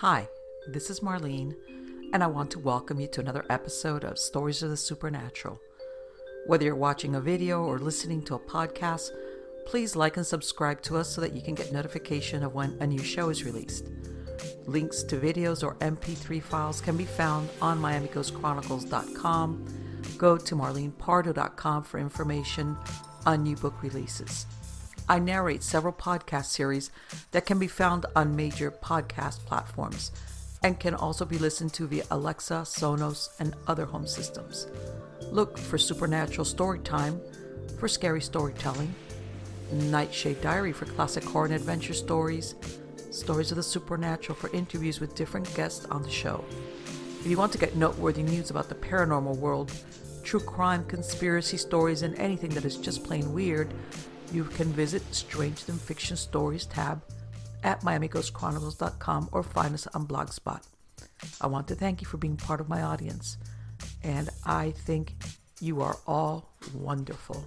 Hi, this is Marlene, and I want to welcome you to another episode of Stories of the Supernatural. Whether you're watching a video or listening to a podcast, please like and subscribe to us so that you can get notification of when a new show is released. Links to videos or MP3 files can be found on MiamiGhostChronicles.com. Go to MarlenePardo.com for information on new book releases. I narrate several podcast series that can be found on major podcast platforms and can also be listened to via Alexa, Sonos, and other home systems. Look for Supernatural Storytime for scary storytelling, Nightshade Diary for classic horror and adventure stories, Stories of the Supernatural for interviews with different guests on the show. If you want to get noteworthy news about the paranormal world, true crime, conspiracy stories, and anything that is just plain weird, you can visit Strange Than Fiction Stories tab at MiamiGhostChronicles.com or find us on Blogspot. I want to thank you for being part of my audience, and I think you are all wonderful.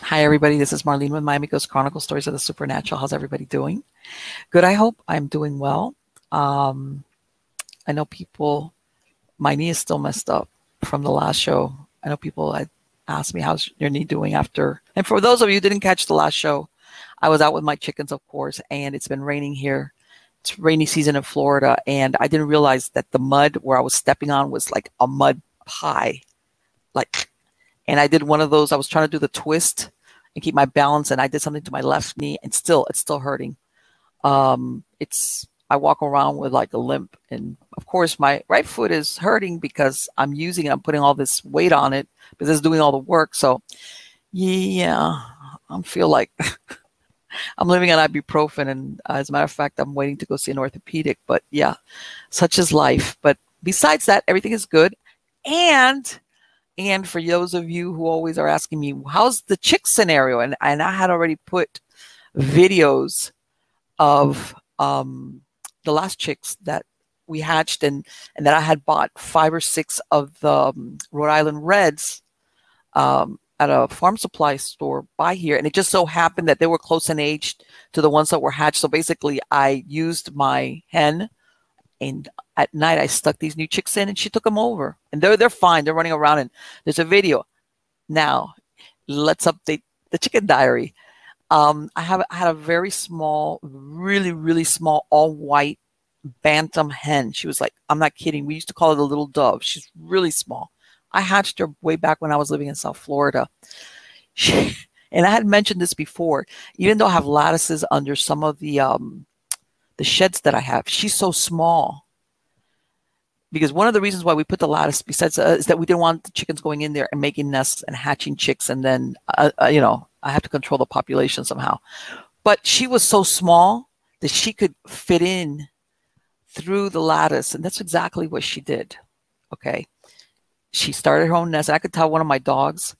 Hi, everybody. This is Marlene with Miami Ghost Chronicle Stories of the Supernatural. How's everybody doing? Good, I hope. I'm doing well. Um, I know people, my knee is still messed up from the last show. I know people had asked me, How's your knee doing after? And for those of you didn't catch the last show, I was out with my chickens, of course, and it's been raining here. It's rainy season in Florida, and I didn't realize that the mud where I was stepping on was like a mud pie. Like, and I did one of those, I was trying to do the twist and keep my balance. And I did something to my left knee, and still, it's still hurting. Um, it's I walk around with like a limp, and of course, my right foot is hurting because I'm using it. I'm putting all this weight on it because it's doing all the work. So, yeah, I feel like I'm living on ibuprofen, and uh, as a matter of fact, I'm waiting to go see an orthopedic. But yeah, such is life. But besides that, everything is good, and and for those of you who always are asking me, how's the chick scenario? And, and I had already put videos of um, the last chicks that we hatched and, and that I had bought five or six of the um, Rhode Island Reds um, at a farm supply store by here. And it just so happened that they were close in age to the ones that were hatched. So basically, I used my hen and at night I stuck these new chicks in and she took them over. And they're they're fine. They're running around and there's a video. Now, let's update the chicken diary. Um, I have I had a very small, really, really small, all white bantam hen. She was like, I'm not kidding. We used to call her the little dove. She's really small. I hatched her way back when I was living in South Florida. She, and I had mentioned this before. Even though I have lattices under some of the um, the sheds that I have. She's so small. Because one of the reasons why we put the lattice, besides, uh, is that we didn't want the chickens going in there and making nests and hatching chicks, and then, uh, uh, you know, I have to control the population somehow. But she was so small that she could fit in through the lattice, and that's exactly what she did. Okay, she started her own nest. I could tell one of my dogs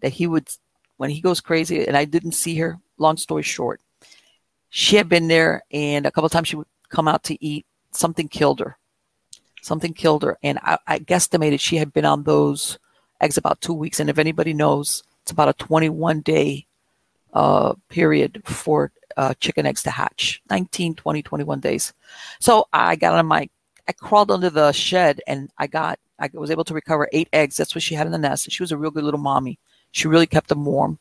that he would, when he goes crazy, and I didn't see her. Long story short, she had been there and a couple times she would come out to eat. Something killed her. Something killed her. And I, I guesstimated she had been on those eggs about two weeks. And if anybody knows, it's about a 21 day uh, period for uh, chicken eggs to hatch 19, 20, 21 days. So I got on my, I crawled under the shed and I got, I was able to recover eight eggs. That's what she had in the nest. She was a real good little mommy. She really kept them warm.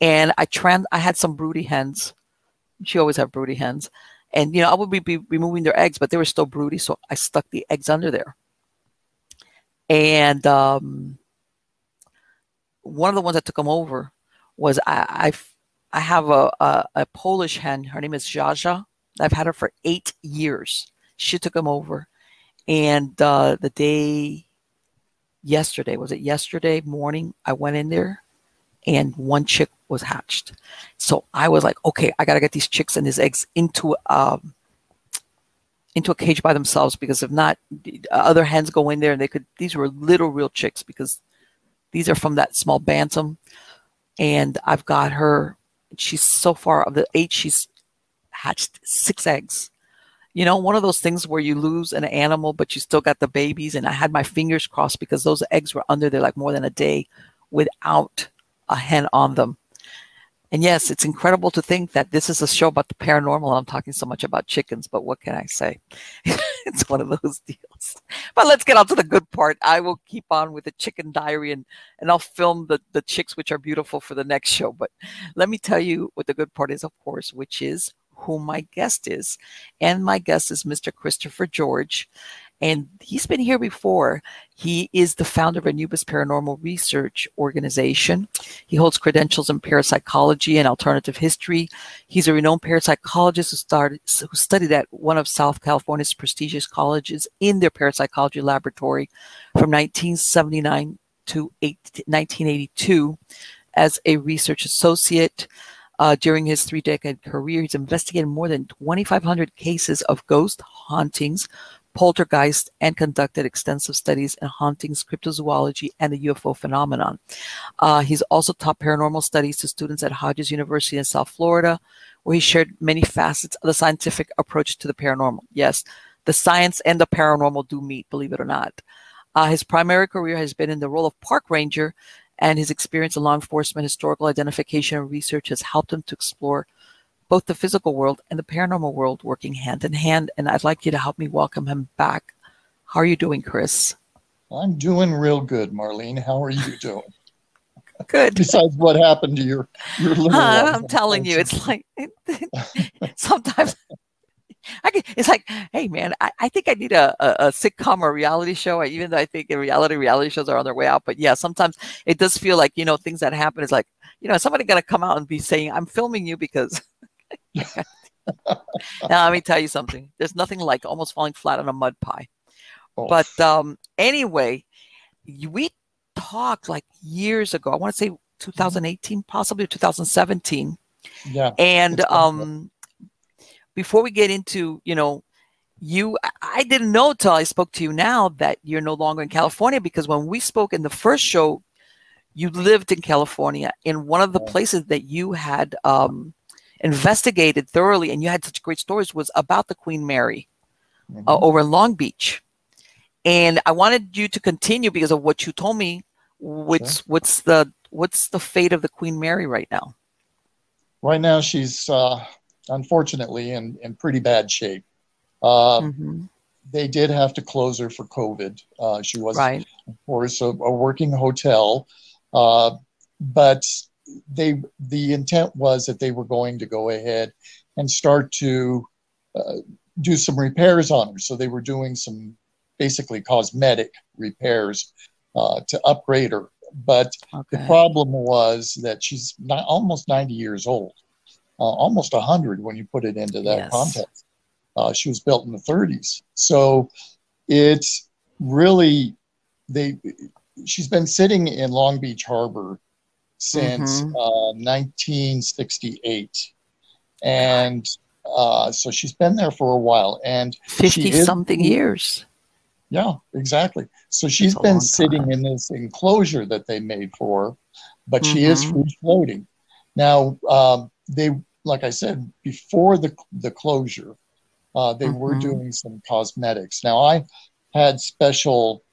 And I trans, I had some broody hens she always had broody hens. And, you know, I would be, be removing their eggs, but they were still broody. So I stuck the eggs under there. And um, one of the ones that took them over was I, I, I have a, a, a, Polish hen. Her name is Jaja. I've had her for eight years. She took them over. And uh, the day yesterday, was it yesterday morning? I went in there and one chick was hatched. So I was like, okay, I gotta get these chicks and these eggs into um into a cage by themselves because if not, other hens go in there and they could. These were little real chicks because these are from that small bantam, and I've got her. She's so far of the eight, she's hatched six eggs. You know, one of those things where you lose an animal, but you still got the babies. And I had my fingers crossed because those eggs were under there like more than a day without a hen on them. And yes, it's incredible to think that this is a show about the paranormal. I'm talking so much about chickens, but what can I say? it's one of those deals. But let's get on to the good part. I will keep on with the chicken diary and, and I'll film the, the chicks, which are beautiful for the next show. But let me tell you what the good part is, of course, which is who my guest is. And my guest is Mr. Christopher George and he's been here before. He is the founder of Anubis Paranormal Research Organization. He holds credentials in parapsychology and alternative history. He's a renowned parapsychologist who started who studied at one of South California's prestigious colleges in their parapsychology laboratory from 1979 to 1982 as a research associate. Uh, during his three decade career, he's investigated more than 2,500 cases of ghost hauntings, poltergeist and conducted extensive studies in hauntings, cryptozoology, and the UFO phenomenon. Uh, he's also taught paranormal studies to students at Hodges University in South Florida, where he shared many facets of the scientific approach to the paranormal. Yes, the science and the paranormal do meet, believe it or not. Uh, his primary career has been in the role of park ranger, and his experience in law enforcement, historical identification, and research has helped him to explore both the physical world and the paranormal world working hand in hand. And I'd like you to help me welcome him back. How are you doing, Chris? I'm doing real good, Marlene. How are you doing? good. Besides what happened to your your little huh, I'm telling you, it's like sometimes I get, it's like, hey man, I, I think I need a, a, a, sitcom or reality show. even though I think in reality, reality shows are on their way out. But yeah, sometimes it does feel like you know things that happen is like you know somebody gonna come out and be saying, "I'm filming you because now let me tell you something. There's nothing like almost falling flat on a mud pie. Oh. But um, anyway, we talked like years ago. I want to say 2018, possibly 2017. Yeah. And um, before we get into, you know, you, I didn't know till I spoke to you now that you're no longer in California because when we spoke in the first show, you lived in California in one of the places that you had um, investigated thoroughly and you had such great stories was about the Queen Mary uh, mm-hmm. uh, over in Long Beach. And I wanted you to continue because of what you told me. What's sure. what's the what's the fate of the Queen Mary right now? Right now, she's uh, unfortunately in in pretty bad shape. Uh, mm-hmm. They did have to close her for COVID. Uh, she was, right. of course, a, a working hotel, uh, but they the intent was that they were going to go ahead and start to uh, do some repairs on her. So they were doing some basically cosmetic repairs uh, to upgrade her. But okay. the problem was that she's not, almost 90 years old, uh, almost 100 when you put it into that yes. context. Uh, she was built in the 30s. So it's really, they, she's been sitting in Long Beach Harbor since mm-hmm. uh, 1968. And uh, so she's been there for a while. And 50 something years. Yeah, exactly. So she's been sitting in this enclosure that they made for her, but mm-hmm. she is mm-hmm. free floating. Now, um, they, like I said, before the, the closure, uh, they mm-hmm. were doing some cosmetics. Now, I had special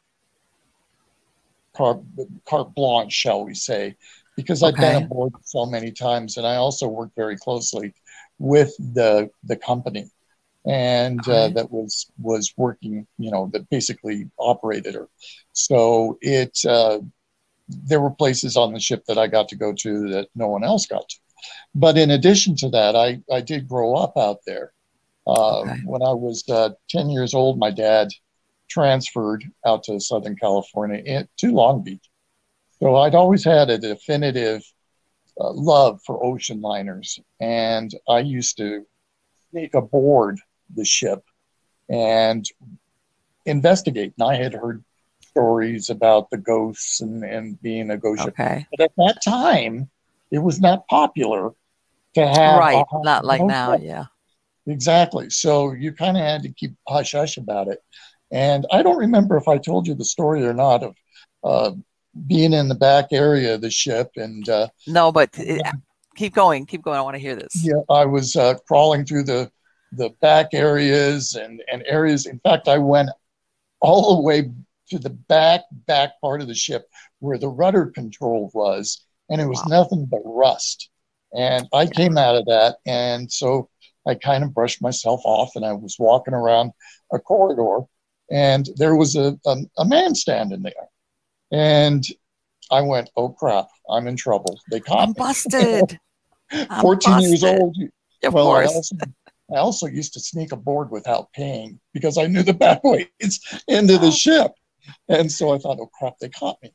carte, carte blanche, shall we say, because I've been aboard so many times, and I also worked very closely with the the company, and uh, that was was working, you know, that basically operated her. So it uh, there were places on the ship that I got to go to that no one else got to. But in addition to that, I I did grow up out there. Uh, okay. When I was uh, ten years old, my dad transferred out to Southern California in, to Long Beach so I'd always had a definitive uh, love for ocean liners, and I used to sneak aboard the ship and investigate. And I had heard stories about the ghosts and, and being a ghost okay. ship. But at that time, it was not popular to have. Right, not like now, ship. yeah. Exactly. So you kind of had to keep hush hush about it. And I don't remember if I told you the story or not of uh, being in the back area of the ship and uh, no but it, keep going keep going i want to hear this yeah i was uh, crawling through the the back areas and and areas in fact i went all the way to the back back part of the ship where the rudder control was and it was wow. nothing but rust And I came out of that. And so I kind of brushed myself off and I was walking around a corridor and there was a, a, a man standing there. And I went, oh crap, I'm in trouble. They caught me. I'm me. busted. 14 I'm years busted. old. Of well, I course. also, I also used to sneak aboard without paying because I knew the back ways into the ship. And so I thought, oh crap, they caught me.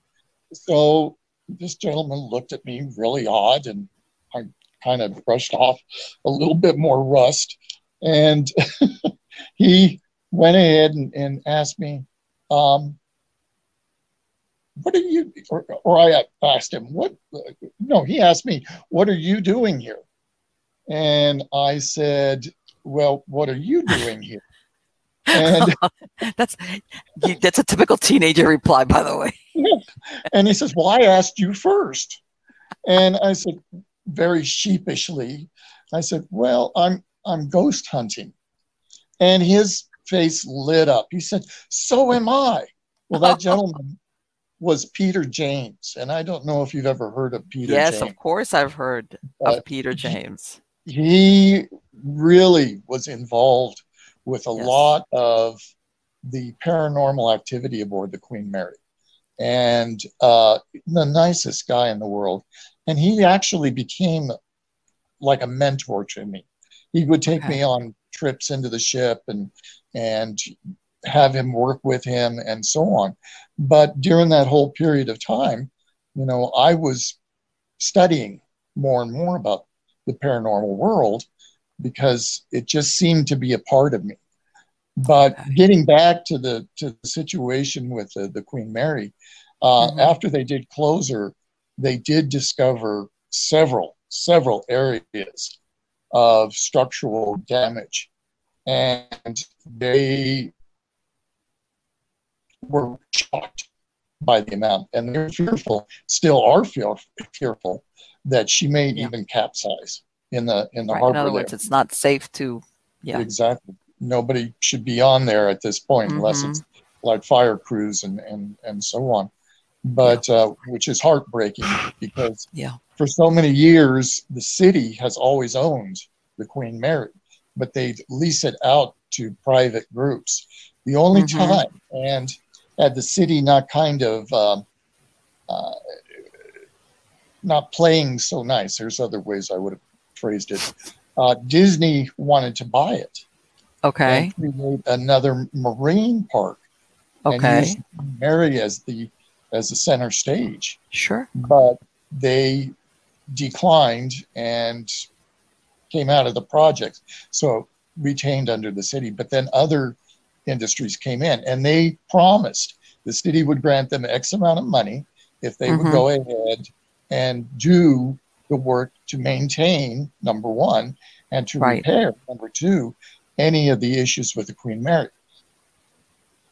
So this gentleman looked at me really odd and I kind of brushed off a little bit more rust. And he went ahead and, and asked me, um, what are you, or, or I asked him, what, no, he asked me, what are you doing here? And I said, well, what are you doing here? And, that's that's a typical teenager reply, by the way. and he says, well, I asked you first. And I said, very sheepishly, I said, well, I'm, I'm ghost hunting. And his face lit up. He said, so am I. Well, that gentleman was Peter James. And I don't know if you've ever heard of Peter yes, James. of course I've heard of Peter James. he really was involved with a Yes. lot of the paranormal activity aboard the Queen Mary, and uh, the nicest guy in the world. And he actually became like a mentor to me. He would take Okay. me on trips into the ship and and have him work with him and so on. But during that whole period of time, you know, I was studying more and more about the paranormal world because it just seemed to be a part of me. But getting back to the to the situation with the, the Queen Mary, uh, Mhm. after they did closer, they did discover several several areas of structural damage, and they were shocked by the amount, and they're fearful, still are fear, fearful that she may Yeah. even capsize in the in the Right. harbor. In other there. words, it's not safe to. Yeah. Exactly. Nobody should be on there at this point unless Mhm. it's like fire crews and and and so on. But uh, which is heartbreaking because Yeah. for so many years the city has always owned the Queen Mary, but they lease it out to private groups. The only Mhm. time, and had the city not kind of um, uh, not playing so nice, there's other ways I would have phrased it. Uh, Disney wanted to buy it Okay. create another marine park and Okay. use Mary as the as the center stage, Sure. but they declined and came out of the project. So retained under the city, but then other industries came in and they promised the city would grant them X amount of money if they Mhm. would go ahead and do the work to maintain number one and to Right. repair number two any of the issues with the Queen Mary.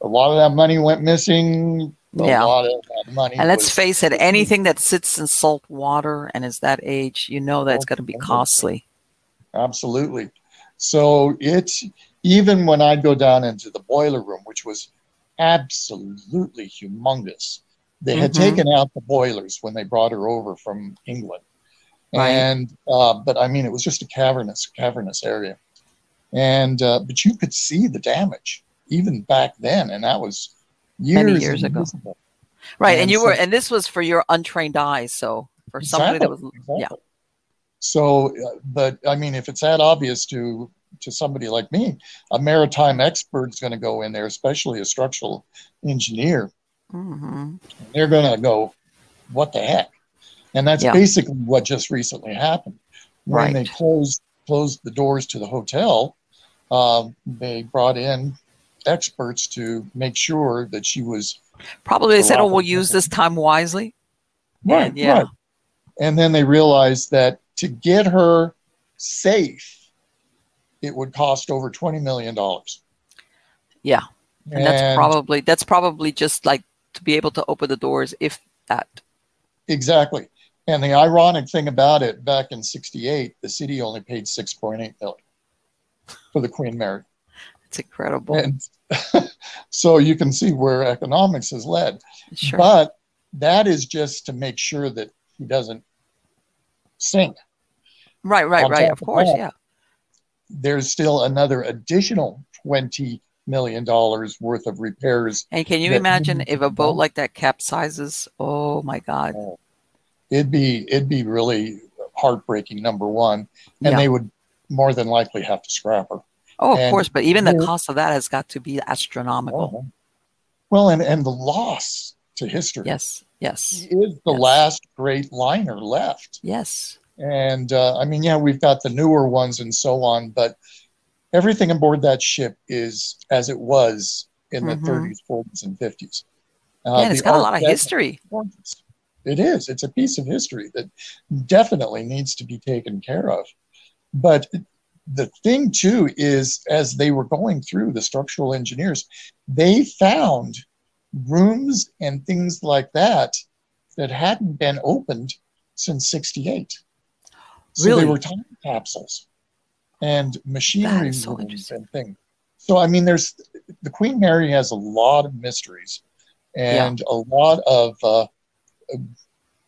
A lot of that money went missing. A Yeah. lot of that money. And let's face it, anything that sits in salt water and is that age, you know that's going to be costly. Absolutely. So it's even when I'd go down into the boiler room, which was absolutely humongous. They had Mhm. taken out the boilers when they brought her over from England, Right. and uh, but I mean it was just a cavernous cavernous area, and uh, but you could see the damage even back then, and that was years, Many years ago. Right. And And you so- were, and this was for your untrained eyes. So for somebody that was, Exactly, yeah. So, uh, but I mean, if it's that obvious to to somebody like me, a maritime expert is going to go in there, especially a structural engineer. hmm They're going to go, "What the heck?" And that's Yeah. basically what just recently happened. When they closed closed the doors to the hotel, um, they brought in experts to make sure that she was Probably they said, oh, we'll use this time wisely. Right, And, yeah. right. And then they realized that to get her safe, it would cost over twenty million dollars. Yeah. And that's probably, that's probably just like to be able to open the doors, if that. exactly. And the ironic thing about it, back in '68, the city only paid six point eight million for the Queen Mary, It's incredible. and so you can see where economics has led. sure. But that is just to make sure that he doesn't sink. Right, right, right. Of course, yeah. There's still another additional twenty million dollars worth of repairs. And can you imagine if a boat like that capsizes? Oh my God! Oh, it'd be it'd be really heartbreaking. Number one, and yeah. they would more than likely have to scrap her. Oh, of and course, but even the cost of that has got to be astronomical. Oh. Well, and and the loss to history. Yes, yes. He is the yes. last great liner left. Yes. And uh, I mean, yeah, we've got the newer ones and so on, but everything aboard that ship is as it was in the mm-hmm. 30s, 40s, and 50s. Uh, yeah, it's got a lot of history. It is. It's a piece of history that definitely needs to be taken care of. But the thing too is, as they were going through the structural engineers, they found rooms and things like that that hadn't been opened since 68. So really? they were time capsules and machinery so and things. So I mean, there's the Queen Mary has a lot of mysteries and yeah. a lot of uh,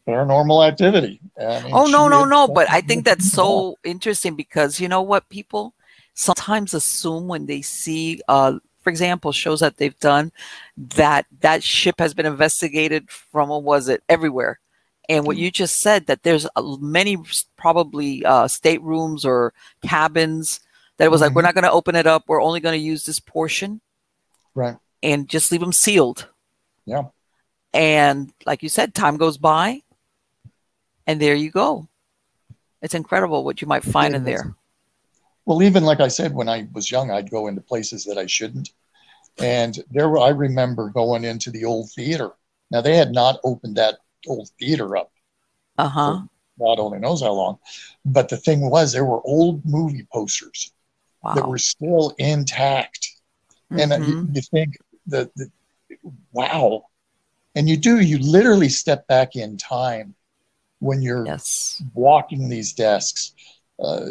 paranormal activity. I mean, oh no, no, no! But I think that's so interesting because you know what people sometimes assume when they see, uh, for example, shows that they've done that that ship has been investigated from what was it everywhere. And what mm. you just said that there's many probably uh, staterooms or cabins that it was mm-hmm. like we're mm-hmm. not going to open it up. We're only going to use this portion, right? And just leave them sealed. Yeah. And like you said, time goes by, and there you go. It's incredible what you might find in there. Well, even like I said, when I was young, I'd go into places that I shouldn't. And there, I remember going into the old theater. Now they had not opened that old theater up. Uh huh. God only knows how long. But the thing was, there were old movie posters wow. that were still intact. Mm-hmm. And you, you think that, wow. And you do, you literally step back in time when you're yes. walking these desks. Uh,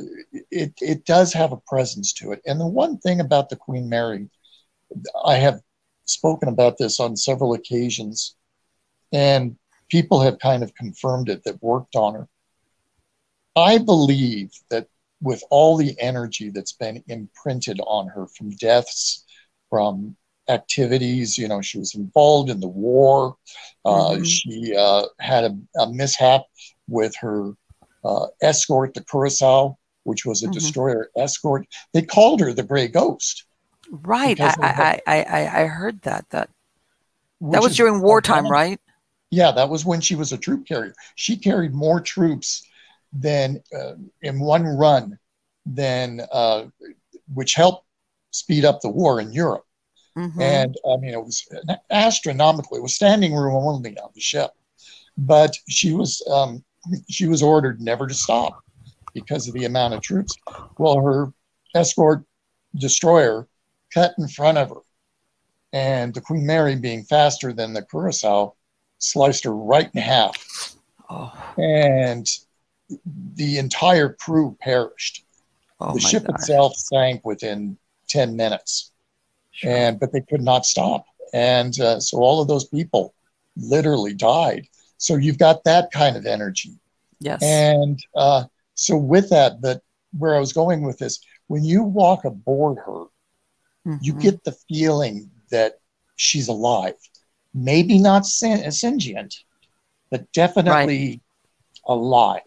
it, it does have a presence to it. And the one thing about the Queen Mary, I have spoken about this on several occasions, and people have kind of confirmed it that worked on her. I believe that with all the energy that's been imprinted on her from deaths, from activities. You know, she was involved in the war. Uh, mm-hmm. She uh, had a, a, mishap with her uh, escort, the Curacoa, which was a mm-hmm. destroyer escort. They called her the Gray Ghost. Right. I, I, I, I, heard that. That that was during wartime, right? Yeah, that was when she was a troop carrier. She carried more troops than uh, in one run than uh, which helped speed up the war in Europe. Mm-hmm. And I mean, it was astronomical. It was standing room only on the ship, but she was um, she was ordered never to stop because of the amount of troops. Well, her escort destroyer cut in front of her, and the Queen Mary, being faster than the Curacoa, sliced her right in half, oh. and the entire crew perished. Oh the ship God. itself sank within ten minutes Sure. And but they could not stop, and uh, so all of those people literally died. So you've got that kind of energy. Yes. And uh, so with that, that where I was going with this, when you walk aboard her, mm-hmm. you get the feeling that she's alive. Maybe not sentient, but definitely right. alive.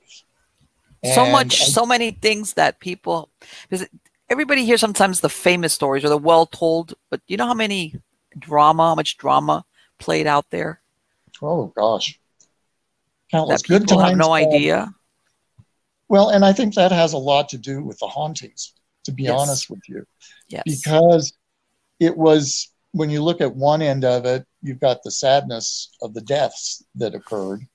so much, I, so many things that people, because everybody hears sometimes the famous stories or the well told, but you know how many drama, how much drama played out there? Oh gosh, countless that good times. Have no idea. Well, and I think that has a lot to do with the hauntings. To be yes. honest with you, yes, because it was when you look at one end of it, you've got the sadness of the deaths that occurred.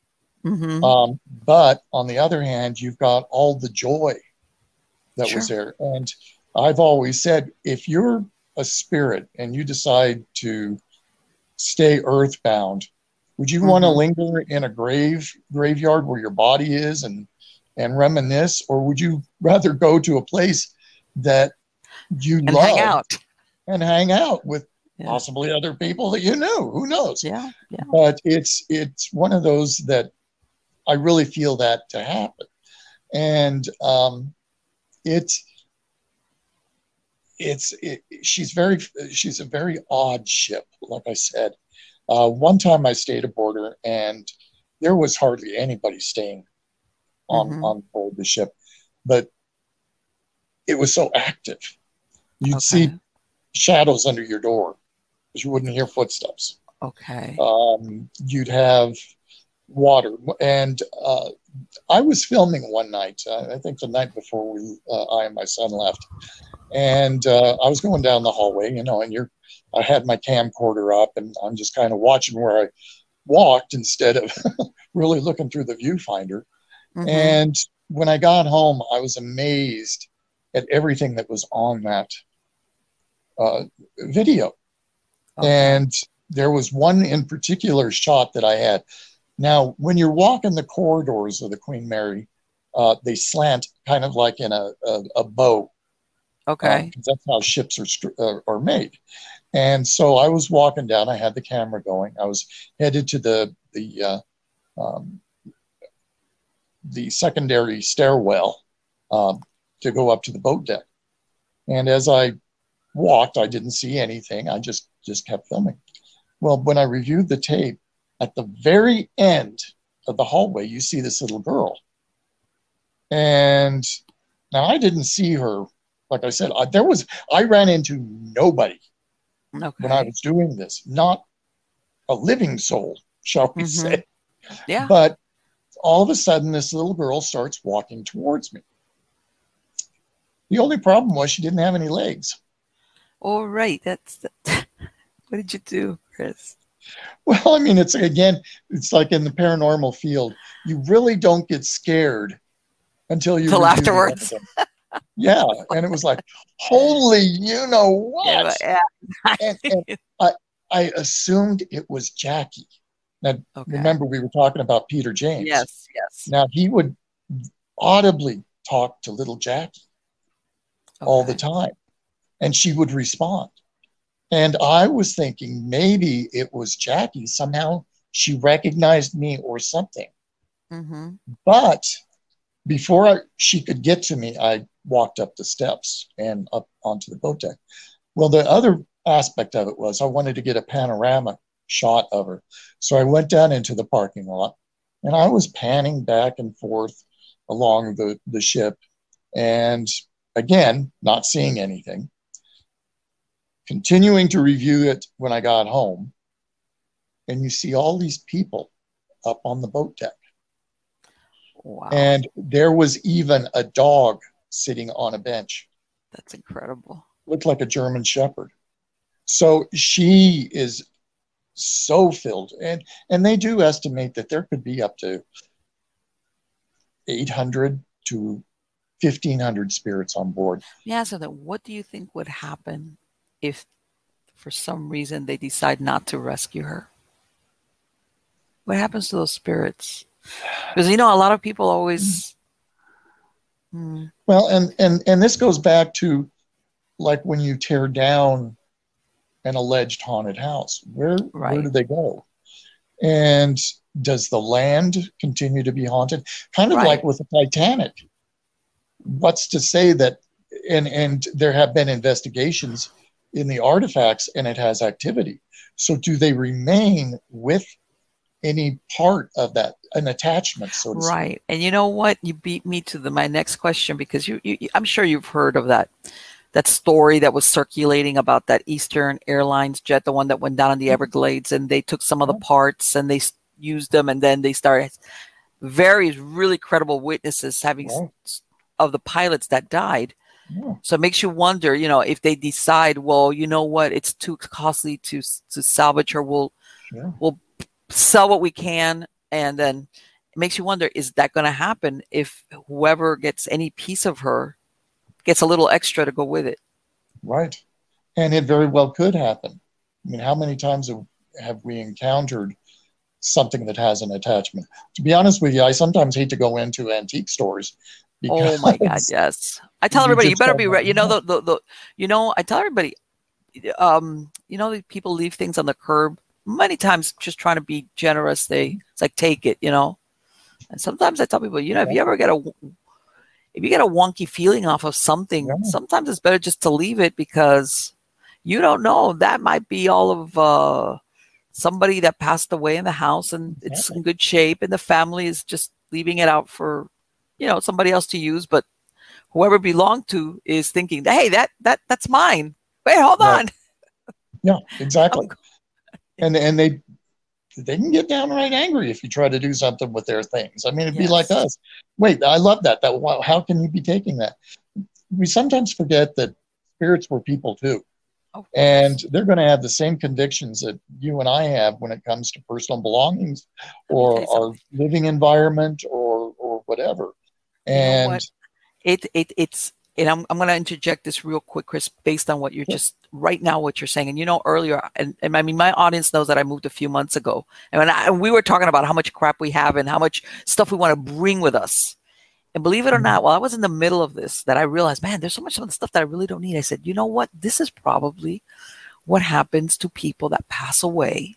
Mm-hmm. Um, but on the other hand, you've got all the joy that sure. was there. And I've always said if you're a spirit and you decide to stay earthbound, would you mm-hmm. want to linger in a grave graveyard where your body is and and reminisce, or would you rather go to a place that you and love hang out and hang out with yeah. possibly other people that you knew? Who knows? Yeah, yeah. But it's it's one of those that I really feel that to happen, and um, it's it's it, she's very she's a very odd ship. Like I said, uh, one time I stayed aboard her, and there was hardly anybody staying on mm-hmm. on board the ship, but it was so active. You'd okay. see shadows under your door, but you wouldn't hear footsteps. Okay. Um, you'd have water, and uh, I was filming one night. Uh, I think the night before we, uh, I and my son left, and uh, I was going down the hallway, you know, and you're, I had my camcorder up, and I'm just kind of watching where I walked instead of really looking through the viewfinder. Mm-hmm. And when I got home, I was amazed at everything that was on that uh, video. Okay. And there was one in particular shot that I had. Now, when you're walking the corridors of the Queen Mary, uh, they slant kind of like in a, a, a bow. Okay. Uh, that's how ships are, uh, are made. And so I was walking down. I had the camera going. I was headed to the the uh, um, the secondary stairwell um, to go up to the boat deck. And as I walked, I didn't see anything. I just just kept filming. Well, when I reviewed the tape, at the very end of the hallway, you see this little girl. And now I didn't see her. Like I said, I, there was I ran into nobody okay. when I was doing this. Not a living soul, shall we mm-hmm. say? Yeah. But all of a sudden, this little girl starts walking towards me. The only problem was she didn't have any legs. All right. That's the, what did you do, Chris? Well, I mean, it's again, it's like in the paranormal field. You really don't get scared until you until afterwards. yeah, and it was like, holy, you know what? Yeah, yeah. and, and I, I assumed it was Jackie. Now, okay. remember we were talking about Peter James. Yes, yes. Now he would audibly talk to little Jackie okay. all the time, and she would respond. And I was thinking maybe it was Jackie. Somehow she recognized me or something. Mm-hmm. But before I, she could get to me, I walked up the steps and up onto the boat deck. Well, the other aspect of it was I wanted to get a panorama shot of her. So I went down into the parking lot and I was panning back and forth along the, the ship and again, not seeing anything continuing to review it when I got home, and you see all these people up on the boat deck. Wow. And there was even a dog sitting on a bench. That's incredible. Looked like a German Shepherd. So she is so filled. And and they do estimate that there could be up to 800 to 1500 spirits on board. Yeah, so then what do you think would happen if for some reason they decide not to rescue her? What happens to those spirits? Because you know, a lot of people always. Hmm. Well, and and and this goes back to like when you tear down an alleged haunted house. Where right. where do they go? And does the land continue to be haunted? Kind of right. like with the Titanic. What's to say that? And and there have been investigations in the artifacts and it has activity. So do they remain with any part of that an attachment so right. And you know what? You beat me to the my next question because you, you i'm sure you've heard of that that story that was circulating about that eastern airlines jet the one that went down in the mm-hmm. everglades and they took some of the parts and they used them and then they started various really credible witnesses having of the pilots that died so it makes you wonder, you know, if they decide, well, you know what, it's too costly to to salvage her, we'll yeah. we'll sell what we can, and then it makes you wonder, is that going to happen if whoever gets any piece of her gets a little extra to go with it? Right, and it very well could happen. I mean, how many times have, have we encountered something that has an attachment? To be honest with you, I sometimes hate to go into antique stores oh my god, yes. I tell everybody you better be ready. You know the, the the you know I tell everybody, um, you know people leave things on the curb many times just trying to be generous. They it's like take it, you know. And sometimes I tell people, you know, if you ever get a if you get a wonky feeling off of something, yeah. sometimes it's better just to leave it because you don't know. That might be all of uh, somebody that passed away in the house and it's in good shape, and the family is just leaving it out for, you know, somebody else to use. But whoever belonged to is thinking, hey, that that that's mine. Wait, hold right. on. Yeah, exactly. and and they they can get downright angry if you try to do something with their things. I mean, it'd yes. be like us. Wait, I love that. That how can you be taking that? We sometimes forget that spirits were people too. and they're going to have the same convictions that you and I have when it comes to personal belongings or okay, so. our living environment or or whatever. And you know it it it's and I'm, I'm going to interject this real quick, Chris, based on what you're just right now, what you're saying. And you know, earlier, and, and I mean, my audience knows that I moved a few months ago. And, I, and we were talking about how much crap we have and how much stuff we want to bring with us. And believe it or not, mm-hmm. while I was in the middle of this, that I realized, man, there's so much of the stuff that I really don't need. I said, you know what? This is probably what happens to people that pass away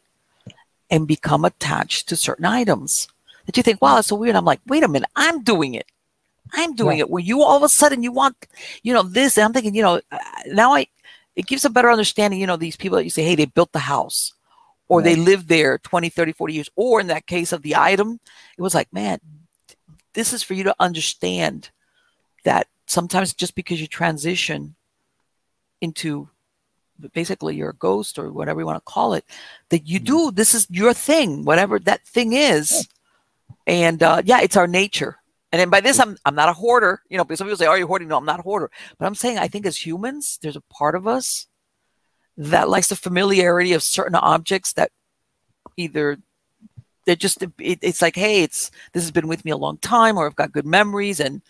and become attached to certain items. That you think, wow, that's so weird. I'm like, wait a minute, I'm doing it. I'm doing yeah. it. When you all of a sudden you want, you know, this, I'm thinking, you know, uh, now I, it gives a better understanding, you know, these people that you say, hey, they built the house or they lived there 20, 30, 40 years. Or in that case of the item, it was like, man, this is for you to understand that sometimes just because you transition into basically you're a ghost or whatever you want to call it, that you mm-hmm. do, this is your thing, whatever that thing is. And uh, yeah, it's our nature and then by this, I'm I'm not a hoarder. You know, because some people say, "Are you hoarding?" No, I'm not a hoarder. But I'm saying I think as humans, there's a part of us that likes the familiarity of certain objects that either they're just it, it's like, hey, it's this has been with me a long time, or I've got good memories, and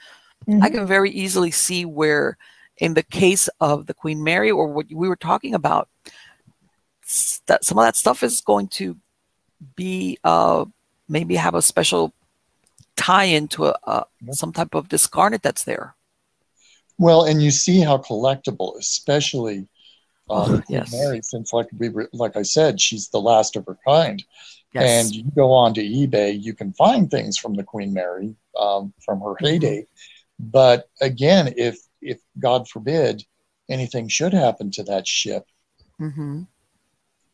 mm-hmm. I can very easily see where, in the case of the Queen Mary, or what we were talking about, that some of that stuff is going to be uh, maybe have a special tie into a, a some type of discarnate that's there. Well, and you see how collectible, especially uh, oh, yes. Mary, since like we were, like I said, she's the last of her kind. Yes. And you go on to eBay, you can find things from the Queen Mary um, from her mm-hmm. heyday. But again, if if God forbid anything should happen to that ship, mm-hmm.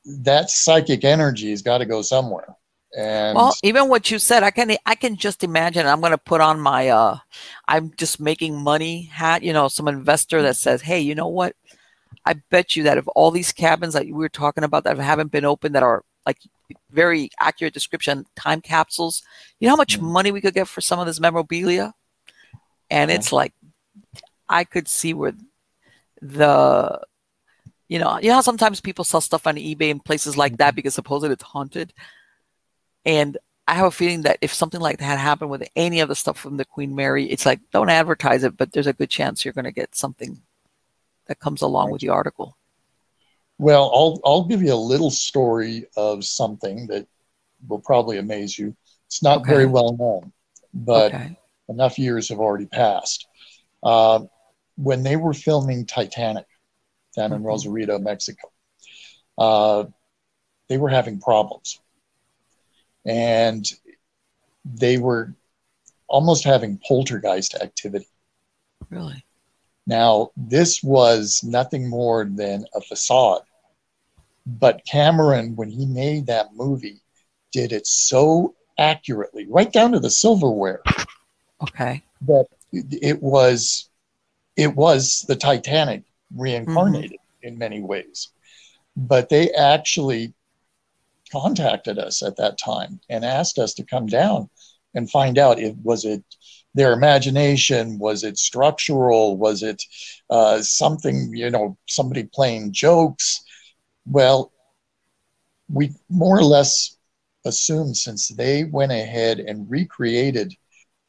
that psychic energy has got to go somewhere. And well, even what you said, I can I can just imagine. I'm going to put on my uh, I'm just making money hat. You know, some investor that says, "Hey, you know what? I bet you that if all these cabins that we were talking about that haven't been opened, that are like very accurate description time capsules, you know how much mm-hmm. money we could get for some of this memorabilia? And yeah. it's like, I could see where the you know, you know how sometimes people sell stuff on eBay and places like that mm-hmm. because supposedly it's haunted. And I have a feeling that if something like that happened with any of the stuff from the Queen Mary, it's like don't advertise it, but there's a good chance you're going to get something that comes along with the article. Well, I'll I'll give you a little story of something that will probably amaze you. It's not okay. very well known, but okay. enough years have already passed. Uh, when they were filming Titanic down mm-hmm. in Rosarito, Mexico, uh, they were having problems and they were almost having poltergeist activity. Really? Now, this was nothing more than a facade. But Cameron, when he made that movie, did it so accurately, right down to the silverware. Okay. That it was it was the Titanic reincarnated mm-hmm. in many ways. But they actually contacted us at that time and asked us to come down and find out if was it their imagination? Was it structural? Was it uh, something you know somebody playing jokes? Well we more or less assumed since they went ahead and recreated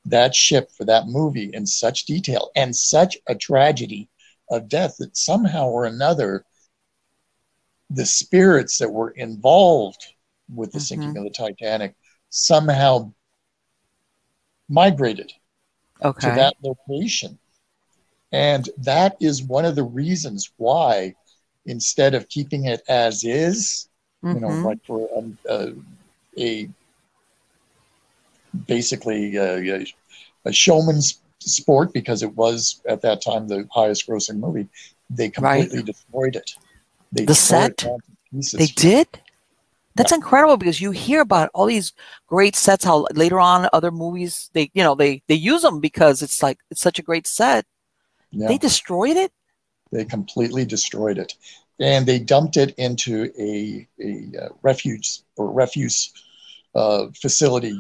that ship for that movie in such detail and such a tragedy of death that somehow or another the spirits that were involved with the mm-hmm. sinking of the Titanic somehow migrated okay. to that location. And that is one of the reasons why, instead of keeping it as is, mm-hmm. you know, mm-hmm. like for a, a, a basically a, a, showman's sport because it was at that time the highest grossing movie. They completely right. destroyed it. They the set. They did. That's yeah. incredible because you hear about all these great sets. How later on other movies they you know they they use them because it's like it's such a great set. Yeah. They destroyed it. They completely destroyed it, and they dumped it into a a uh, refuge or refuse uh, facility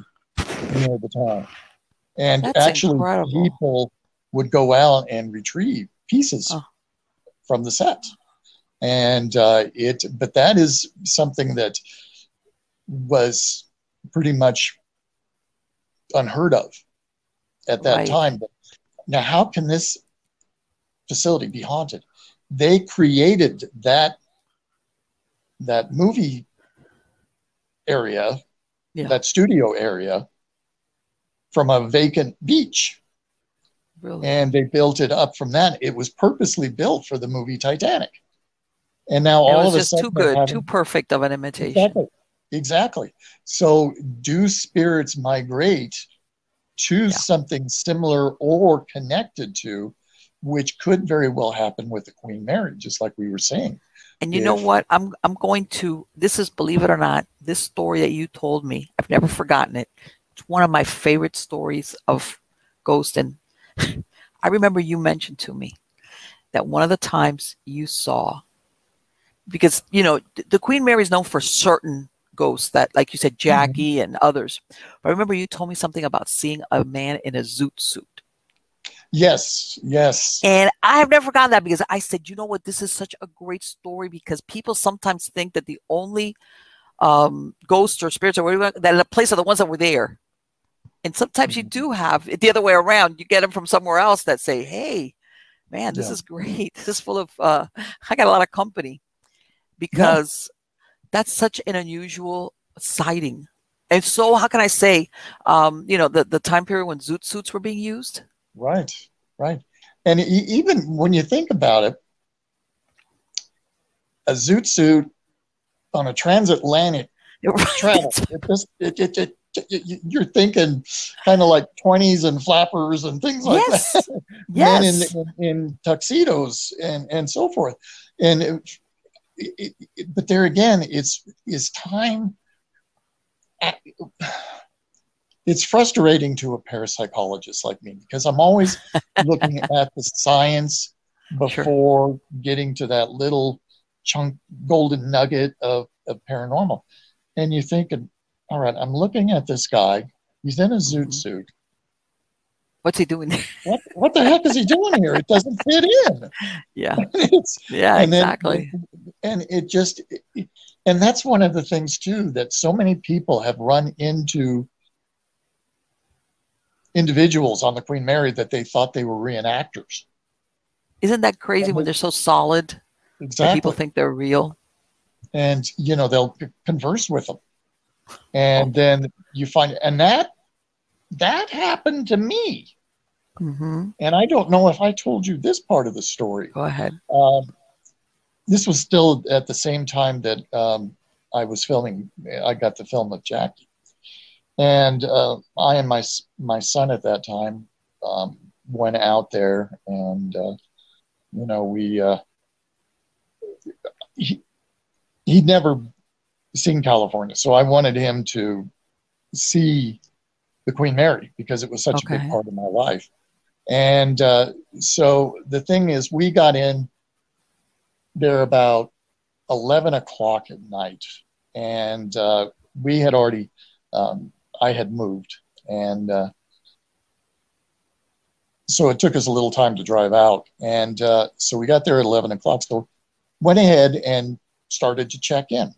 near the town. And That's actually, incredible. people would go out and retrieve pieces oh. from the set. And uh, it, but that is something that was pretty much unheard of at that right. time. But now, how can this facility be haunted? They created that that movie area, yeah. that studio area, from a vacant beach. Really? And they built it up from that. It was purposely built for the movie Titanic. And now all of a sudden, too good, having, too perfect of an imitation. Exactly. Exactly. So, do spirits migrate to yeah. something similar or connected to, which could very well happen with the Queen Mary, just like we were saying. And you if, know what? I'm I'm going to. This is believe it or not, this story that you told me. I've never forgotten it. It's one of my favorite stories of ghost. And I remember you mentioned to me that one of the times you saw, because, you know, the Queen Mary is known for certain ghosts that, like you said, mm-hmm. Jackie mm-hmm. and others. But I remember you told me something about seeing a man in a zoot suit. Yes, yes. And I have never forgotten that because I said, you know what, this is such a great story because people sometimes think that the only um, ghosts or spirits or whatever that the place are the ones that were there. And sometimes you mm-hmm. do have it the other way around. You get them from somewhere else that say, "Hey, man, this yeah. is great. This is full of. Uh, I got a lot of company," because. That's such an unusual sighting. And so, how can I say, um, you know, the the time period when zoot suits were being used? Right, right. And even when you think about it, a zoot suit on a transatlantic travel, it just it, it, it you're thinking kind of like 20s and flappers and things like yes. that. yes. Men in, in, in, tuxedos and, and so forth. And it, it, but there again, it's is time. It's frustrating to a parapsychologist like me because I'm always looking at the science before sure. getting to that little chunk golden nugget of, of paranormal. And you're thinking, all right, I'm looking at this guy. He's in a zoot mm-hmm. suit. What's he doing? what what the heck is he doing here? It doesn't fit in. Yeah. yeah, and exactly. Then, and it just and that's one of the things too that so many people have run into individuals on the Queen Mary that they thought they were reenactors. Isn't that crazy when they're so solid? Exactly. people think they're real. And you know, they'll converse with them and then you find and that that happened to me mm-hmm. and i don't know if i told you this part of the story go ahead um, this was still at the same time that um, i was filming i got the film with jackie and uh, i and my my son at that time um, went out there and uh, you know we uh, he, he'd never seen California. So I wanted him to see the Queen Mary because it was such okay. a big part of my life. And uh, so the thing is, we got in there about 11 o'clock at night. And uh, we had already, um, I had moved. And uh, so it took us a little time to drive out. And uh, so we got there at 11 o'clock. So went ahead and started to check in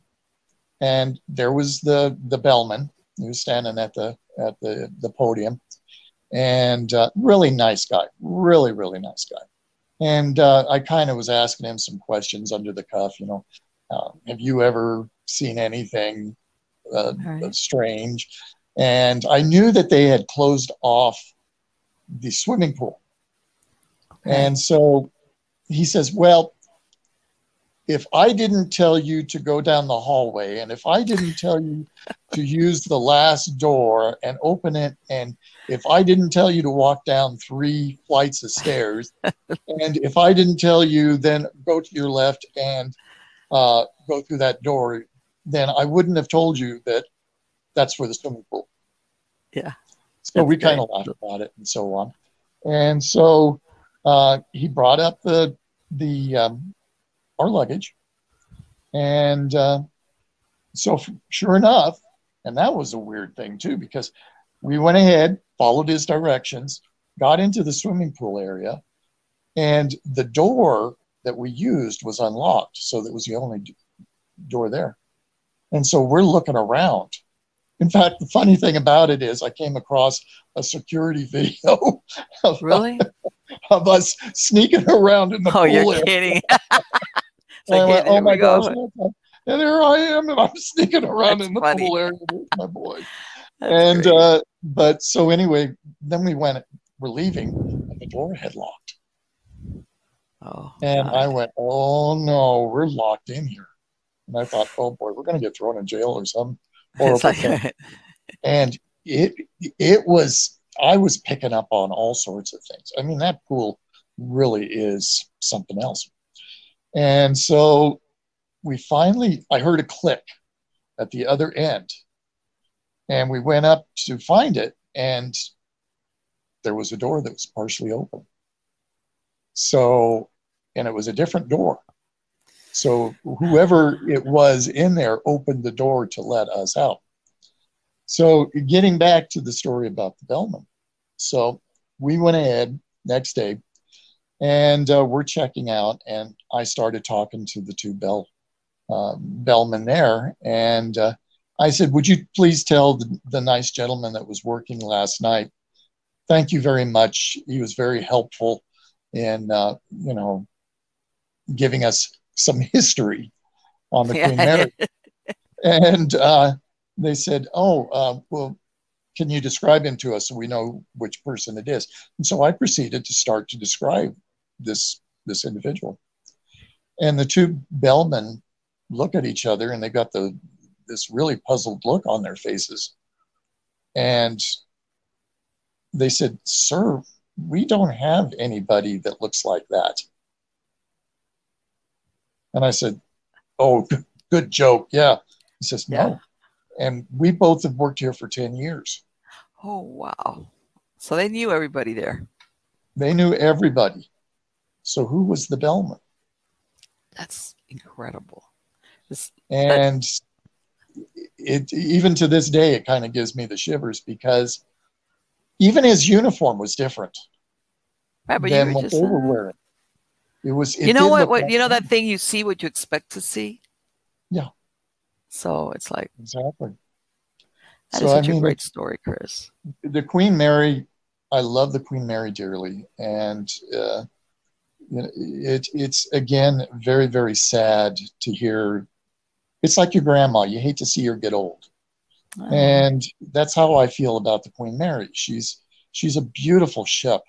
and there was the the bellman who was standing at the at the the podium, and uh, really nice guy, really really nice guy. And uh, I kind of was asking him some questions under the cuff, you know, uh, have you ever seen anything uh, right. strange? And I knew that they had closed off the swimming pool, okay. and so he says, well if I didn't tell you to go down the hallway, and if I didn't tell you to use the last door and open it, and if I didn't tell you to walk down three flights of stairs, and if I didn't tell you then go to your left and uh, go through that door, then I wouldn't have told you that that's for the swimming pool. Yeah. So we kind of laughed about it and so on. And so uh, he brought up the the um, our luggage, and uh, so sure enough, and that was a weird thing too because we went ahead, followed his directions, got into the swimming pool area, and the door that we used was unlocked, so that was the only door there. And so we're looking around. In fact, the funny thing about it is, I came across a security video of, really? of us sneaking around in the oh, pool. Oh, you're area. kidding. like, I went, oh my gosh. And there I am, and I'm sneaking around That's in the funny. pool area with my boy. And uh, but so anyway, then we went. We're leaving, and the door had locked. Oh. And God. I went, oh no, we're locked in here. And I thought, oh boy, we're going to get thrown in jail or some horrible like, thing. and it it was I was picking up on all sorts of things. I mean, that pool really is something else. And so we finally, I heard a click at the other end. And we went up to find it, and there was a door that was partially open. So, and it was a different door. So whoever it was in there opened the door to let us out. So getting back to the story about the bellman. So we went ahead next day and uh, we're checking out and I started talking to the two bell uh, bellmen there and uh, I said, would you please tell the, the nice gentleman that was working last night, thank you very much. He was very helpful in, uh, you know, giving us some history on the Queen Mary. and uh, they said, "Oh, uh, well, can you describe him to us so we know which person it is?" And so I proceeded to start to describe this this individual. And the two bellmen look at each other, and they got the this really puzzled look on their faces. And they said, "Sir, we don't have anybody that looks like that." And I said, Oh, good, joke. Yeah. He says, No. Yeah. And we both have worked here for 10 years. Oh, wow. So they knew everybody there. They knew everybody. So who was the bellman? That's incredible. This, and it even to this day, it kind of gives me the shivers because even his uniform was different right, than what they were wearing. It was. It you know what? What you know that thing you see what you expect to see. Yeah. So it's like exactly. That so, is such I mean, a great story, Chris. The Queen Mary, I love the Queen Mary dearly, and uh, it it's again very very sad to hear. It's like your grandma. You hate to see her get old, and that's how I feel about the Queen Mary. She's she's a beautiful ship,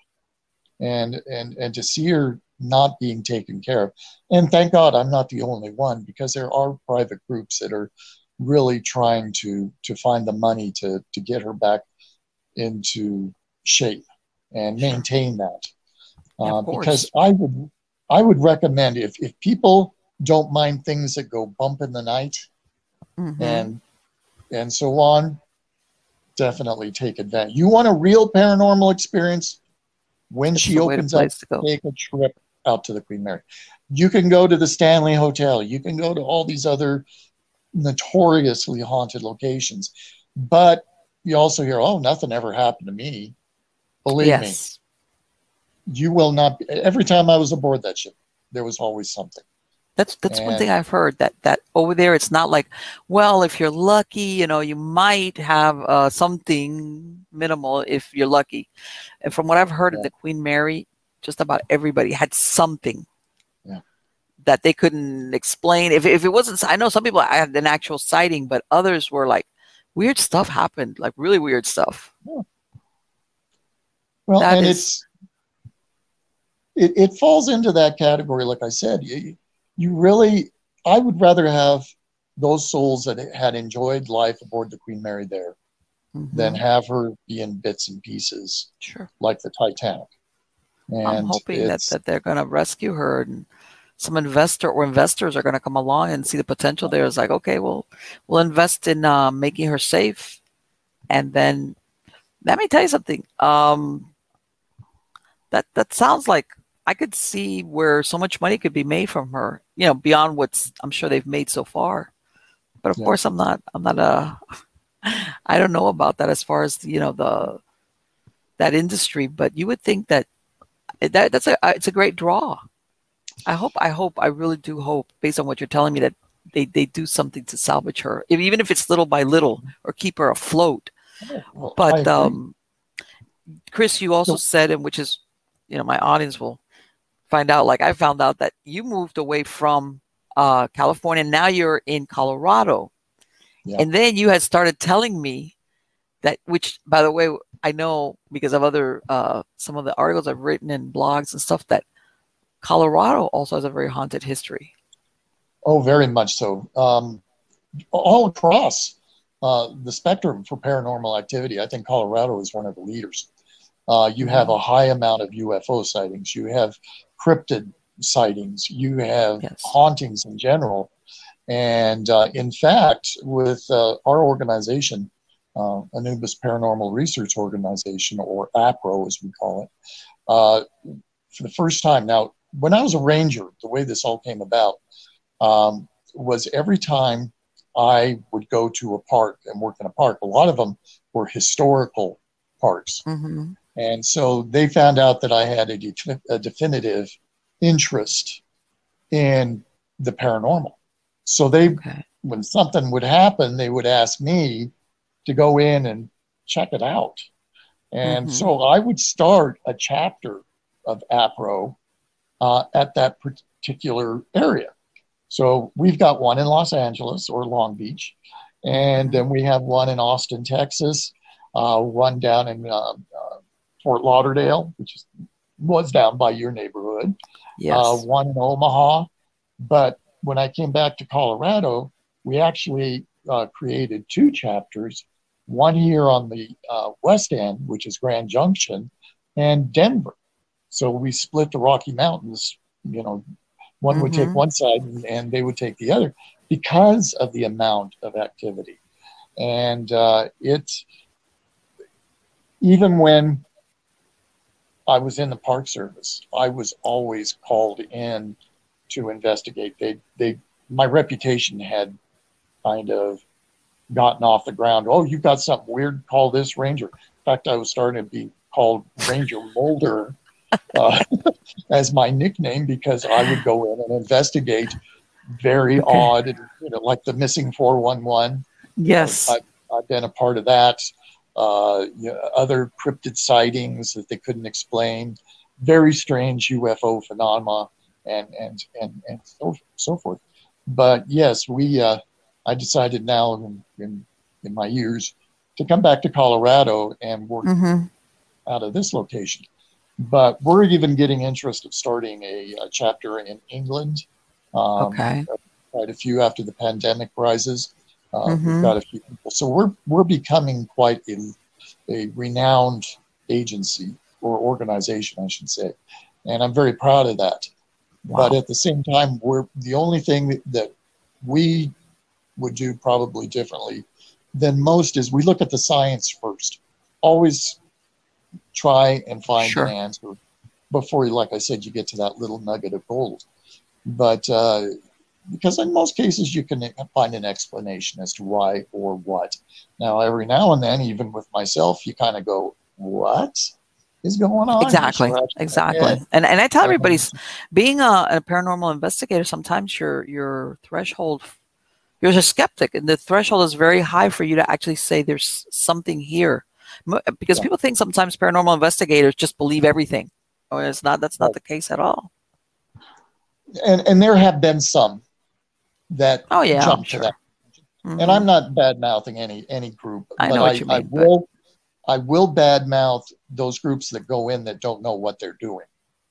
and and and to see her not being taken care of. And thank God I'm not the only one because there are private groups that are really trying to to find the money to to get her back into shape and maintain that. Uh, because I would I would recommend if if people don't mind things that go bump in the night mm-hmm. and and so on, definitely take advantage. You want a real paranormal experience? When it's she opens up, take a trip out to the Queen Mary. You can go to the Stanley Hotel. You can go to all these other notoriously haunted locations. But you also hear, oh, nothing ever happened to me. Believe yes. You will not. Be, every time I was aboard that ship, there was always something. That's that's and, one thing I've heard that that over there it's not like, well, if you're lucky, you know, you might have uh, something minimal if you're lucky. And from what I've heard yeah. of the Queen Mary, just about everybody had something yeah. that they couldn't explain. If, if it wasn't, I know some people had an actual sighting, but others were like, weird stuff happened, like really weird stuff. Yeah. Well, that and is, it's, it, it falls into that category. Like I said, you, you really, I would rather have those souls that had enjoyed life aboard the Queen Mary there mm-hmm. than have her be in bits and pieces, sure, like the Titanic. And I'm hoping that, that they're going to rescue her and some investor or investors are going to come along and see the potential there. It's like, okay, well, we'll invest in uh, making her safe. And then let me tell you something. Um, that that sounds like I could see where so much money could be made from her. You know, beyond what's I'm sure they've made so far. But of yeah. course, I'm not. I'm not uh, a. I don't know about that as far as you know the that industry. But you would think that eh, that that's a uh, it's a great draw. I hope I hope I really do hope based on what you're telling me that they they do something to salvage her, even if it's little by little, or keep her afloat. Oh, well, but um, Chris, you also said, and which is, you know, my audience will find out. Like I found out that you moved away from uh, California, and now you're in Colorado, yeah. and then you had started telling me that, which by the way, I know because of other uh, some of the articles I've written and blogs and stuff that Colorado also has a very haunted history. Oh, very much so. Um, all across uh, the spectrum for paranormal activity, I think Colorado is one of the leaders. Uh, you have a high amount of UFO sightings. You have cryptid sightings. You have yes. hauntings in general. And uh, in fact, with uh, our organization, uh, Anubis Paranormal Research Organization, or APRO as we call it, uh, for the first time. Now, when I was a ranger, the way this all came about um, was every time I would go to a park and work in a park, a lot of them were historical parks. Mm-hmm. And so they found out that I had a, de- a definitive interest in the paranormal. So they, okay. when something would happen, they would ask me to go in and check it out. And mm-hmm. so I would start a chapter of APRO uh, at that particular area. So we've got one in Los Angeles or Long Beach, and then we have one in Austin, Texas, uh, one down in uh, uh Fort Lauderdale, which is, was down by your neighborhood, yes. Uh, one in Omaha. But when I came back to Colorado, we actually uh, created two chapters, one here on the west end, which is Grand Junction, and Denver. So we split the Rocky Mountains, you know, one mm-hmm. would take mm-hmm. one side and, and, they would take the other because of the amount of activity. And uh, it's even when I was in the Park Service, I was always called in to investigate. They, they, my reputation had kind of gotten off the ground. Oh, you've got something weird? Call this ranger. In fact, I was starting to be called Ranger Mulder uh, as my nickname because I would go in and investigate very okay. odd, you know, like the missing 411. Yes. I've, I've been a part of that. Uh, you know, other cryptid sightings that they couldn't explain, very strange UFO phenomena, and and and and so, so forth. But yes, we uh, I decided now in, in, in my years to come back to Colorado and work mm-hmm. out of this location. But we're even getting interest of starting a, a chapter in England. Um, okay. Quite a few after the pandemic rises. Uh, mm-hmm. We've got a few people, so we're we're becoming quite a, a renowned agency or organization, I should say, and I'm very proud of that. Wow. But at the same time, we're the only thing that, that we would do probably differently than most is we look at the science first. Always try and find sure. an answer before, like I said, you get to that little nugget of gold. But uh, because in most cases you can find an explanation as to why or what. Now, every now and then, even with myself, you kind of go, "What is going on?" Exactly, exactly. And and I tell everybody, being a, a paranormal investigator, sometimes your your threshold you're a skeptic and the threshold is very high for you to actually say there's something here because yeah. people think sometimes paranormal investigators just believe everything. Oh, it's not. That's not the case at all. And and there have been some that oh yeah jump sure. to that. Mm-hmm. And I'm not bad mouthing any any group, I but I, mean, I will but... I will bad mouth those groups that go in that don't know what they're doing.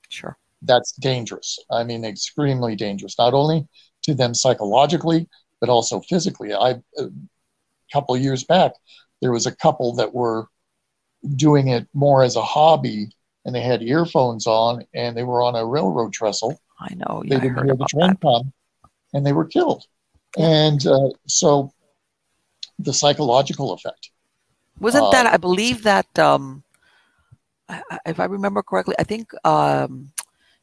Sure. that's dangerous. I mean, extremely dangerous, not only to them psychologically, but also physically. I, a couple of years back, there was a couple that were doing it more as a hobby and they had earphones on and they were on a railroad trestle. I know. Yeah, they didn't hear the train come and they were killed. And uh, so the psychological effect. Wasn't uh, that, I believe that, um, if I remember correctly, I think, um,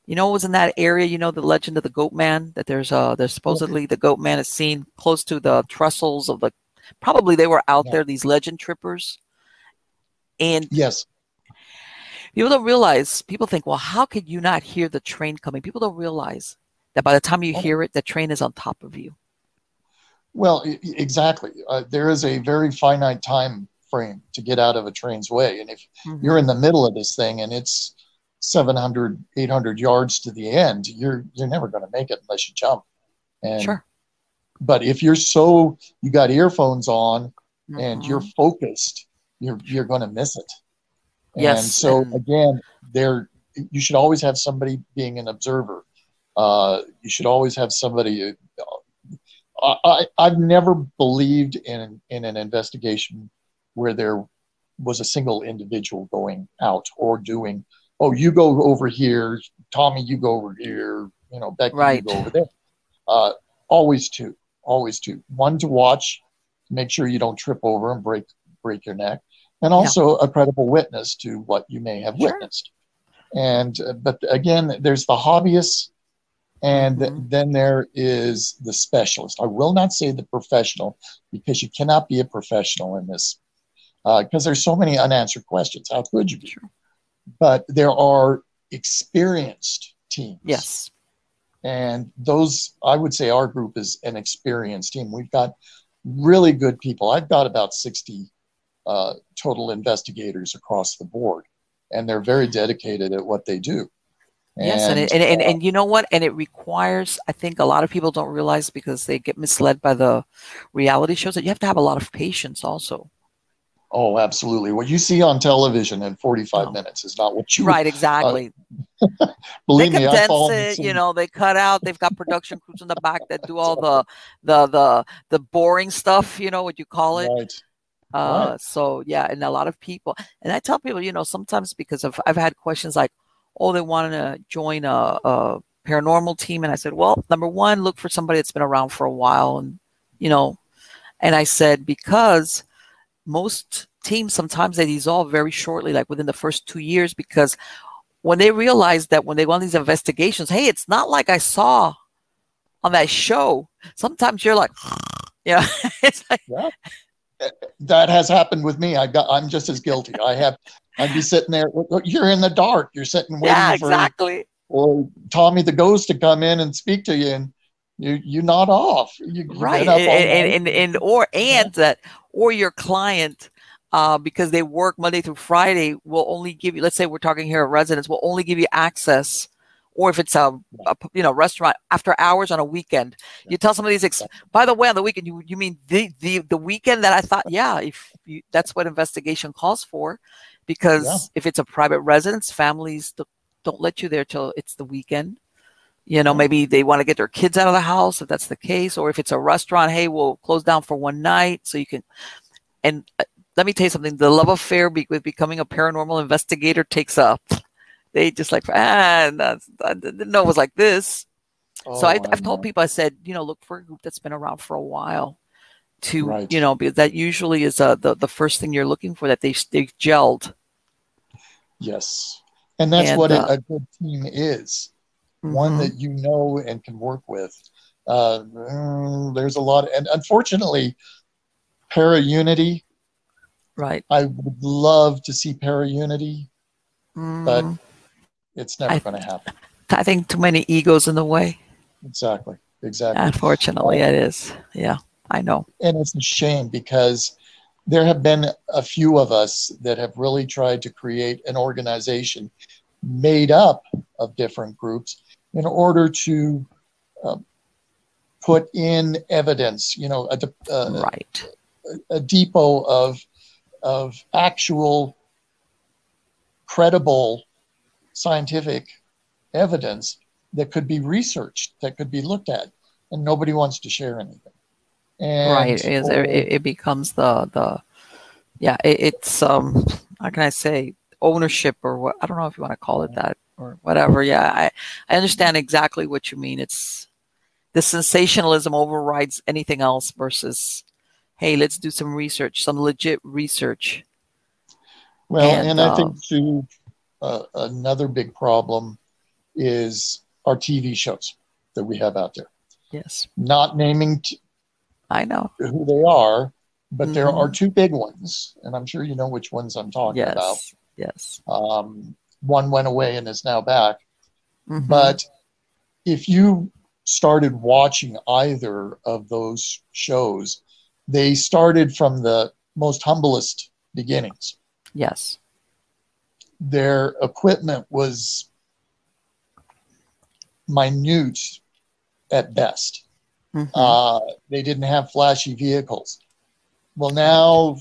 you know, it was in that area, you know, the legend of the goat man, that there's, uh, there's supposedly the goat man is seen close to the trestles of the, probably they were out yeah. there, these legend trippers. And yes, people don't realize, people think, well, how could you not hear the train coming? People don't realize that by the time you oh. hear it, the train is on top of you. Well, exactly. Uh, there is a very finite time frame to get out of a train's way. And if mm-hmm. you're in the middle of this thing and it's 700, 800 yards to the end, you're, you're never going to make it unless you jump. And, sure. But if you're so, you got earphones on mm-hmm. and you're focused, you're, you're going to miss it. Yes. And so again, there, you should always have somebody being an observer. Uh, you should always have somebody. Uh, I, I've never believed in in an investigation where there was a single individual going out or doing. Oh, you go over here, Tommy. You go over here. You know, Becky, right. you go over there. Uh, always two, always two. One to watch, make sure you don't trip over and break break your neck, and also yeah. a credible witness to what you may have sure. witnessed. And uh, but again, there's the hobbyists, and mm-hmm. then there is the specialist. I will not say the professional because you cannot be a professional in this because uh, there's so many unanswered questions. How could you be? Sure. But there are experienced teams. Yes. And those, I would say, our group is an experienced team. We've got really good people. I've got about 60 uh, total investigators across the board, and they're very dedicated at what they do. And, yes, and, it, and, and, and you know what? And it requires, I think a lot of people don't realize because they get misled by the reality shows that you have to have a lot of patience also. Oh, absolutely. What you see on television in 45 minutes is not what you right. Exactly. Uh, believe they me, condense it. You know, they cut out. They've got production crews in the back that do all the the the the boring stuff. You know what you call it. Right. Uh, right. So yeah, and a lot of people, and I tell people, you know, sometimes because of I've had questions like, oh, they want to join a, a paranormal team, and I said, well, number one, look for somebody that's been around for a while, and you know, and I said because most teams sometimes they dissolve very shortly, like within the first two years, because when they realize that when they go on these investigations, hey, it's not like I saw on that show. Sometimes you're like, yeah, it's like. Yeah. That has happened with me. I got. I'm just as guilty. I have. I'd be sitting there. You're in the dark. You're sitting waiting yeah, for exactly. or Tommy the ghost to come in and speak to you, and you you nod off. You, right, and, and, and, and or and that or your client uh, because they work Monday through Friday, will only give you, let's say we're talking here at residence, will only give you access, or if it's a, a you know restaurant after hours on a weekend. You tell some of these. Ex- by the way, on the weekend, you you mean the the the weekend that I thought, yeah, if you, that's what investigation calls for, because yeah. if it's a private residence, families don't let you there till it's the weekend. You know, maybe they want to get their kids out of the house if that's the case, or if it's a restaurant, hey, we'll close down for one night so you can. And uh, let me tell you something. The love affair be- with becoming a paranormal investigator takes up. They just like, ah, I didn't know it was like this. Oh, so I, have told people, I said, you know, look for a group that's been around for a while to, right. you know, because that usually is uh, the, the first thing you're looking for that they, they've gelled. Yes. And that's and, what uh, a, good team is. Mm-hmm. One that you know and can work with. Uh, mm, there's a lot, and unfortunately, para unity Right. I would love to see para unity, mm. but it's never going to happen. I think too many egos in the way. Exactly. Exactly. Unfortunately, it is. Yeah, I know. And it's a shame because there have been a few of us that have really tried to create an organization made up of different groups in order to uh, put in evidence, you know, a, uh, right. a, a depot of of actual credible scientific evidence that could be researched, that could be looked at, and nobody wants to share anything. And right, it, it, becomes the the yeah, it, it's um how can I say ownership or what I don't know if you want to call it that or whatever. Yeah, I I understand exactly what you mean. It's the sensationalism overrides anything else versus hey, let's do some research, some legit research. Well, and, and I think uh, too uh, another big problem is our TV shows that we have out there. Yes. Not naming t- I know who they are, but mm-hmm. there are two big ones, and I'm sure you know which ones I'm talking yes. about. Yes. Um, one went away and is now back. Mm-hmm. But if you started watching either of those shows, they started from the most humblest beginnings. Yes. Their equipment was minute at best. Mm-hmm. Uh, they didn't have flashy vehicles. Well, now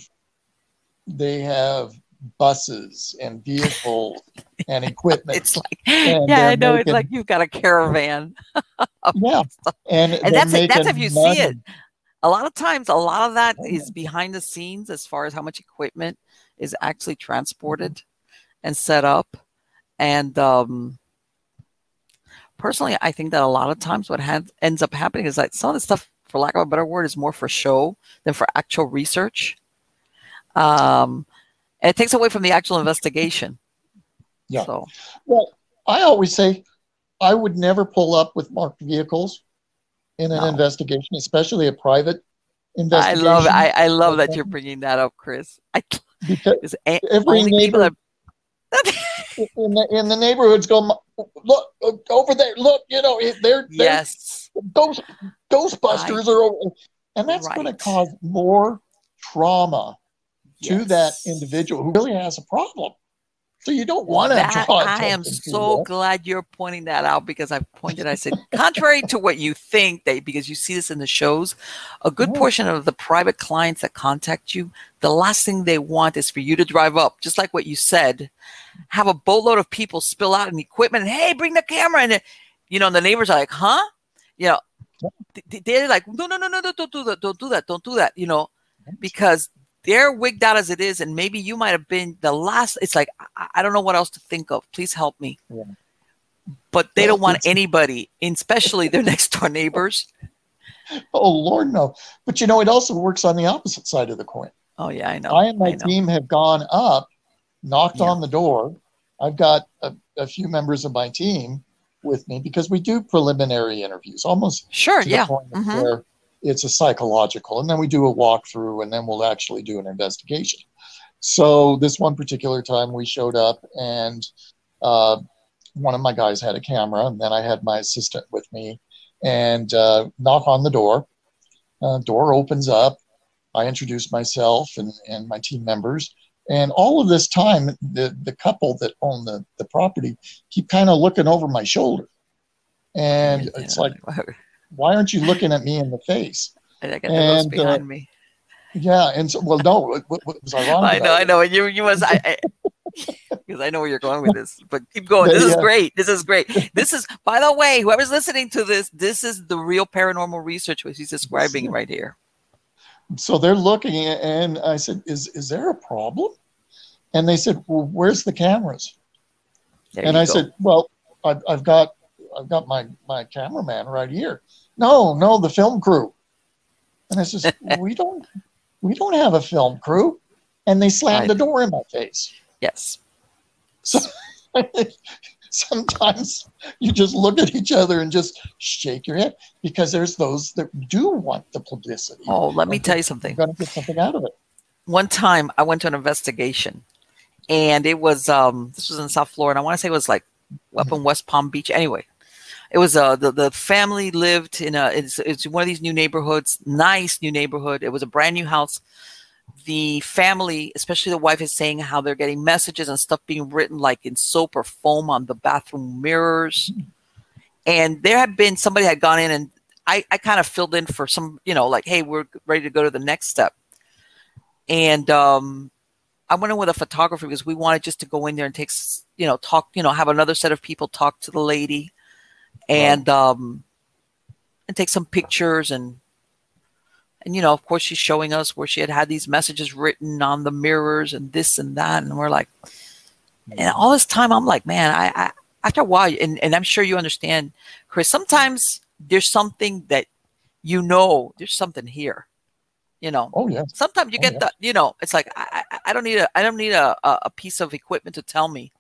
they have buses and vehicles and equipment. It's like, yeah, I know. Making, it's like you've got a caravan. yeah, and, and that's that's if you money. see it. A lot of times, a lot of that is behind the scenes as far as how much equipment is actually transported and set up. And um, personally, I think that a lot of times what ends up happening is that some of the stuff, for lack of a better word, is more for show than for actual research. Um, and it takes away from the actual investigation. Yeah. So. Well, I always say I would never pull up with marked vehicles in an no. investigation, especially a private investigation. I love it. I, I love that you're bringing that up, Chris. I, because every neighbor that, in the in the neighborhoods go look over there. Look, you know they're, they're yes, ghost Ghostbusters are over, and that's right. going to cause more trauma to that individual who really has a problem. So you don't want to that, I am so that. glad you're pointing that out because I pointed, I said, contrary to what you think, they because you see this in the shows, a good yeah. portion of the private clients that contact you, the last thing they want is for you to drive up, just like what you said, have a boatload of people spill out in equipment and hey, bring the camera. And you know, and the neighbors are like, huh? You know, they're like, no, no, no, no, no, don't do that, don't do that, don't do that, you know, because they're wigged out as it is, and maybe you might have been the last. It's like I, I don't know what else to think of. Please help me. Yeah. But they don't want anybody, especially their next door neighbors. Oh Lord, no! But you know, it also works on the opposite side of the coin. Oh yeah, I know. I and my I team have gone up, knocked yeah. on the door. I've got a, a, few members of my team with me because we do preliminary interviews, almost sure, yeah. Mm-hmm. Where it's a psychological, and then we do a walkthrough, and then we'll actually do an investigation. So this one particular time, we showed up, and uh, one of my guys had a camera, and then I had my assistant with me, and uh, knock on the door. Uh, door opens up. I introduce myself and, and my team members. And all of this time, the, the couple that own the, the property keep kind of looking over my shoulder. And yeah, it's like, why aren't you looking at me in the face? I got the and, behind uh, me. Yeah, and so well, no, what, what was I know, I know, and you you must. I, because I know where you're going with this, but keep going. This yeah. is great. This is great. This is, by the way, whoever's listening to this, this is the real paranormal research which he's describing right here. So they're looking, and I said, "Is is there a problem?" And they said, "Well, where's the cameras?" There and I go. said, "Well, I've, I've got I've got my my cameraman right here." No, no, the film crew. And I says, we don't, we don't have a film crew. And they slammed the door in my face. Yes. So sometimes you just look at each other and just shake your head because there's those that do want the publicity. Oh, let me tell you something. You're going to get something out of it. One time I went to an investigation and it was, um, this was in South Florida. I want to say it was like up in West Palm Beach. Anyway, it was uh the, the family lived in a it's, it's one of these new neighborhoods nice new neighborhood it was a brand new house the family especially the wife is saying how they're getting messages and stuff being written like in soap or foam on the bathroom mirrors. And there had been somebody had gone in and i i kind of filled in for some you know like hey we're ready to go to the next step. And um I went in with a photographer because we wanted just to go in there and take, you know, talk, you know, have another set of people talk to the lady, and um, and take some pictures and and you know, of course, she's showing us where she had had these messages written on the mirrors and this and that, and we're like, and all this time, I'm like, man, I, I after a while, and, and I'm sure you understand, Chris. Sometimes there's something that you know there's something here you know oh yeah sometimes you oh, get the you know it's like I, I, I don't need a i don't need a, a piece of equipment to tell me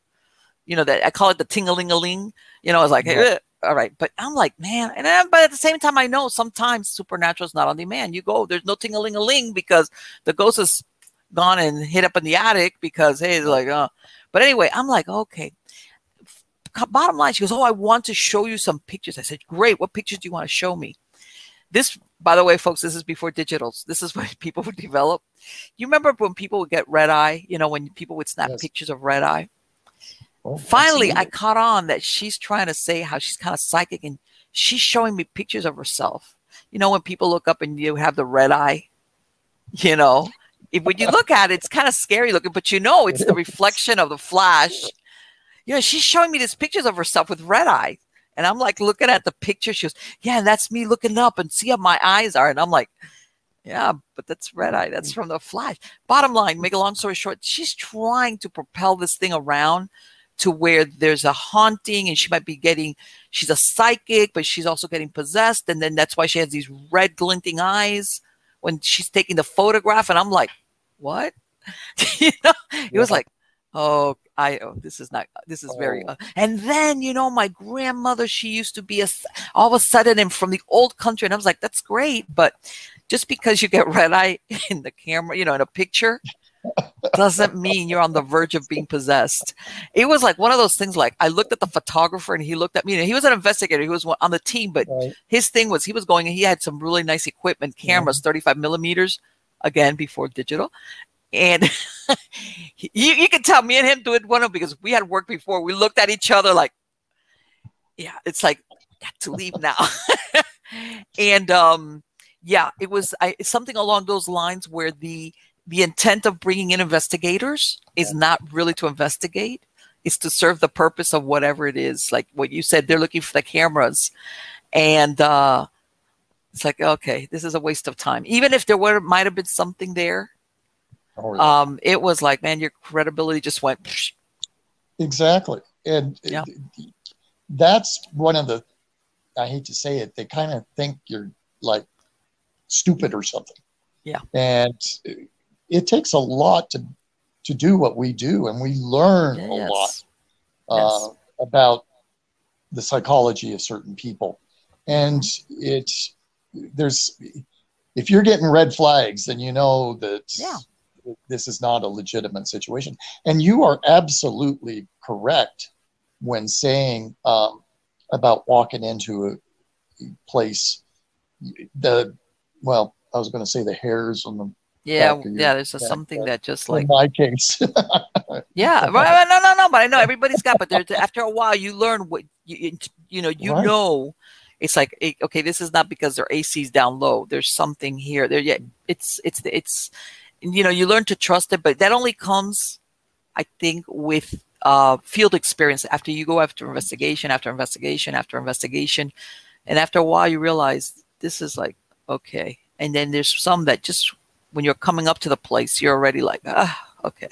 you know that i call it the ting-a-ling-a-ling you know i was like yeah. hey, all right but i'm like man and then, but at the same time i know sometimes supernatural is not on demand you go there's no ting-a-ling-a-ling because the ghost is gone and hit up in the attic because hey it's like oh but anyway i'm like okay bottom line she goes oh i want to show you some pictures i said great what pictures do you want to show me this, by the way, folks, this is before digitals. This is when people would develop. You remember when people would get red eye? You know, when people would snap yes. pictures of red eye. Oh, Finally, I caught on that she's trying to say how she's kind of psychic, and she's showing me pictures of herself. You know, when people look up and you have the red eye, you know, if, when you look at it, it's kind of scary looking, but you know, it's the reflection of the flash. You know, she's showing me these pictures of herself with red eye. And I'm like looking at the picture. She goes, Yeah, that's me looking up and see how my eyes are. And I'm like, Yeah, but that's red eye. That's mm. from the flash. Bottom line, make a long story short, she's trying to propel this thing around to where there's a haunting and she might be getting she's a psychic, but she's also getting possessed. And then that's why she has these red glinting eyes when she's taking the photograph. And I'm like, What? you know, it yeah. was like, oh I oh, this is not this is oh. very uh, and then you know my grandmother she used to be a all of a sudden and from the old country and I was like that's great but just because you get red eye in the camera you know in a picture doesn't mean you're on the verge of being possessed. It was like one of those things. Like I looked at the photographer and he looked at me. And he was an investigator. He was on the team, but right. his thing was he was going. He had some really nice equipment, cameras, yeah. 35 millimeters, again before digital, and you, you can tell me and him doing one of because we had worked before. We looked at each other like, yeah, it's like got to leave now. and um, yeah, it was I, something along those lines where the the intent of bringing in investigators is not really to investigate; it's to serve the purpose of whatever it is. Like what you said, they're looking for the cameras, and uh, it's like okay, this is a waste of time. Even if there were might have been something there, Oh, yeah. um, it was like, man, your credibility just went. Psh. Exactly, and yeah. that's one of the. I hate to say it, they kind of think you're like stupid or something. Yeah, and it takes a lot to to do what we do, and we learn yes. a lot uh, yes. about the psychology of certain people, and it's there's if you're getting red flags, then you know that yeah this is not a legitimate situation. And you are absolutely correct when saying um, about walking into a place. The well, I was going to say the hairs on the yeah, yeah. There's a, something that just like in my case. yeah, right, no, no, no. But I know everybody's got. But after a while, you learn what you you know. You right. know, it's like okay, this is not because their AC's down low. There's something here. There, yeah. It's it's it's you know you learn to trust it but that only comes i think with uh, field experience after you go after investigation after investigation after investigation and after a while you realize this is like okay and then there's some that just when you're coming up to the place you're already like ah okay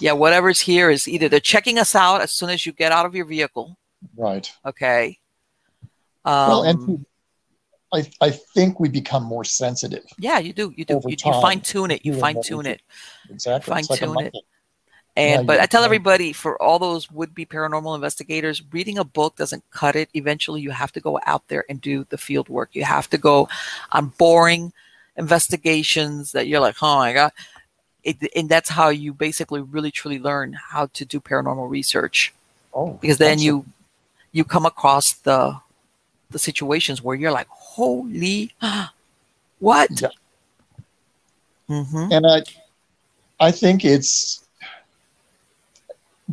yeah whatever's here is either they're checking us out as soon as you get out of your vehicle right okay um, well and um, I, I think we become more sensitive. Yeah, you do. You do. You, you fine tune it. You fine tune it. Exactly. Fine tune like it. And yeah, but I tell everybody for all those would be paranormal investigators, reading a book doesn't cut it. Eventually you have to go out there and do the field work. You have to go on boring investigations that you're like, oh my God. It, and that's how you basically really truly learn how to do paranormal research. Oh, because then you you come across the the situations where you're like, holy, what? Yeah. Mm-hmm. And I, I think it's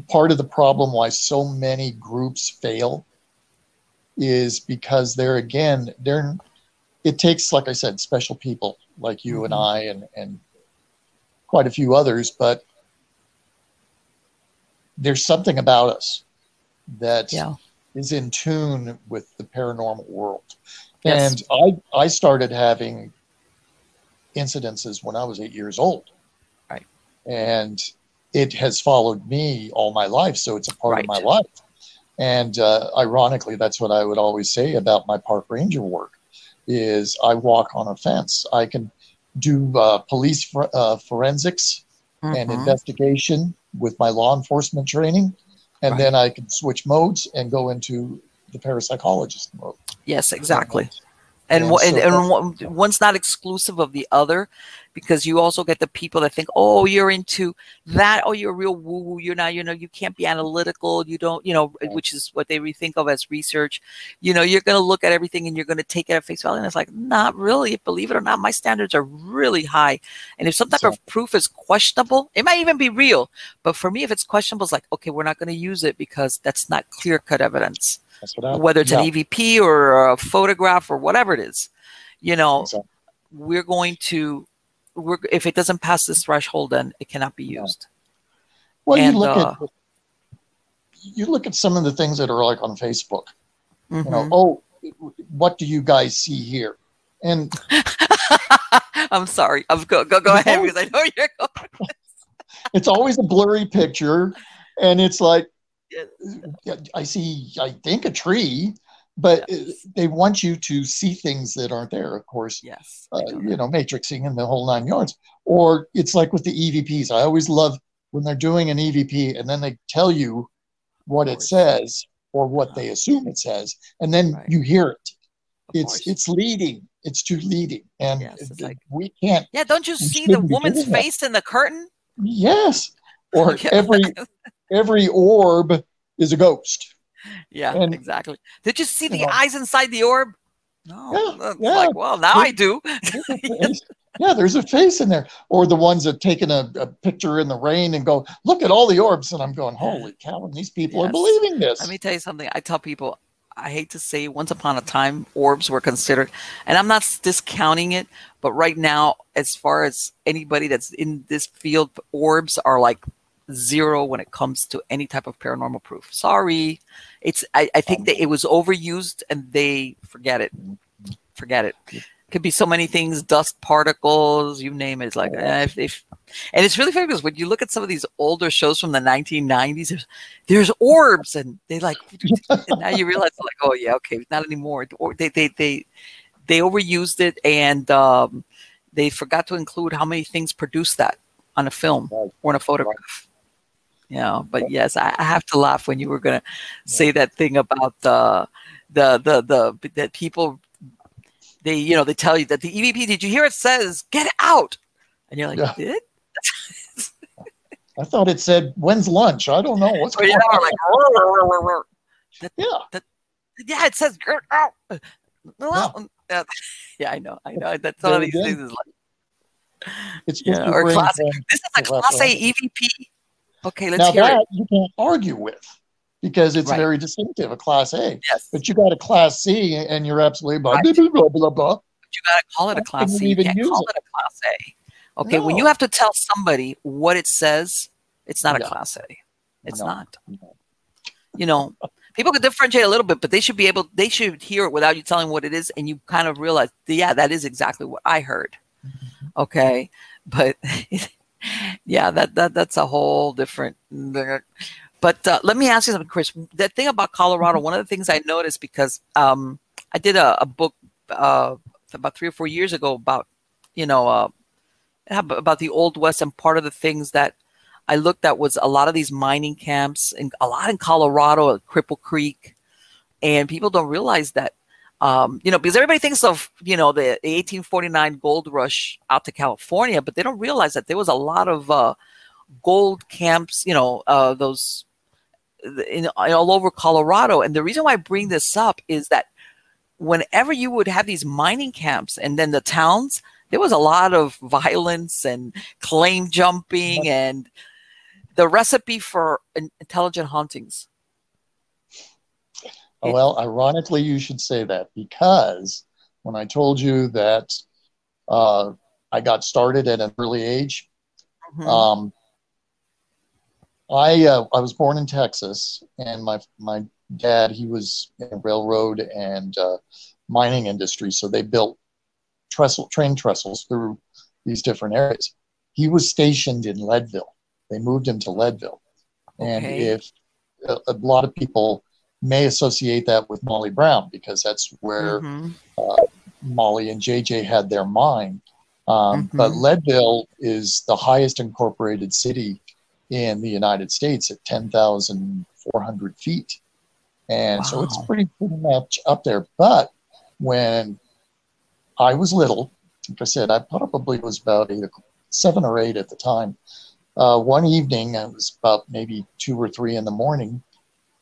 part of the problem why so many groups fail is because they're again they're it takes like i said special people like you mm-hmm. and i and and quite a few others but there's something about us that yeah. is in tune with the paranormal world. Yes. And I, I started having incidences when I was eight years old. Right. And it has followed me all my life. So it's a part right. of my life. And uh, ironically, that's what I would always say about my park ranger work is I walk on a fence. I can do uh, police for, uh, forensics mm-hmm. and investigation with my law enforcement training. And right. then I can switch modes and go into the parapsychologist mode. Yes, exactly and, and, so and, and one's not exclusive of the other because you also get the people that think oh you're into that. Oh you're real woo woo you're not you know you can't be analytical. You don't you know which is what they think of as research. You know you're going to look at everything and you're going to take it at face value and it's like not really. Believe it or not my standards are really high. And if some type of proof is questionable it might even be real but for me if it's questionable it's like okay we're not going to use it because that's not clear cut evidence whether it's yeah. an EVP or a photograph or whatever it is, you know, we're going to, if it doesn't pass this threshold, then it cannot be used. Well, and, you look uh, at, you look at some of the things that are like on Facebook, mm-hmm. you know, mm-hmm. oh, what do you guys see here? And I'm sorry. I'm go, go, go ahead because I know you're going. it's always a blurry picture and it's like I see, I think a tree, but yes. they want you to see things that aren't there. Of course, yes, uh, you know, matrixing and the whole nine yards. Or it's like with the EVPs. I always love when they're doing an EVP and then they tell you what it says or what they assume it says, and then right. you hear it. Of it's course. it's leading. It's too leading, and yes, like, we can't. Yeah, don't you see the woman's face that. in the curtain? Yes, or every every orb is a ghost. Yeah, and, exactly. Did you see the know, eyes inside the orb? No. Yeah, yeah. Like, well, now I do. yeah, there's a face in there. Or the ones that taken a, a, picture in the rain and go, look at all the orbs. And I'm going, holy cow, and these people yes. are believing this. Let me tell you something. I tell people, I hate to say once upon a time orbs were considered, and I'm not discounting it, but right now, as far as anybody that's in this field, orbs are like zero when it comes to any type of paranormal proof. Sorry. It's I, I think that it was overused and they forget it. Forget it. Could be so many things, dust particles, you name it. It's like eh, if, if, and it's really funny because when you look at some of these older shows from the 1990s, there's, there's orbs, and they like. and now you realize, like, oh yeah, okay, not anymore. Or they they they they overused it, and um, they forgot to include how many things produce that on a film or in a photograph you know but yes I, I have to laugh when you were going to say that thing about the the the the that people they you know they tell you that the evp did you hear it says get out? And you're like yeah. did? I thought it said when's lunch? I don't know what's going on? Like, yeah. that, yeah it says get out. Uh, yeah. Um, yeah. I know i know that's all these things is like it's yeah, or class, this is a class a evp Okay, let's now hear that it. you can't argue with because it's right. very distinctive, a class A. Yes. But you got a class C and you're absolutely blah, right. blah, blah, blah, blah. But you got to call it a class C. You can't call it. it. a class A. Okay, no. when you have to tell somebody what it says, it's not a class A. It's no. not. No. You know, people can differentiate a little bit, but they should be able, they should hear it without you telling what it is. And you kind of realize, yeah, that is exactly what I heard. Mm-hmm. Okay. But yeah, that that that's a whole different. But uh, let me ask you something, Chris. The thing about Colorado, mm-hmm. one of the things I noticed because um, I did a, a book uh, about three or four years ago about you know uh, about the old west, and part of the things that I looked at was a lot of these mining camps, and a lot in Colorado, at Cripple Creek, and people don't realize that um, you know, because everybody thinks of, you know, the, 1849 gold rush out to California, but they don't realize that there was a lot of uh, gold camps, you know, uh, those in, in, all over Colorado. And the reason why I bring this up is that whenever you would have these mining camps and then the towns, there was a lot of violence and claim jumping and the recipe for intelligent hauntings Oh, well, ironically, you should say that because when I told you that uh, I got started at an early age, mm-hmm. um, I uh, I was born in Texas, and my my dad he was in the railroad and uh, mining industry, so they built trestle train trestles through these different areas. He was stationed in Leadville. They moved him to Leadville, and if a, a, lot of people may associate that with Molly Brown because that's where mm-hmm. uh, Molly and JJ had their mine. Um, mm-hmm. But Leadville is the highest incorporated city in the United States at 10,400 feet. And wow. so it's pretty, pretty much up there. But when I was little, like I said, I probably was about eight, seven or eight at the time. Uh, one evening, it was about maybe two or three in the morning,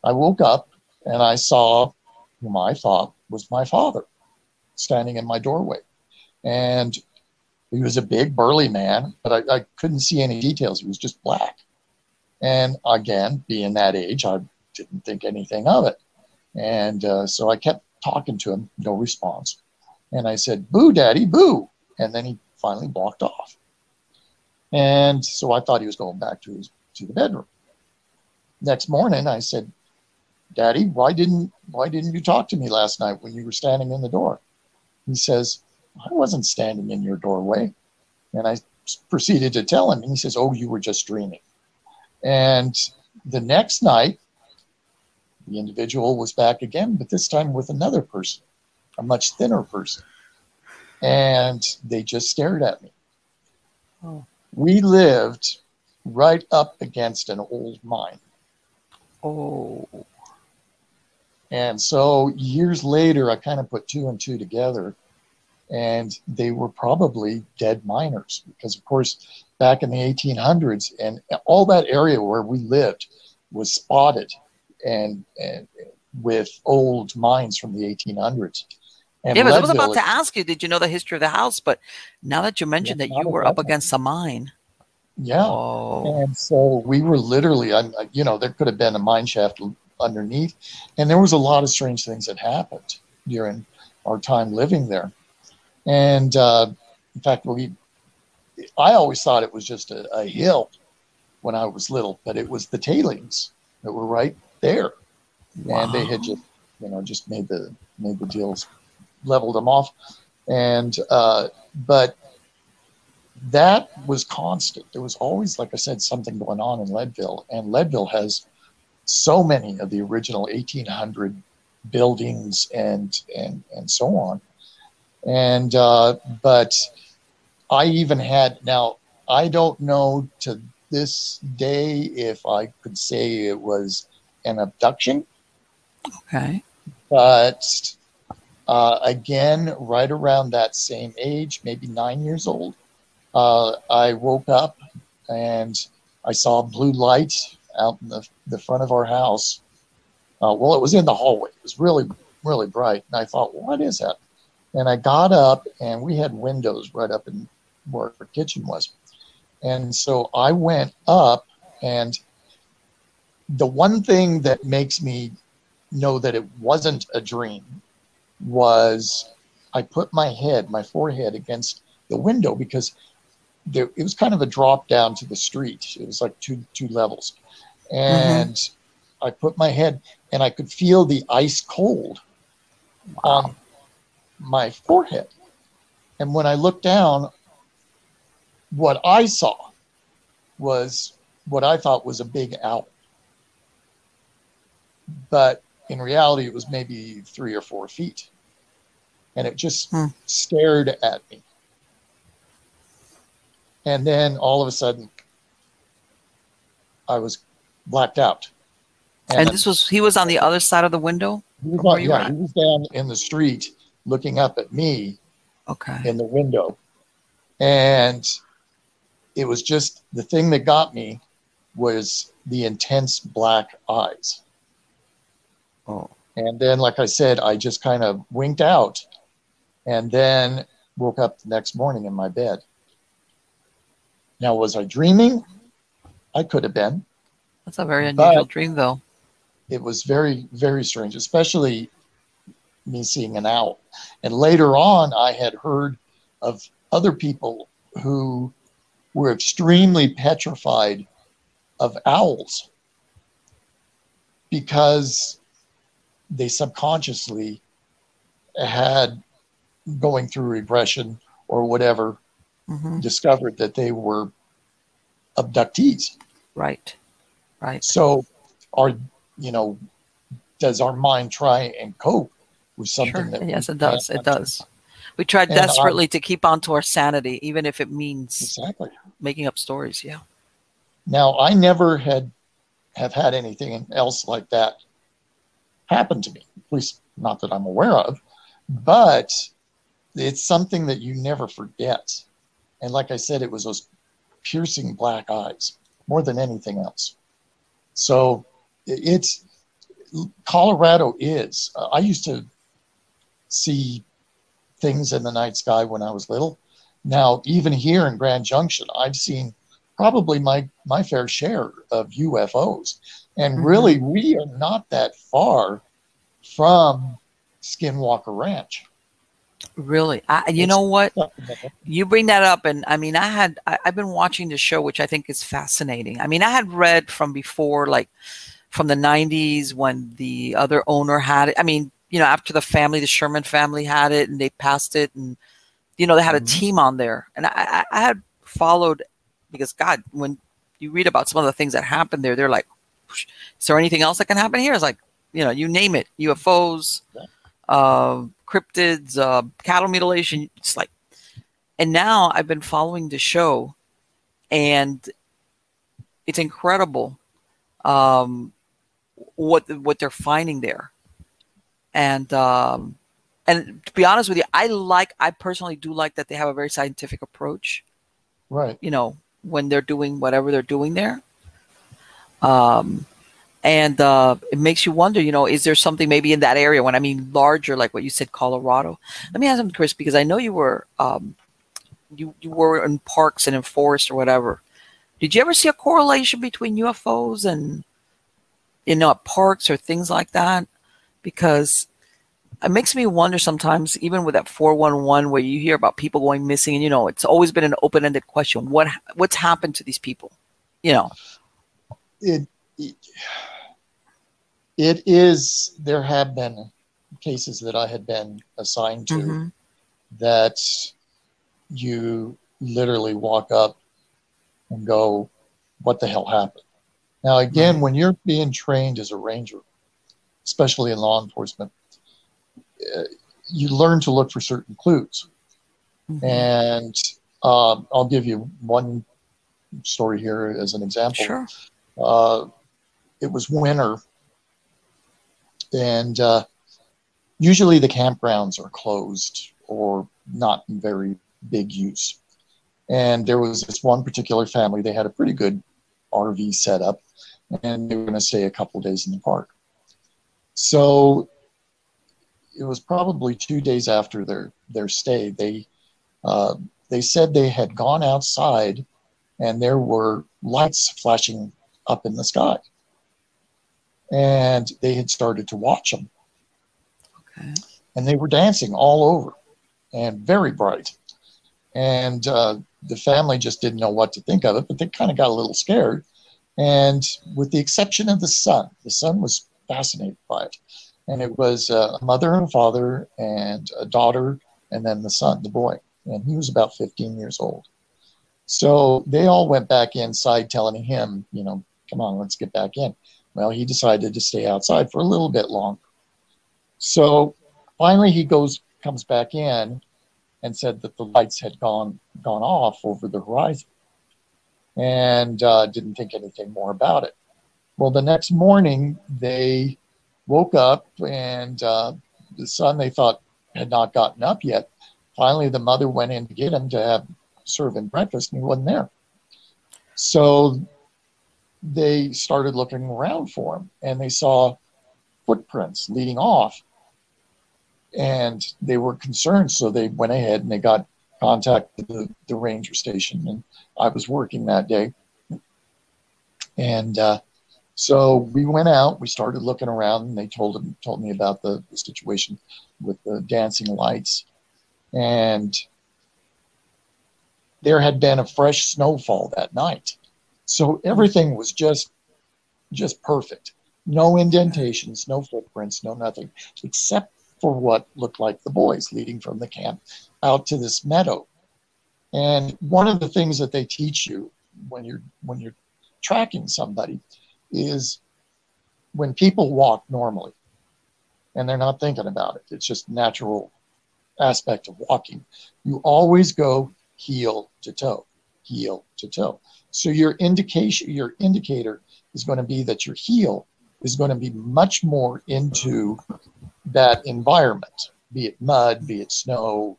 I woke up and I saw whom I thought was my father standing in my doorway. And he was a big, burly man, but I, I couldn't see any details. He was just black. And again, being that age, I didn't think anything of it. And uh, so I kept talking to him, no response. And I said, Boo, daddy, boo. And then he finally walked off. And so I thought he was going back to his to the bedroom. Next morning, I said, Daddy, why didn't why didn't you talk to me last night when you were standing in the door? He says, I wasn't standing in your doorway. And I proceeded to tell him, and he says, Oh, you were just dreaming. And the next night, the individual was back again, but this time with another person, a much thinner person. And they just stared at me. Oh. We lived right up against an old mine. Oh. And so years later, I kind of put two and two together, and they were probably dead miners because, of course, back in the 1800s, and all that area where we lived was spotted and, and with old mines from the 1800s. And yeah, but I was about to ask you, did you know the history of the house? But now that you mentioned yeah, that you were up against a mine. Yeah. Oh. And so we were literally, I, you know, there could have been a mine shaft underneath. And there was a lot of strange things that happened during our time living there. And uh, in fact, we, I always thought it was just a, a hill when I was little, but it was the tailings that were right there. Wow. And they had just, you know, just made the made the deals, leveled them off. And uh, but that was constant. There was always, like I said, something going on in Leadville, and Leadville has so many of the original 1800 buildings and and and so on. And uh, but I even had now I don't know to this day if I could say it was an abduction. Okay. But uh, again, right around that same age, maybe nine years old, uh, I woke up and I saw blue light out in the, the front of our house. Uh, well, it was in the hallway. It was really, really bright. And I thought, what is that? And I got up, and we had windows right up in where our kitchen was. And so I went up, and the one thing that makes me know that it wasn't a dream was I put my head, my forehead against the window because there, it was kind of a drop down to the street. It was like two two levels, and mm-hmm. I put my head and I could feel the ice cold wow. on my forehead. And when I looked down, what I saw was what I thought was a big owl. But in reality, it was maybe three or four feet. And it just hmm. stared at me. And then all of a sudden, I was blacked out. And, and this was he was on the other side of the window. He was on, yeah, he was down in the street looking up at me. Okay. In the window, and it was just the thing that got me was the intense black eyes. Oh. And then, like I said, I just kind of winked out, and then woke up the next morning in my bed. Now, was I dreaming? I could have been. That's a very unusual but dream, though. It was very, very strange, especially me seeing an owl. And later on, I had heard of other people who were extremely petrified of owls because they subconsciously had going through regression or whatever mm-hmm. discovered that they were abductees right right. So our you know does our mind try and cope with something sure. that yes it does. It does. we try desperately to keep on to our sanity even if it means exactly. making up stories yeah. Now i never had have had anything else like that happen to me at least not that i'm aware of but it's something that you never forget. And like i said it was those piercing black eyes more than anything else so it's Colorado is. Uh, I used to see things in the night sky when I was little. Now, even here in Grand Junction, I've seen probably my my fair share of UFOs, and mm-hmm. really, we are not that far from Skinwalker Ranch. Really, I, you it's know what? You bring that up, and I mean, I had I, I've been watching the show, which I think is fascinating. I mean, I had read from before, like from the 90s when the other owner had it. I mean, you know, after the family, the Sherman family had it and they passed it and, you know, they had a mm-hmm. team on there. And I, I had followed because, God, when you read about some of the things that happened there, they're like, is there anything else that can happen here? It's like, you know, you name it UFOs, uh, cryptids, uh, cattle mutilation. It's like, and now I've been following the show and it's incredible um, what what they're finding there. And um, and to be honest with you, I like I personally do like that they have a very scientific approach. Right. You know, when they're doing whatever they're doing there. Um and uh, it makes you wonder, you know, is there something maybe in that area when I mean larger, like what you said, Colorado? Let me ask him, Chris, because I know you were um, you you were in parks and in forests or whatever. Did you ever see a correlation between UFOs and you know, parks or things like that, because it makes me wonder sometimes, even with that 411, where you hear about people going missing, and you know, it's always been an open ended question what what's happened to these people? You know, it, it, it is, there have been cases that I had been assigned to mm-hmm. that you literally walk up and go, What the hell happened? Now, again, when you're being trained as a ranger, especially in law enforcement, uh, you learn to look for certain clues. Mm-hmm. And uh, I'll give you one story here as an example. Sure. Uh, it was winter, and uh, usually the campgrounds are closed or not in very big use. And there was this one particular family, they had a pretty good RV setup and they were going to stay a couple days in the park. So it was probably two days after their their stay. They uh, they said they had gone outside, and there were lights flashing up in the sky, and they had started to watch them. Okay. And they were dancing all over, and very bright. And uh, the family just didn't know what to think of it, but they kind of got a little scared and with the exception of the son, the son was fascinated by it. And it was a mother and a father and a daughter, and then the son, the boy. And he was about 15 years old. So they all went back inside telling him, you know, come on, let's get back in. Well, he decided to stay outside for a little bit longer. So finally he goes, comes back in and said that the lights had gone gone off over the horizon and uh, didn't think anything more about it. Well, the next morning they woke up and uh, the son they thought had not gotten up yet. Finally, the mother went in to get him to have serve him breakfast, and he wasn't there. So they started looking around for him, and they saw footprints leading off, and they were concerned. So they went ahead and they got contacted the, the ranger station, and I was working that day. And uh, so we went out. We started looking around, and they told him told me about the, the situation with the dancing lights, and there had been a fresh snowfall that night, So everything was just just perfect. No indentations, no footprints, no nothing, except for what looked like the boys leading from the camp out to this meadow. And one of the things that they teach you when you're when you're tracking somebody is when people walk normally and they're not thinking about it. It's just natural aspect of walking. You always go heel to toe, heel to toe. So your indication, your indicator is going to be that your heel is going to be much more into that environment, be it mud, be it snow,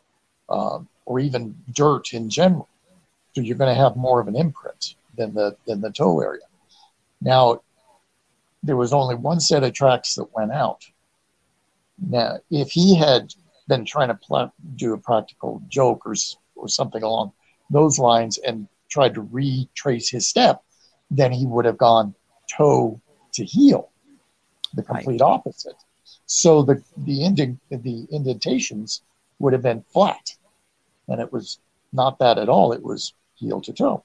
um, or even dirt in general. So you're going to have more of an imprint than the than the toe area. Now, there was only one set of tracks that went out. Now, if he had been trying to pl- do a practical joke or, or something along those lines and tried to retrace his step, then he would have gone toe to heel, the complete right. opposite. So the the, ind- the indentations would have been flat, and it was not that at all. It was heel to toe.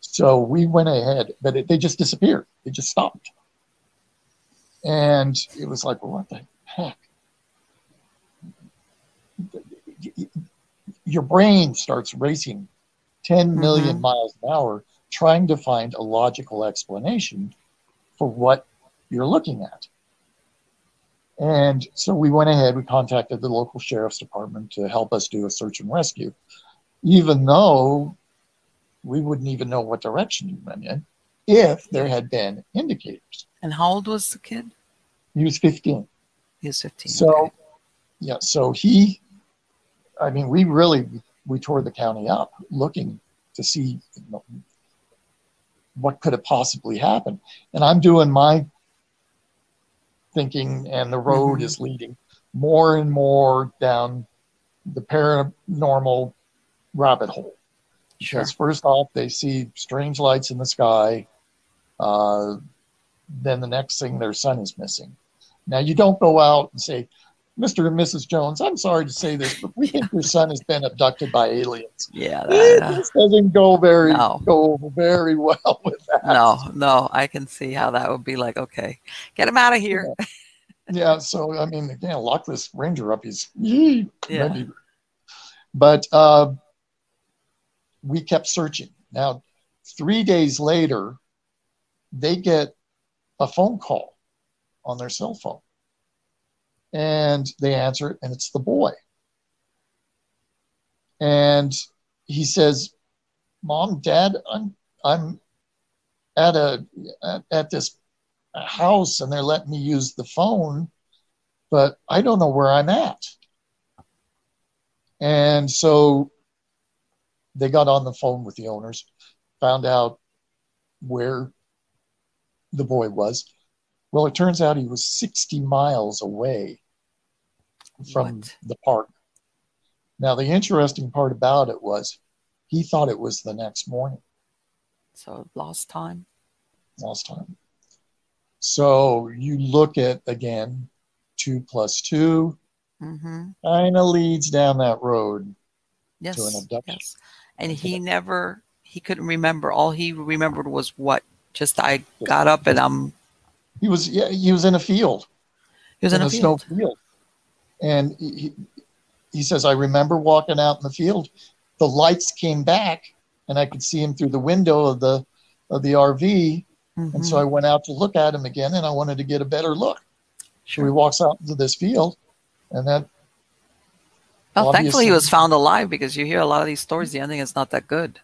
So we went ahead, but it, they just disappeared. They just stopped, and it was like, well, what the heck? Your brain starts racing 10 million mm-hmm. miles an hour trying to find a logical explanation for what you're looking at. And so we went ahead, we contacted the local sheriff's department to help us do a search and rescue, even though we wouldn't even know what direction you went in if there had been indicators. And how old was the kid? He was 15. He was 15. So, okay. yeah, so he, I mean, we really, we tore the county up looking to see you know, what could have possibly happened. And I'm doing my thinking, and the road mm-hmm. is leading more and more down the paranormal rabbit hole. Sure. Because first off, they see strange lights in the sky. Uh, then the next thing, their son is missing. Now, you don't go out and say, Mr. and Mrs. Jones, I'm sorry to say this, but we think your son has been abducted by aliens. Yeah, that, uh, this doesn't go very no. go very well with that. No, no, I can see how that would be like. Okay, get him out of here. Yeah. yeah so I mean, again, lock this ranger up. He's yeah. Ready. But uh, we kept searching. Now, three days later, they get a phone call on their cell phone and they answer it, and it's the boy. And he says, "Mom, Dad, I'm I'm at a at, at this house, and they're letting me use the phone, but I don't know where I'm at." And so they got on the phone with the owners, found out where the boy was, well, it turns out he was 60 miles away from what? the park. Now, the interesting part about it was he thought it was the next morning. So, lost time? Lost time. So, you look at again, two plus 2 mm-hmm. kind of leads down that road yes, to an abduction. Yes. And he never, he couldn't remember. All he remembered was what? Just I got up and I'm he was yeah, he was in a field. He was in, in a, field. snow field. And he, he says, I remember walking out in the field. The lights came back and I could see him through the window of the of the RV. Mm-hmm. And so mm-hmm. I went out to look at him again and I wanted to get a better look. Sure. So he walks out into this field and that well, thankfully he was found alive because you hear a lot of these stories. The ending is not that good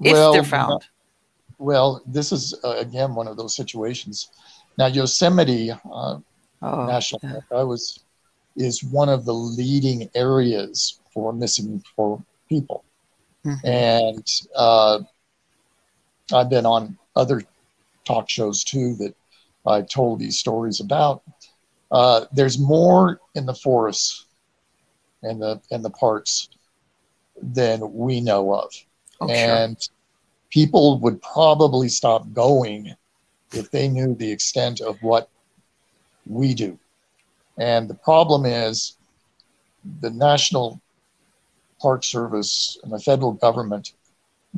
if well, they're found. well, this is uh, again one of those situations now, Yosemite uh, oh, National yeah. Park, I was is one of the leading areas for missing for people, mm-hmm. and uh, I've been on other talk shows too that I told these stories about. Uh, there's more in the forests and the and the parks than we know of, oh, and sure. people would probably stop going if they knew the extent of what we do. And the problem is the National Park Service and the federal government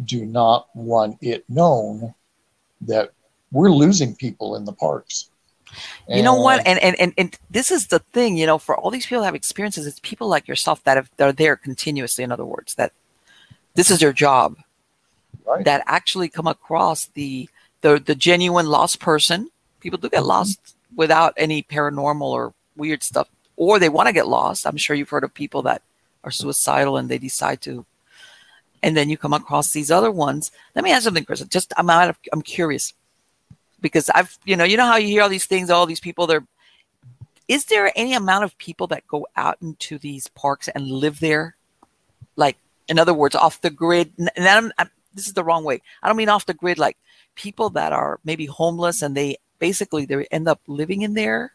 do not want it known that we're losing people in the parks. And you know what? And, and and and this is the thing, you know, for all these people that have experiences, it's people like yourself that have that are there continuously. In other words, that this is their job. Right. That actually come across the the the genuine lost person. People do get mm-hmm. lost without any paranormal or weird stuff, or they want to get lost. I'm sure you've heard of people that are suicidal and they decide to and then you come across these other ones. Let me ask something, Chris. Just I'm out of, I'm curious because I've you know you know how you hear all these things, all these people. They're there any amount of people that go out into these parks and live there, like in other words, off the grid? And I'm, I'm, this is the wrong way. I don't mean off the grid, like people that are maybe homeless and they basically they end up living in there.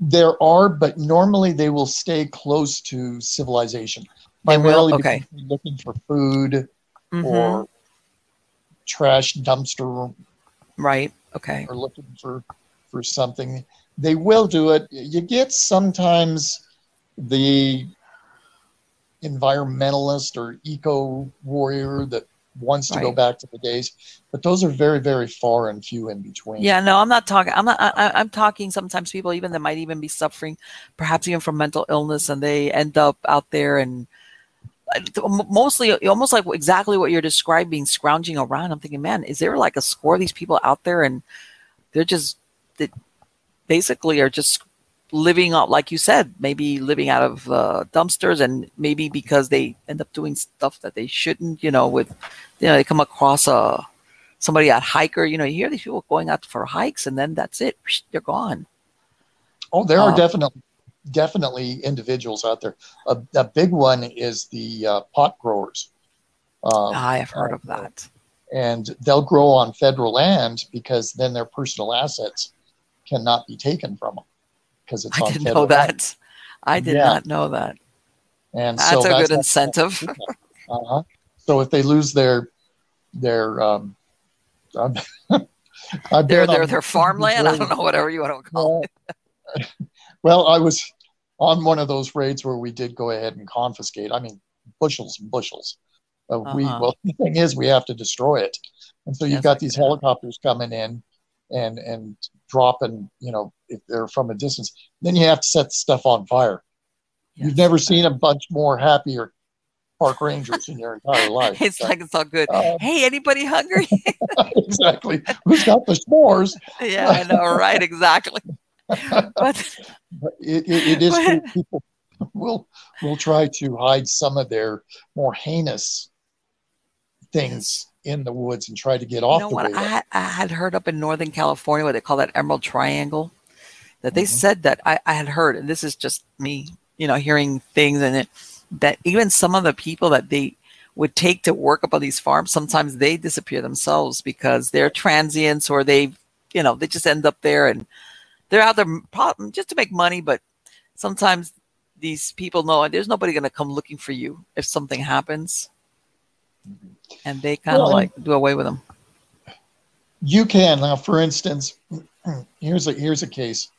There are, but normally they will stay close to civilization primarily okay. looking for food mm-hmm. or trash dumpster. Right. Okay. Or looking for for something. They will do it. You get sometimes the environmentalist or eco warrior that wants to right. go back to the days, but those are very, very far and few in between. Yeah, no, I'm not talking. I'm not. I, I'm talking. Sometimes people even that might even be suffering, perhaps even from mental illness, and they end up out there and uh, mostly almost like exactly what you're describing, scrounging around. I'm thinking, man, is there like a score of these people out there and they're just they basically are just living out, like you said, maybe living out of uh, dumpsters and maybe because they end up doing stuff that they shouldn't, you know, with, you know, they come across a, somebody at hiker, you know, you hear these people going out for hikes and then that's it. They're gone. Oh, there are um, definitely definitely individuals out there. A, a big one is the uh, pot growers. Um, I have heard uh, of that. And they'll grow on federal land because then their personal assets cannot be taken from them because it's I on didn't know that. I did yeah. not know that. And that's so a that's good incentive. uh-huh. So if they lose their their um, their their, their farmland, I don't know whatever you want to call it. Well, I was on one of those raids where we did go ahead and confiscate. I mean, bushels and bushels. Uh, uh-huh. We well, the thing is, we have to destroy it, and so you've got these helicopters coming in and and dropping. You know, if they're from a distance, then you have to set the stuff on fire. Yes. You've never seen a bunch more happier park rangers in your entire life. It's so, like it's all good. Um, hey, anybody hungry? exactly. Who's got the s'mores? yeah, I know, right? Exactly. but it, it, it is but, people will will try to hide some of their more heinous things in the woods and try to get off you know the what? I had, I had heard up in Northern California what they call that Emerald Triangle. That they mm-hmm. said that I, I had heard, and this is just me, you know, hearing things and it that even some of the people that they would take to work up on these farms, sometimes they disappear themselves because they're transients or they, you know, they just end up there and they're out there just to make money, but sometimes these people know there's nobody going to come looking for you if something happens, and they kind of well, like do away with them. You can now, for instance, here's a here's a case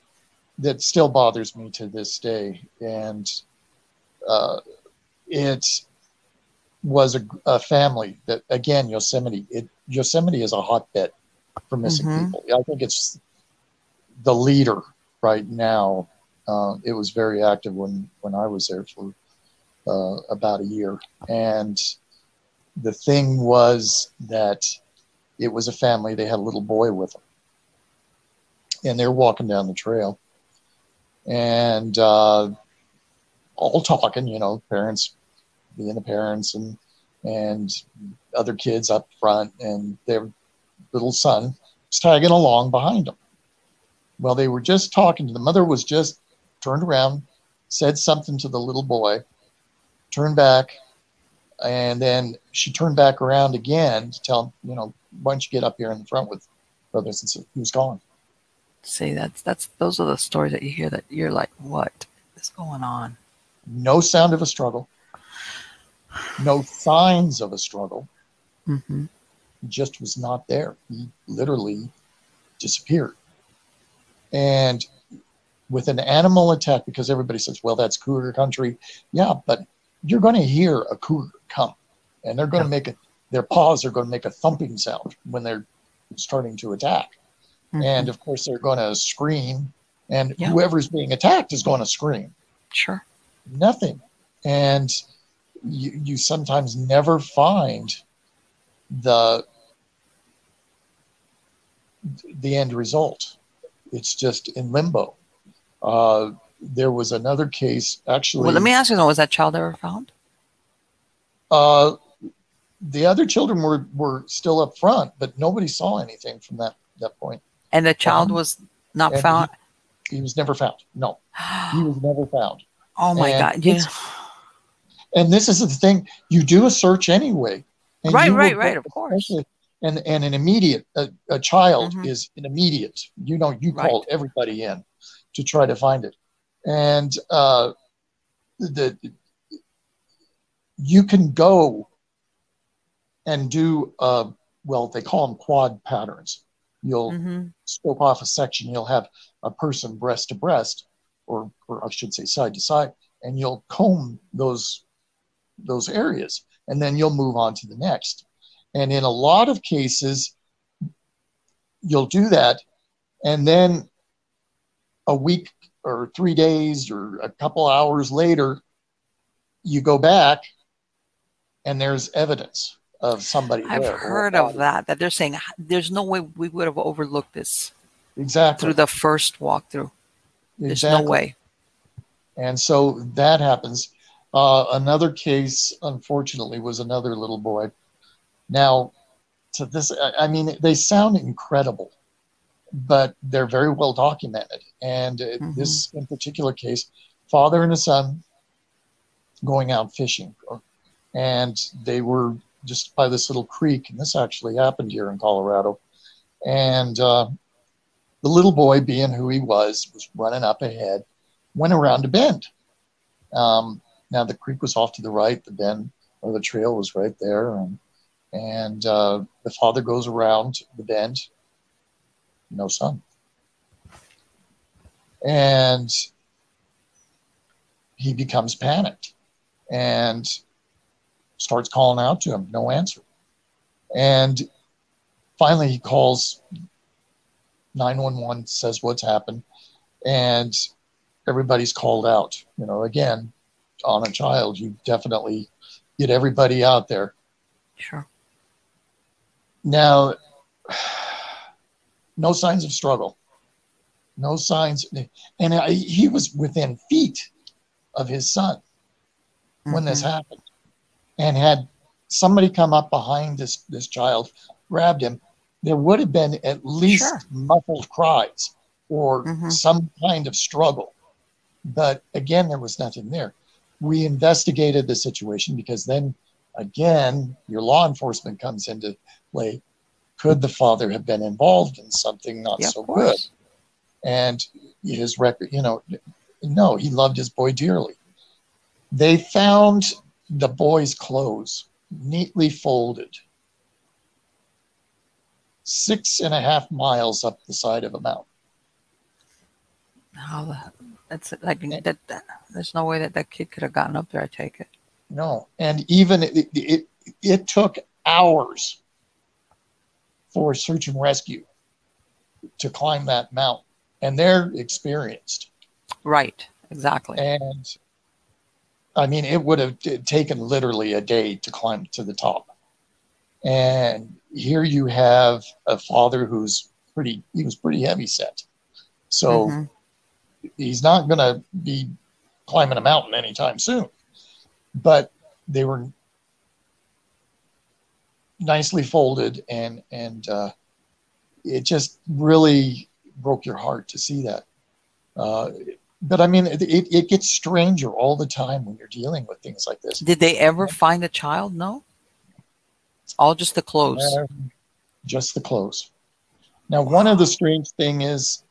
that still bothers me to this day, and uh, it was a, a, family that again Yosemite. It Yosemite is a hotbed for missing mm-hmm. people. I think it's the leader right now. Uh, it was very active when when I was there for uh, about a year, and the thing was that it was a family. They had a little boy with them, and they're walking down the trail, and uh, all talking. You know, parents being the parents, and and other kids up front, and their little son was tagging along behind them well, they were just talking. The mother was just turned around, said something to the little boy, turned back, and then she turned back around again to tell him, you know, why don't you get up here in the front with brothers and sisters? He was gone. See, that's that's those are the stories that you hear that you're like, what is going on? No sound of a struggle. No signs of a struggle. Mm-hmm. He just was not there. He literally disappeared. And with an animal attack, because everybody says, well, that's cougar country. Yeah, but you're going to hear a cougar come and they're going to make a their paws are going to make a thumping sound when they're starting to attack. Mm-hmm. And of course, they're going to scream, and yeah. whoever's being attacked is going to scream. Sure. Nothing. And you, you sometimes never find the the end result. It's just in limbo. Uh, there was another case actually. Well, let me ask you: though Was that child ever found? Uh, the other children were were still up front, but nobody saw anything from that that point. And the child um, was not found. He, he, was never found. No, he was never found. Oh my and God! Yeah. And this is the thing: you do a search anyway. right, right, right. Of course. And and an immediate a, a child mm-hmm. is an immediate. You know, you right. call everybody in to try to find it, and uh, the you can go and do uh, well. They call them quad patterns. You'll mm-hmm. scope off a section. You'll have a person breast to breast, or or I should say side to side, and you'll comb those those areas, and then you'll move on to the next. And in a lot of cases, you'll do that, and then a week or three days or a couple hours later, you go back and there's evidence of somebody. I've heard of that. That they're saying there's no way we would have overlooked this. Exactly. Through the first walkthrough. There's exactly. no way. And so that happens. Uh, another case, unfortunately, was another little boy. Now, to this, I mean, they sound incredible, but they're very well documented. And mm-hmm. this, in particular case, father and a son going out fishing, and they were just by this little creek, and this actually happened here in Colorado. And uh, the little boy, being who he was, was running up ahead, went around a bend. Um, now the creek was off to the right, the bend or the trail was right there, and and uh, the father goes around the bend, no son, and he becomes panicked and starts calling out to him, no answer, and finally he calls 911, says what's happened, and everybody's called out. You know, again, on a child, you definitely get everybody out there. Sure. Now, no signs of struggle. No signs. And I, he was within feet of his son when mm-hmm. this happened and had somebody come up behind this, this child, grabbed him, there would have been at least sure. muffled cries or mm-hmm. some kind of struggle. But again, there was nothing there we investigated the situation because then again your law enforcement comes into play could the father have been involved in something not yeah, so good and his record you know no he loved his boy dearly they found the boy's clothes neatly folded six and a half miles up the side of a mountain how that's like that, that, There's no way that that kid could have gotten up there. I take it. No, and even it, it, it took hours for search and rescue to climb that mountain, and they're experienced. Right. Exactly. And I mean, it would have taken literally a day to climb to the top. And here you have a father who's pretty, he was pretty heavy set. So mm-hmm he's not going to be climbing a mountain anytime soon. But they were nicely folded, and and uh, it just really broke your heart to see that. Uh, but I mean, it, it gets stranger all the time when you're dealing with things like this. Did they ever find a child? No. It's all just the clothes. Uh, just the clothes. Now, one of the strange thing is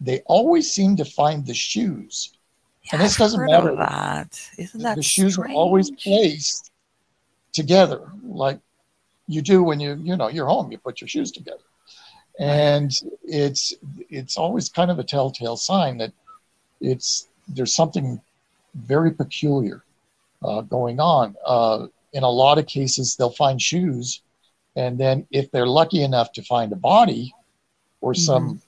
they always seem to find the shoes. Yeah, and this I've doesn't matter. that. Isn't that the shoes strange? are always placed together, like you do when you you know you're home. You put your shoes together, and it's it's always kind of a telltale sign that it's there's something very peculiar uh, going on. Uh, in a lot of cases, they'll find shoes, and then if they're lucky enough to find a body or mm-hmm. some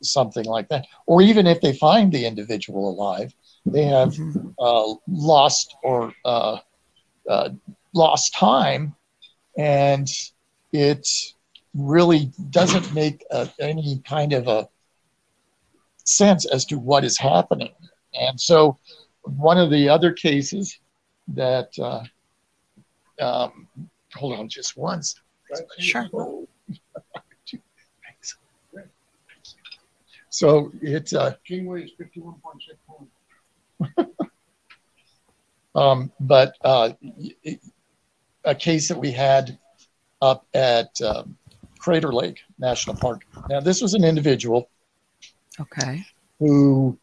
something like that, or even if they find the individual alive, they have mm-hmm. uh, lost or uh, uh, lost time, and it really doesn't make a, any kind of a sense as to what is happening. And so, one of the other cases that, uh, um, hold on just once. Sure. so it's uh, Kingway is 51.6 um, but uh, a case that we had up at um, Crater Lake National Park. Now, this was an individual Okay. Who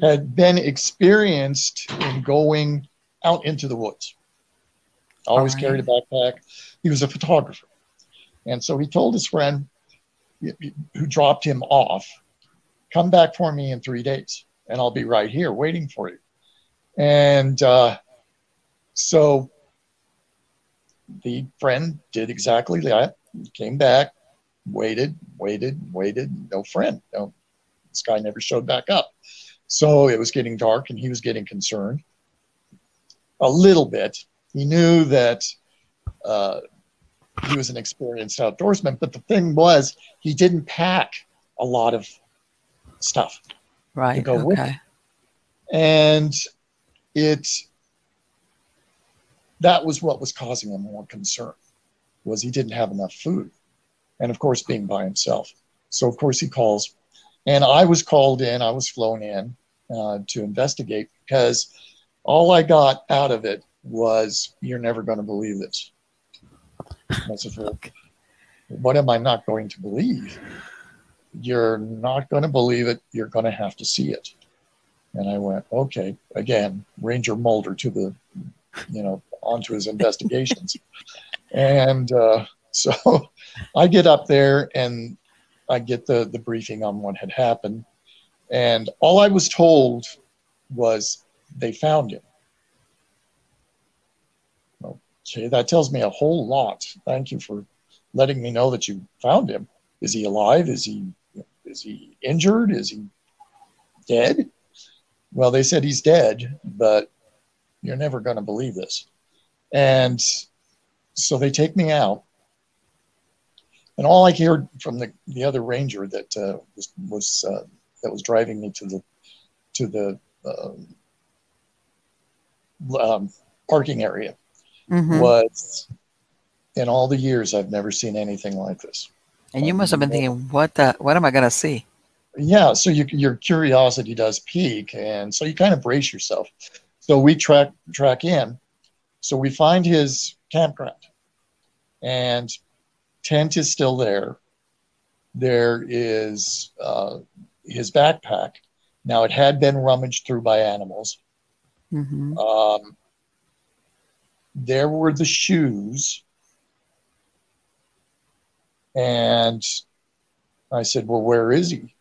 had been experienced in going out into the woods. Always right. carried a backpack. He was a photographer. And so he told his friend who dropped him off, come back for me in three days and I'll be right here waiting for you. And uh, so the friend did exactly that. Came back, waited, waited, waited. No friend, no this guy never showed back up. So it was getting dark and he was getting concerned a little bit. He knew that uh, he was an experienced outdoorsman, but the thing was, he didn't pack a lot of stuff. Right. To go okay. With. And it that was what was causing him more concern was he didn't have enough food and of course being by himself so of course he calls and I was called in, I was flown in uh, to investigate because all I got out of it was, You're never going to believe this. Well, What am I not going to believe? You're not going to believe it. You're going to have to see it. And I went, Okay, again, Ranger Mulder to the, you know, onto his investigations. and uh, so I get up there and I get the, the briefing on what had happened. And all I was told was they found him. Okay, that tells me a whole lot. Thank you for letting me know that you found him. Is he alive? Is he is he injured? Is he dead? Well, they said he's dead, but you're never going to believe this. And so they take me out and all I heard from the, the other ranger that uh, was, was uh, that was driving me to the to the uh, um, parking area mm-hmm. was in all the years I've never seen anything like this. And you must have been thinking, what the, what am I going to see? Yeah, so you, your curiosity does pique, and so you kind of brace yourself. So we track track in. So we find his campground, and tent is still there. There is uh, his backpack. Now, it had been rummaged through by animals. Mm-hmm. Um, there were the shoes. And I said, Well, where is he?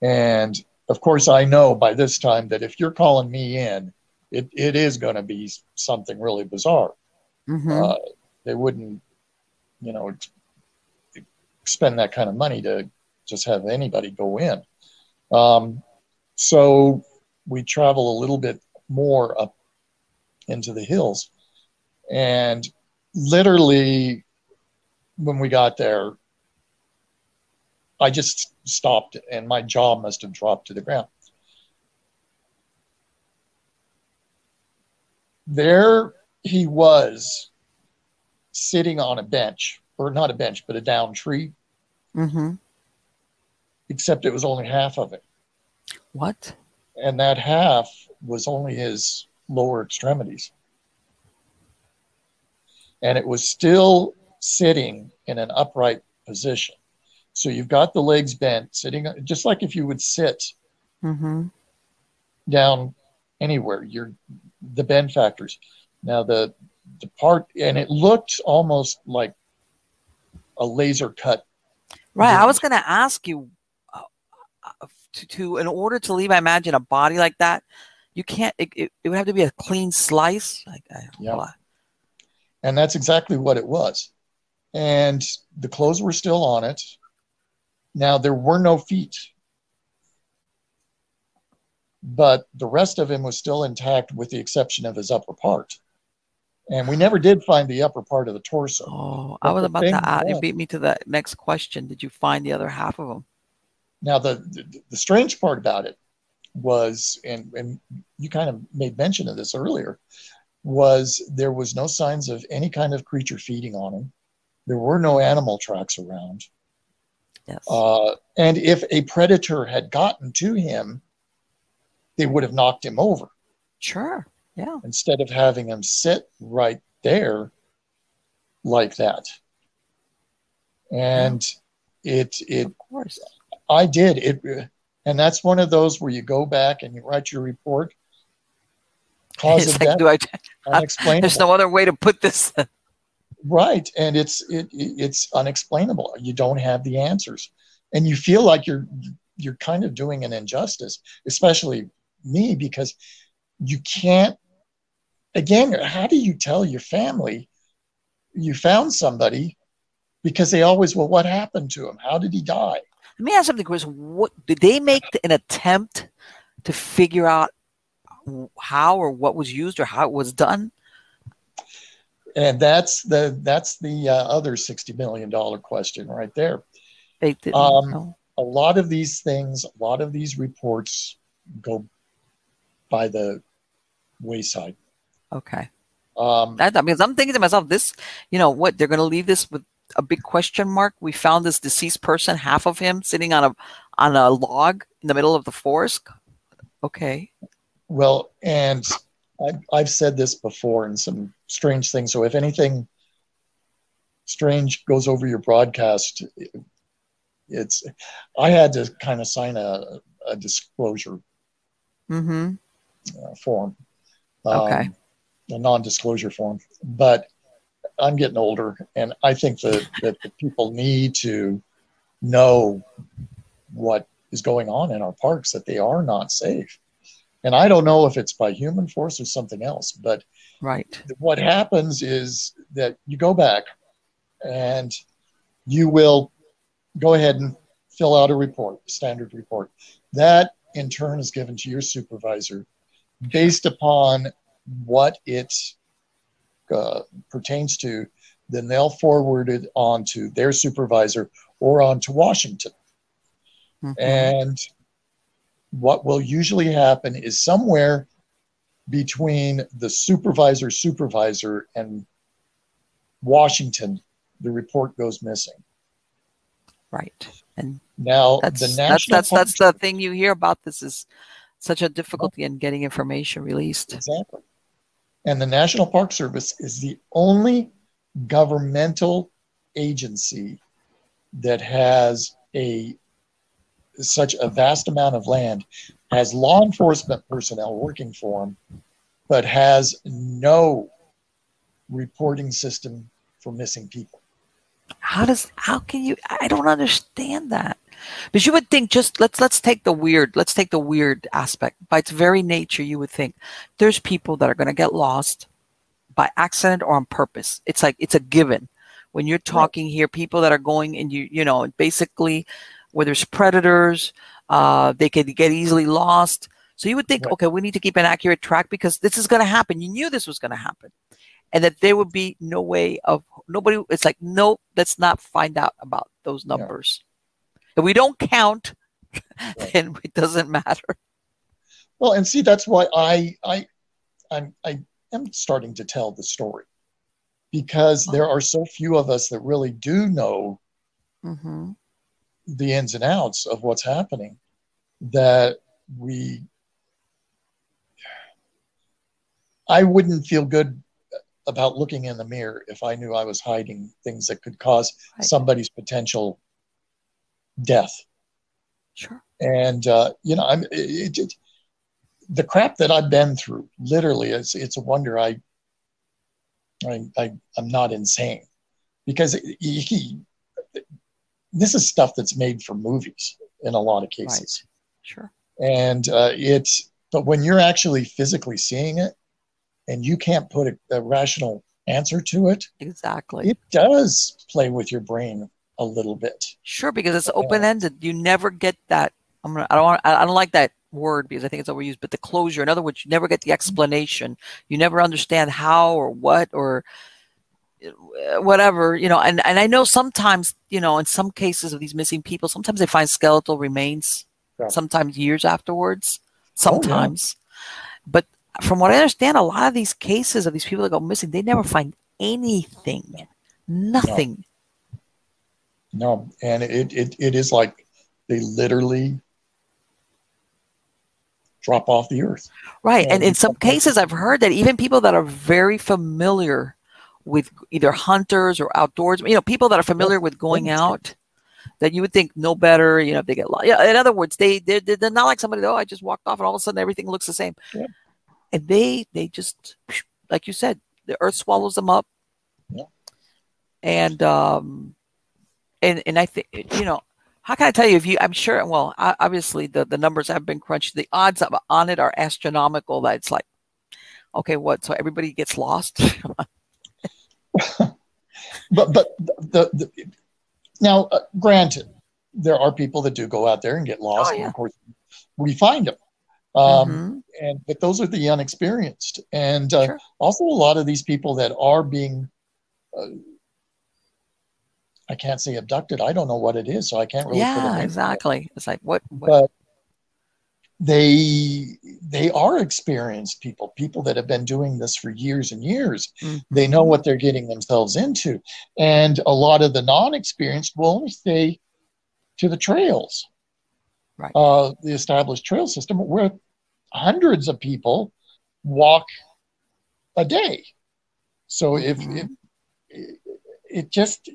And of course, I know by this time that if you're calling me in, it, it is going to be something really bizarre. Mm-hmm. Uh, they wouldn't you know, spend that kind of money to just have anybody go in. Um, so we travel a little bit more up into the hills. And literally, when we got there, I just stopped and my jaw must have dropped to the ground. There he was sitting on a bench, or not a bench, but a down tree. Mm-hmm. Except it was only half of it. What? And that half was only his lower extremities. And it was still sitting in an upright position. So you've got the legs bent, sitting just like if you would sit mm-hmm. down anywhere. You're the bend factors. Now the the part, and it looked almost like a laser cut. Right. I was going to ask you uh, uh, to, to, in order to leave, I imagine a body like that, You can't. It, it, it would have to be a clean slice. Like, yeah. And that's exactly what it was. And the clothes were still on it. Now there were no feet, but the rest of him was still intact, with the exception of his upper part. And we never did find the upper part of the torso. Oh, I was about to ask. You beat me to the next question. Did you find the other half of him? Now, the, the, the strange part about it was, and, and you kind of made mention of this earlier, was there was no signs of any kind of creature feeding on him. There were no animal tracks around. Yes. Uh, and if a predator had gotten to him, they would have knocked him over. Sure. Yeah. Instead of having them sit right there like that. And yeah. it it of course. I did it and that's one of those where you go back and you write your report. Cause it's of like, death, do I, unexplainable. There's no other way to put this. right, and it's it, it's unexplainable. You don't have the answers, and you feel like you're you're kind of doing an injustice, especially me, because you can't again, how do you tell your family you found somebody? Because they always, well, what happened to him? How did he die? Let me ask something, Chris. What did they make an attempt to figure out how or what was used or how it was done? And that's the that's the uh, other sixty million dollar question right there. They didn't um, know. A lot of these things, a lot of these reports go by the wayside. Okay. Um, that, because I'm thinking to myself, this, you know, what they're going to leave this with a big question mark. We found this deceased person, half of him sitting on a on a log in the middle of the forest. Okay. Well, and I've, I've said this before in some strange things. So if anything strange goes over your broadcast, it's I had to kind of sign a, a disclosure mm-hmm. uh, form. Um, okay a non-disclosure form. But I'm getting older, and I think that, that the people need to know what is going on in our parks, that they are not safe. And I don't know if it's by human force or something else, but right. What happens is that you go back and you will go ahead and fill out a report, standard report. That in turn is given to your supervisor based upon what it uh, pertains to, then they'll forward it on to their supervisor or on to Washington. Mm-hmm. And what will usually happen is somewhere between the supervisor supervisor and Washington, the report goes missing. Right. And now that's, the national that's that's, that's the thing you hear about this is such a difficulty in getting information released. Exactly. And the National Park Service is the only governmental agency that has a such a vast amount of land, has law enforcement personnel working for them, but has no reporting system for missing people. How does how can you I don't understand that. Because you would think just let's let's take the weird, let's take the weird aspect. By its very nature, you would think there's people that are going to get lost by accident or on purpose. It's like it's a given. When you're talking right. here, people that are going and you you know basically where there's predators, uh, they could get easily lost. So you would think, right. okay, we need to keep an accurate track because this is going to happen. You knew this was going to happen, and that there would be no way of nobody. It's like no, let's not find out about those numbers. If we don't count, right. then it doesn't matter. Well, and see, that's why I I I'm, I am starting to tell the story because there are so few of us that really do know mm-hmm. the ins and outs of what's happening that we I wouldn't feel good about looking in the mirror if I knew I was hiding things that could cause right. somebody's potential death. Sure. And uh, you know, I'm it, it, the crap that I've been through. Literally, it's it's a wonder I I, I am not insane because he, he, this is stuff that's made for movies in a lot of cases. Right. Sure. And uh, it's but when you're actually physically seeing it and you can't put a, a rational answer to it exactly it does play with your brain a little bit sure because it's open-ended you never get that i'm gonna i don't want i don't like that word because i think it's overused but the closure in other words you never get the explanation you never understand how or what or uh, whatever you know and and i know sometimes you know in some cases of these missing people sometimes they find skeletal remains yeah. sometimes years afterwards sometimes oh, yeah. but from what I understand, a lot of these cases of these people that go missing, they never find anything, nothing. No, no. and it, it it is like they literally drop off the earth. Right, and, and in some cases, I've heard that even people that are very familiar with either hunters or outdoors, you know, people that are familiar with going out that you would think know better, you know, if they get lost. Yeah, in other words, they they're, they're not like somebody. Oh, I just walked off, and all of a sudden everything looks the same. Yeah and they they just like you said the earth swallows them up yeah. and um and and i think you know how can i tell you if you i'm sure well obviously the the numbers have been crunched the odds on it are astronomical that it's like okay what so everybody gets lost but but the, the now uh, granted there are people that do go out there and get lost oh, yeah. and of course we find them um, mm-hmm. and but those are the unexperienced and uh, sure. also a lot of these people that are being uh, i can't say abducted i don't know what it is so i can't really yeah exactly it's like what, what but they they are experienced people people that have been doing this for years and years mm-hmm. they know what they're getting themselves into and a lot of the non-experienced will only stay to the trails right. uh, the established trail system where hundreds of people walk a day. So if, mm-hmm. if it just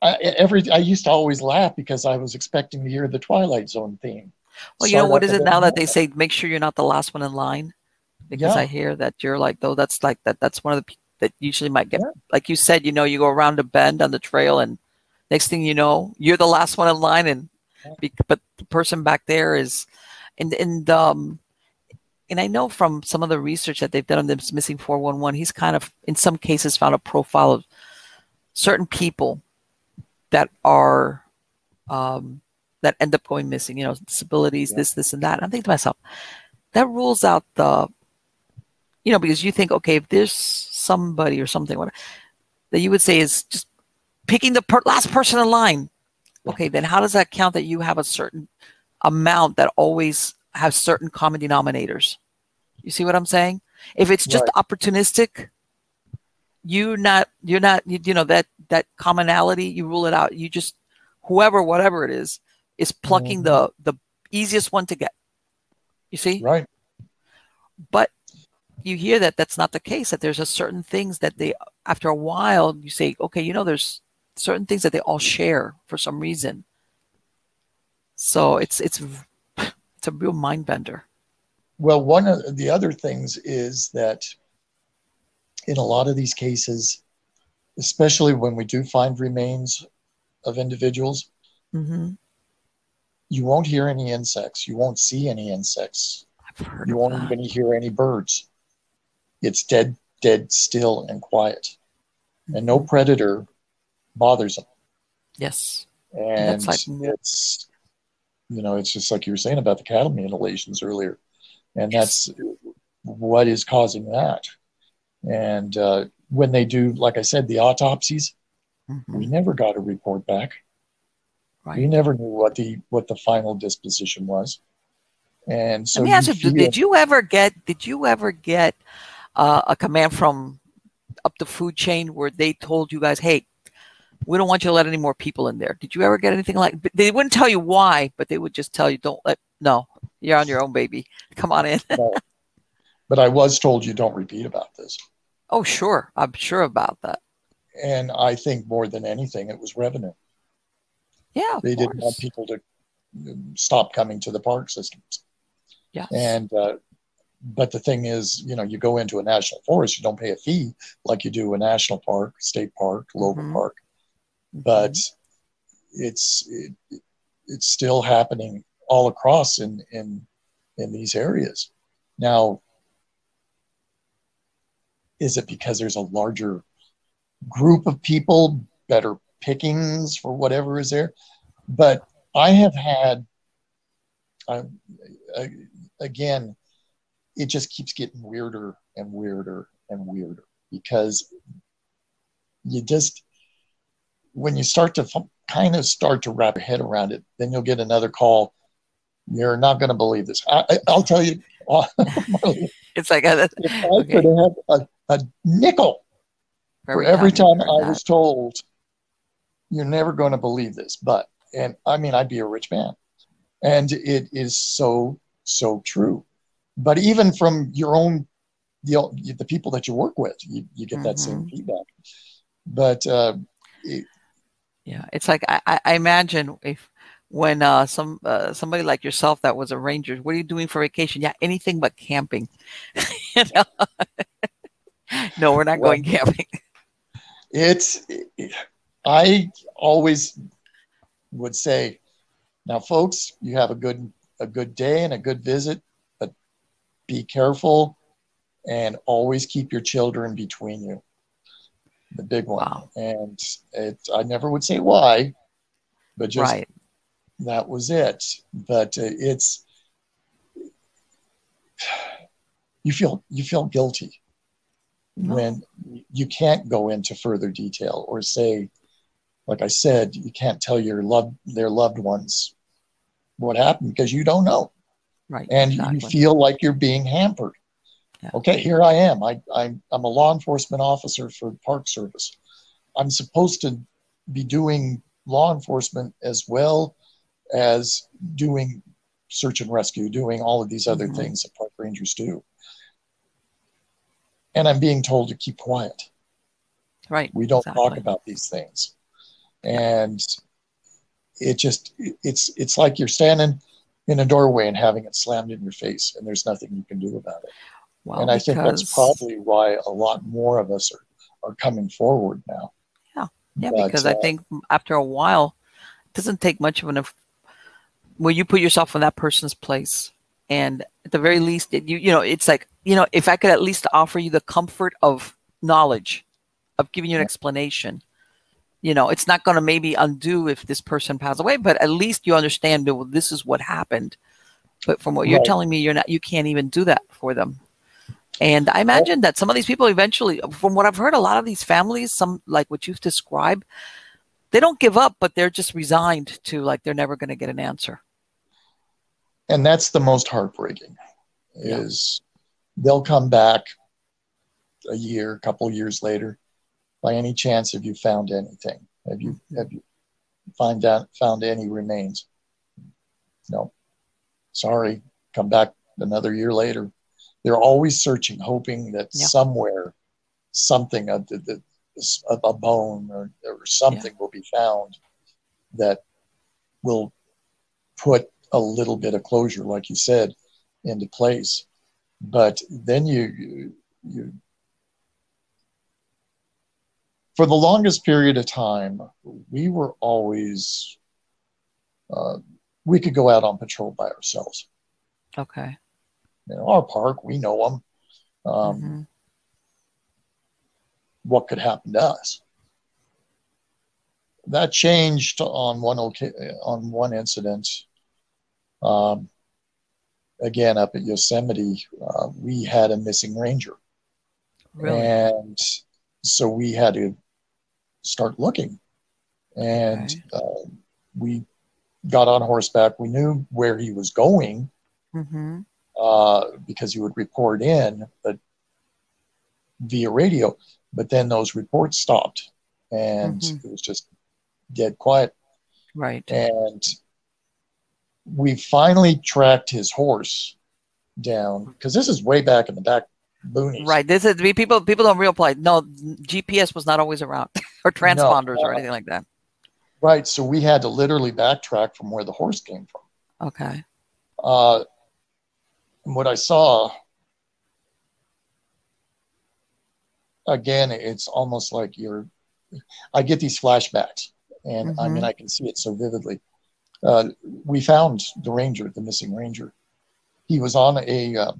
I, every I used to always laugh because I was expecting to hear the Twilight Zone theme. Well, you know what is it now that they say make sure you're not the last one in line because yeah. I hear that you're like though that's like that that's one of the that usually might get yeah. like you said you know you go around a bend on the trail and next thing you know you're the last one in line and but the person back there is, and and um, and I know from some of the research that they've done on this missing 411, he's kind of in some cases found a profile of certain people that are um, that end up going missing. You know, disabilities, yeah. this, this, and that. And I'm thinking to myself, that rules out the, you know, because you think, okay, if there's somebody or something, whatever, that you would say is just picking the per- last person in line Okay, then how does that count that you have a certain amount that always has certain common denominators? You see what I'm saying? If it's just right. opportunistic, you're not you're not you, you, know that that commonality you rule it out. You just whoever whatever it is is plucking mm-hmm. the the easiest one to get. You see? Right. But you hear that that's not the case that there's a certain things that they after a while you say okay you know there's certain things that they all share for some reason. So it's it's it's a real mind bender. Well, one of the other things is that in a lot of these cases, especially when we do find remains of individuals, mm-hmm. you won't hear any insects. You won't see any insects. you won't that. even hear any birds. It's dead, dead still and quiet. And no mm-hmm. predator bothers them. Yes. And like, it's, you know, it's just like you were saying about the cattle mutilations earlier. And that's what is causing that. And uh, when they do, like I said, the autopsies, mm-hmm. we never got a report back. Right. We never knew what the what the final disposition was. And so, let me ask you: feel, Did you ever get? Did you ever get uh, a command from up the food chain where they told you guys, "Hey, we don't want you to let any more people in there. Did you ever get anything like they wouldn't tell you why, but they would just tell you, don't let no, you're on your own, baby. Come on in. no. But I was told you don't repeat about this. Oh, sure. I'm sure about that. And I think more than anything, it was revenue. Yeah. They didn't want people to um, stop coming to the park systems. Yeah. And, uh, but the thing is, you know, you go into a national forest, you don't pay a fee like you do a national park, state park, local mm-hmm. park but mm-hmm. it's it, it's still happening all across in in in these areas. Now, is it because there's a larger group of people, better pickings for whatever is there? But I have had, uh, again, it just keeps getting weirder and weirder and weirder because you just, when you start to f- kind of start to wrap your head around it, then you'll get another call. You're not going to believe this. I, will tell you. it's like a, if I okay. could have a, a nickel for every, time I was told, "You're never going to believe this," but and I mean, I'd be a rich man, and it is so so true. But even from your own the the people that you work with, you, you get that mm-hmm. same feedback. But uh, it, yeah, it's like I, I imagine if when uh, some uh, somebody like yourself that was a ranger, what are you doing for vacation? Yeah, anything but camping. no, we're not well, going camping. It's I always would say, now, folks, you have a good a good day and a good visit, but be careful and always keep your children between you. The big one. Wow. And it, I never would say why, but just right. that was it. But uh, it's you feel you feel guilty no. when you can't go into further detail or say, like I said, you can't tell your love their loved ones what happened because you don't know. Right. And exactly. you feel like you're being hampered. Yeah. Okay, here I am. I, I'm, I'm a law enforcement officer for Park Service. I'm supposed to be doing law enforcement as well as doing search and rescue, doing all of these other mm-hmm. things that park rangers do. And I'm being told to keep quiet. Right. We don't exactly. talk about these things. And it just it's it's like you're standing in a doorway and having it slammed in your face and there's nothing you can do about it. Well, and I think that's probably why a lot more of us are, are coming forward now. Yeah. Yeah. But, because uh, I think after a while, it doesn't take much of an, when you put yourself in that person's place and at the very least, it, you, you know, it's like, you know, if I could at least offer you the comfort of knowledge, of giving you an explanation, you know, it's not going to maybe undo if this person passes away, but at least you understand, well, this is what happened. But from what you're telling me, you're not, you can't even do that for them. And I oh. imagine that some of these people eventually, from what I've heard, a lot of these families, some like what you've described, they don't give up, but they're just resigned to like they're never going to get an answer. And that's the most heartbreaking is yeah. they'll come back a year, a couple years later. By any chance, have you found anything? Have you have you find out found any remains? No. Sorry. Come back another year later they're always searching, hoping that yeah. somewhere something of the, the a bone or, or something yeah. will be found that will put a little bit of closure, like you said, into place. But then you, you, you for the longest period of time, we were always, uh, we could go out on patrol by ourselves. Okay you know, our park, we know them. Um, mm-hmm. What could happen to us? That changed on one on one incident. Um, again, up at Yosemite, uh, we had a missing ranger, really? and so we had to start looking, and okay. uh, we got on horseback. We knew where he was going. Mm-hmm uh, because you would report in, but via radio. But then those reports stopped, and mm-hmm. it was just dead quiet. Right. And we finally tracked his horse down because this is way back in the back boonies. Right. This is people. People don't realize. No, GPS was not always around, or transponders, no, uh, or anything like that. Right. So we had to literally backtrack from where the horse came from. Okay. Uh, and what I saw, again, it's almost like you're, I get these flashbacks, and mm-hmm. I mean, mm-hmm. I can see it so vividly. uh, we found the ranger, the missing ranger. He was on a uh,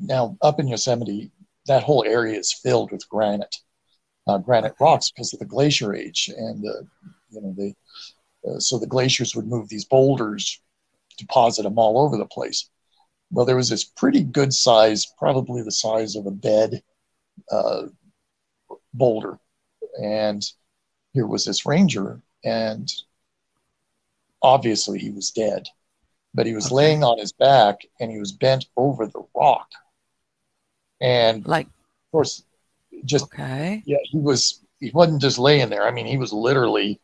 now up in Yosemite. That whole area is filled with granite, uh, granite rocks because of the glacier age, and uh, you know they. Uh, so the glaciers would move these boulders, deposit them all over the place. Well, there was this pretty good size, probably the size of a bed, uh, boulder, and here was this ranger, and obviously he was dead, but he was okay. laying on his back and he was bent over the rock. And like, of course, just okay. Yeah, he was. He wasn't just laying there. I mean, he was literally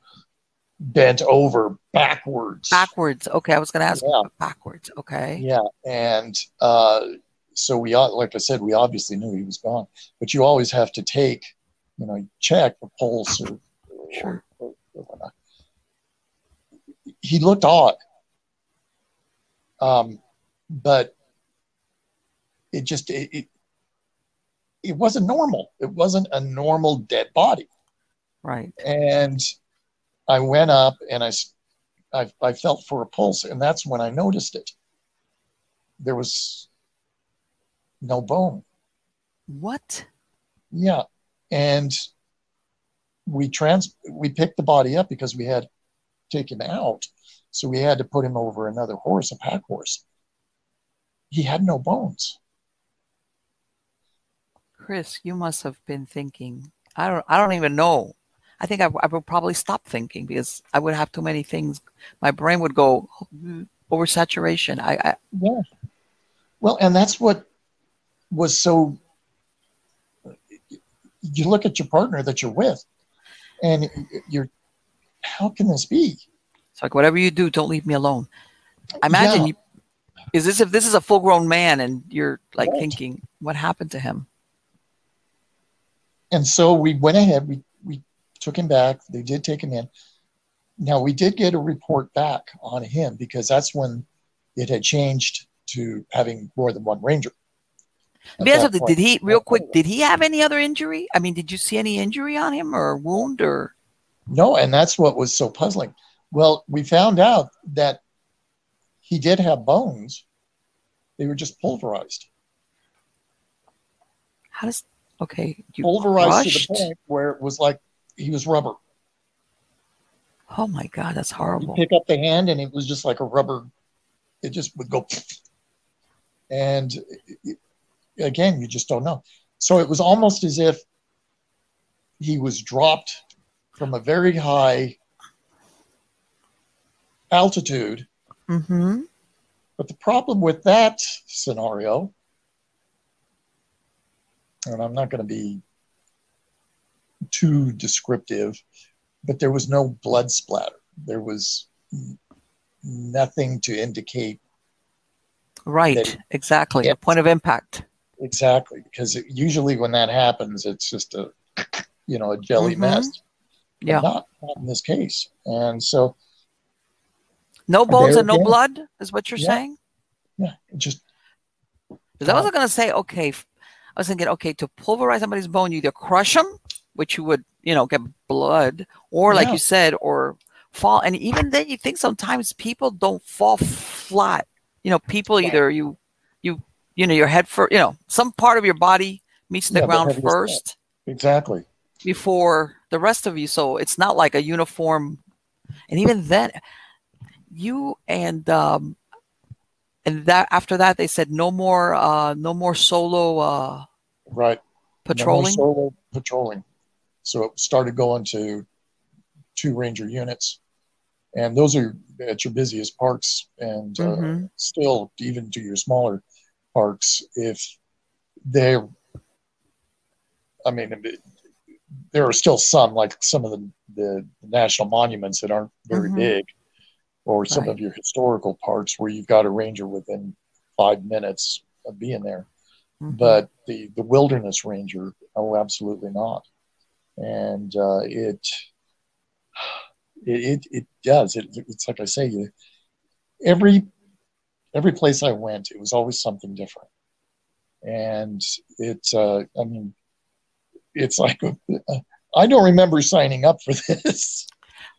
bent over backwards. Backwards. Okay, I was going to ask yeah. backwards. Okay. Yeah, and uh, so we, like I said, we obviously knew he was gone. But you always have to take, you know, check the pulse or, sure. or, or whatnot he looked odd. Um, but it just it, it, it wasn't normal. It wasn't a normal dead body. Right. And I went up and I, I, I felt for a pulse, and that's when I noticed it. There was no bone. What? Yeah, and we trans we picked the body up because we had take him out. So we had to put him over another horse, a pack horse. He had no bones. Chris, you must have been thinking. I don't. I don't even know. I think I, I would probably stop thinking because I would have too many things. My brain would go oversaturation. I, I yeah. Well, and that's what was so. You look at your partner that you're with, and you're how can this be? It's like whatever you do, don't leave me alone. I imagine yeah. you, is this if this is a full grown man and you're like right. thinking, what happened to him? And so we went ahead, we we took him back. They did take him in. Now we did get a report back on him because that's when it had changed to having more than one ranger. Did he real quick? Did he have any other injury? I mean, did you see any injury on him or wound or? No, and that's what was so puzzling. Well, we found out that he did have bones. They were just pulverized. How does okay? pulverized crushed? to the point where it was like he was rubber. Oh my god, that's horrible. You pick up the hand and it was just like a rubber. It just would go, and it, again, you just don't know. So it was almost as if he was dropped from a very high altitude. Mm-hmm. But the problem with that scenario, and I'm not going to be too descriptive, but there was no blood splatter. There was nothing to indicate. Right, exactly. A point of impact. Exactly, because it, usually when that happens, it's just a, you know, a jelly mm-hmm. mess. Yeah. Not, not in this case. And so. No bones and no again, blood is what you're yeah, saying? Yeah. Just. Because I wasn't going to say, okay, I was thinking, okay, to pulverize somebody's bone, you either crush them, which you would, you know, get blood, or like yeah. you said, or fall. And even then, you think sometimes people don't fall flat. You know, people right. either you, you, you know, your head first, you know, some part of your body meets the yeah, ground first. Exactly. Before the rest of you. So it's not like a uniform. And even then, you and um, and that after that they said no more uh, no more solo uh, right patrolling. No solo patrolling. So it started going to two ranger units, and those are at your busiest parks, and uh, mm-hmm. still even to your smaller parks if they're. I mean, there are still some, like some of the, the national monuments that aren't very mm-hmm. big, or some right. of your historical parks where you've got a ranger within five minutes of being there. Mm-hmm. But the, the wilderness ranger, oh, absolutely not. And uh, it, it, it, does. It, it's like I say, you, every, every place I went, it was always something different. And it's, uh, I mean, it's like I don't remember signing up for this.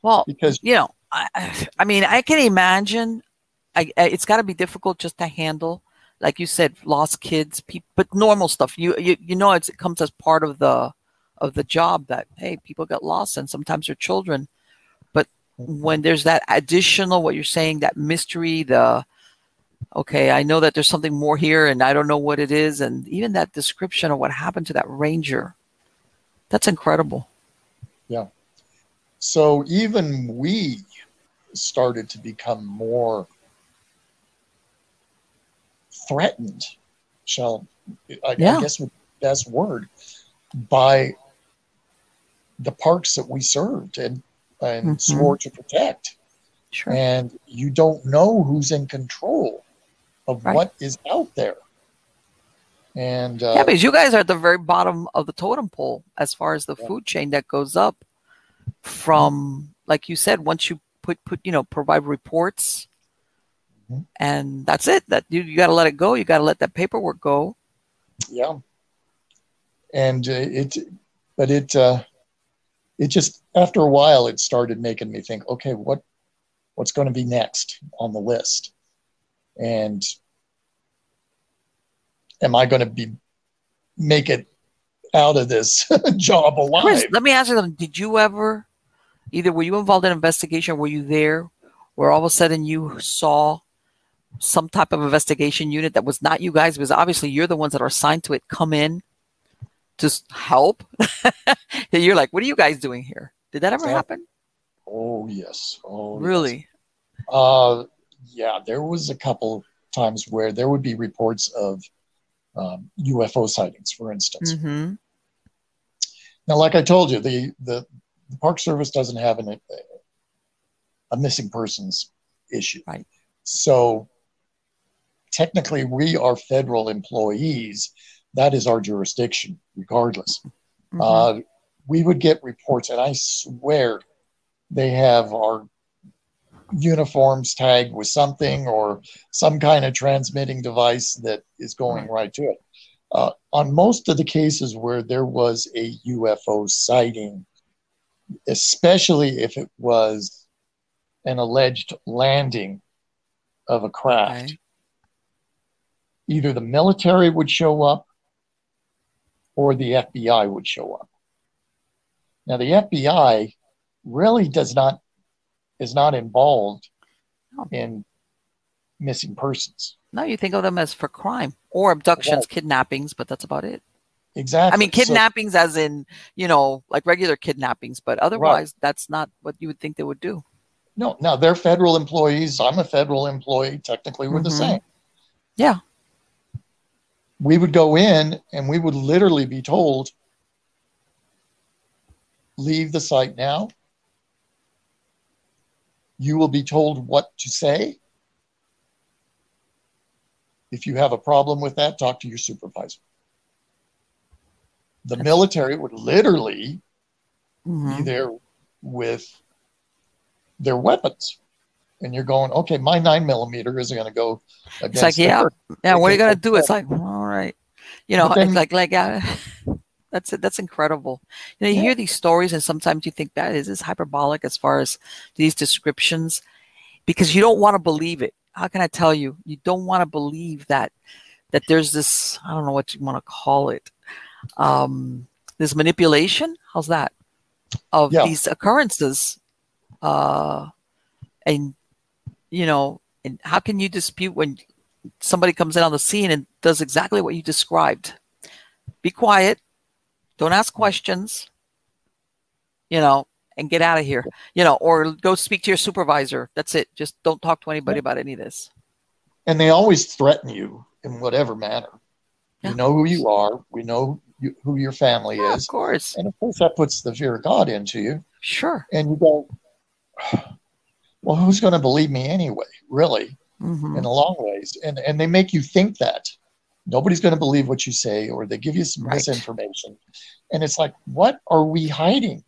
Well, because you know, I, I mean, I can imagine. I, it's got to be difficult just to handle, like you said, lost kids, people, but normal stuff. You you you know, it comes as part of the of the job that hey, people get lost, and sometimes they're children. But mm-hmm. when there's that additional, what you're saying, that mystery, the okay, I know that there's something more here, and I don't know what it is, and even that description of what happened to that ranger, that's incredible. Yeah. So even we started to become more threatened, shall I, yeah. I guess the best word, by the parks that we served and, and mm-hmm. swore to protect. Sure. And you don't know who's in control of right. what is out there. And uh, yeah, because you guys are at the very bottom of the totem pole as far as the yeah. food chain that goes up from, like you said, once you put put you know provide reports, mm-hmm. and that's it. That you, you got to let it go. You got to let that paperwork go. Yeah, and uh, it, but it, uh, it just after a while it started making me think, okay, what, what's going to be next on the list, and am I going to be make it out of this job alive? Chris, let me ask you something. Did you ever, either were you involved in investigation? Were you there, where all of a sudden you saw some type of investigation unit that was not you guys, because obviously you're the ones that are assigned to it, come in to help? you're like, what are you guys doing here? Did that ever happen? Oh yes. Oh really? Yes. Uh, yeah, there was a couple times where there would be reports of um, UFO sightings, for instance. Mm-hmm. Now, like I told you, the, the, the Park Service doesn't have an, a missing persons issue. Right. So technically, we are federal employees. That is our jurisdiction, regardless. Mm-hmm. Uh, we would get reports, and I swear they have our uniforms tagged with something or some kind of transmitting device that is going right to it. Uh, on most of the cases where there was a UFO sighting, especially if it was an alleged landing of a craft, okay. either the military would show up or the FBI would show up. Now, the FBI really does not is not involved in missing persons. No, you think of them as for crime or abductions, kidnappings, but that's about it. Exactly. I mean, kidnappings, so, as in you know, like regular kidnappings, but otherwise, right. that's not what you would think they would do. No, no, they're federal employees. I'm a federal employee. Technically, we're mm-hmm. the same. Yeah. We would go in and we would literally be told, leave the site now. You will be told what to say. If you have a problem with that, talk to your supervisor. The military would literally mm-hmm. be there with their weapons. And you're going, okay, my nine millimeter isn't going to go against. It's like, yeah, yeah. What are you going to do? It's like, all right, you know, then, it's like, like, uh, that's it, that's incredible. You know, you yeah. hear these stories, and sometimes you think that is this hyperbolic as far as these descriptions, because you don't want to believe it. How can I tell you? You don't want to believe that that there's this. I don't know what you want to call it. Um, this manipulation. How's that? Of yeah. these occurrences, uh, and you know, and how can you dispute when somebody comes in on the scene and does exactly what you described? Be quiet don't ask questions, you know, and get out of here, you know, or go speak to your supervisor. That's it. Just don't talk to anybody about any of this. And they always threaten you in whatever manner. Yeah. We know who you are. We know you, who your family yeah, is. Of course. And of course, that puts the fear of God into you. Sure. And you go, well, who's going to believe me anyway? Really, mm-hmm. in a long ways. And and they make you think that nobody's going to believe what you say or they give you some right. misinformation and it's like what are we hiding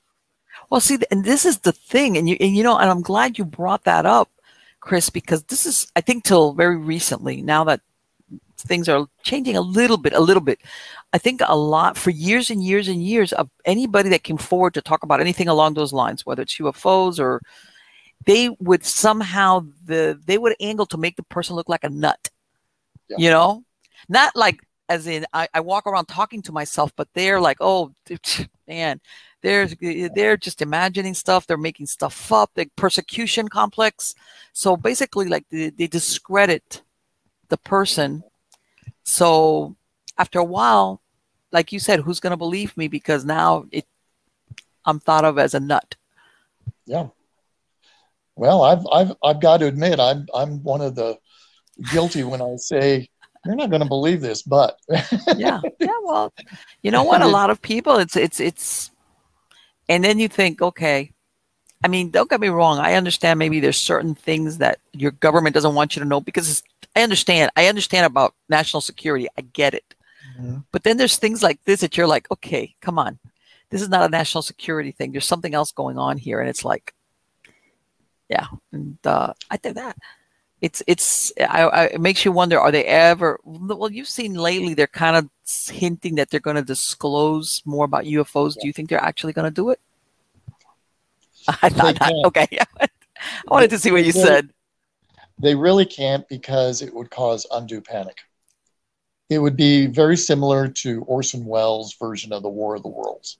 well see and this is the thing and you and you know and i'm glad you brought that up chris because this is i think till very recently now that things are changing a little bit a little bit i think a lot for years and years and years of anybody that came forward to talk about anything along those lines whether it's ufos or they would somehow the they would angle to make the person look like a nut. Yeah. You know, not like as in I, I walk around talking to myself, but they're like, oh man, they're they're just imagining stuff. They're making stuff up. The persecution complex. So basically, like they, they discredit the person. So after a while, like you said, who's going to believe me? Because now it, I'm thought of as a nut. Yeah. Well, I've I've I've got to admit, I'm I'm one of the guilty when I say you're not going to believe this, but yeah, yeah. Well, you know what? A lot of people, it's it's it's, and then you think, okay. I mean, don't get me wrong. I understand maybe there's certain things that your government doesn't want you to know because I understand. I understand about national security. I get it. Mm-hmm. But then there's things like this that you're like, okay, come on. This is not a national security thing. There's something else going on here. And it's like, yeah. And uh, I think that. it's it's I, I, it makes you wonder are they ever well you've seen lately they're kind of hinting that they're going to disclose more about ufos yeah. do you think they're actually going to do it? I thought not. okay. I wanted to see what you they, said. They really can't because it would cause undue panic. It would be very similar to orson welles version of the war of the worlds.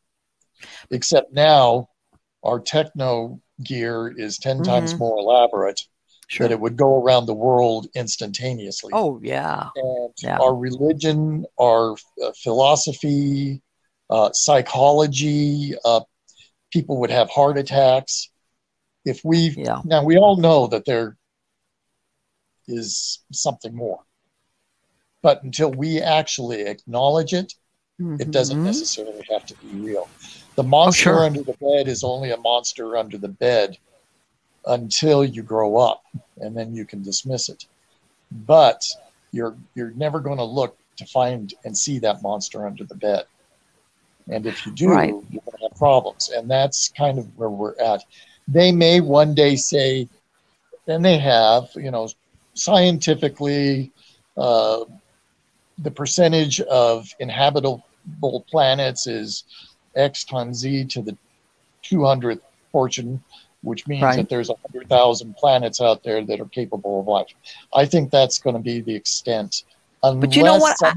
Except now our techno gear is 10 mm-hmm. times more elaborate sure. that it would go around the world instantaneously. Oh, yeah. And yeah. our religion, our uh, philosophy, uh, psychology, uh, people would have heart attacks. If we, yeah. now we all know that there is something more. But until we actually acknowledge it, mm-hmm. it doesn't mm-hmm. necessarily have to be real. The monster sure. under the bed is only a monster under the bed until you grow up and then you can dismiss it but you're you're never going to look to find and see that monster under the bed and if you do right. you're going to have problems and that's kind of where we're at they may one day say and they have you know scientifically uh, the percentage of inhabitable planets is x times z to the 200th portion which means right. that there's 100,000 planets out there that are capable of life. I think that's going to be the extent. But you know what? I,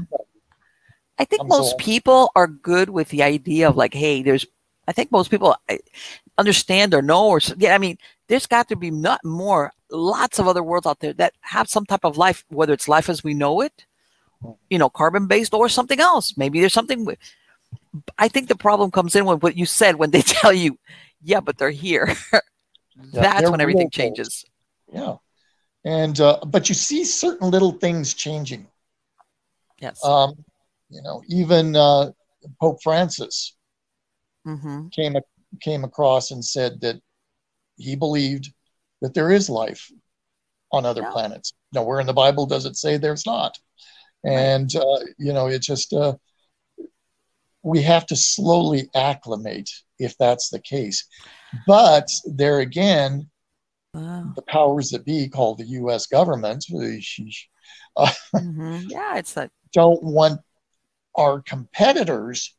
I think most people are good with the idea of like, hey, there's, I think most people understand or know, or, yeah, I mean, there's got to be not more, lots of other worlds out there that have some type of life, whether it's life as we know it, mm. you know, carbon based or something else. Maybe there's something. I think the problem comes in with what you said when they tell you, yeah, but they're here. That's yeah, when everything changes. Yeah. And, uh, but you see certain little things changing. Yes. Um, you know, even uh, Pope Francis mm-hmm. came, came across and said that he believed that there is life on other yeah. planets. Nowhere in the Bible does it say there's not? And, uh, you know, it just, uh, we have to slowly acclimate if that's the case. But there again, wow. the powers that be, called the U.S. government, uh, mm-hmm. yeah, it's like don't want our competitors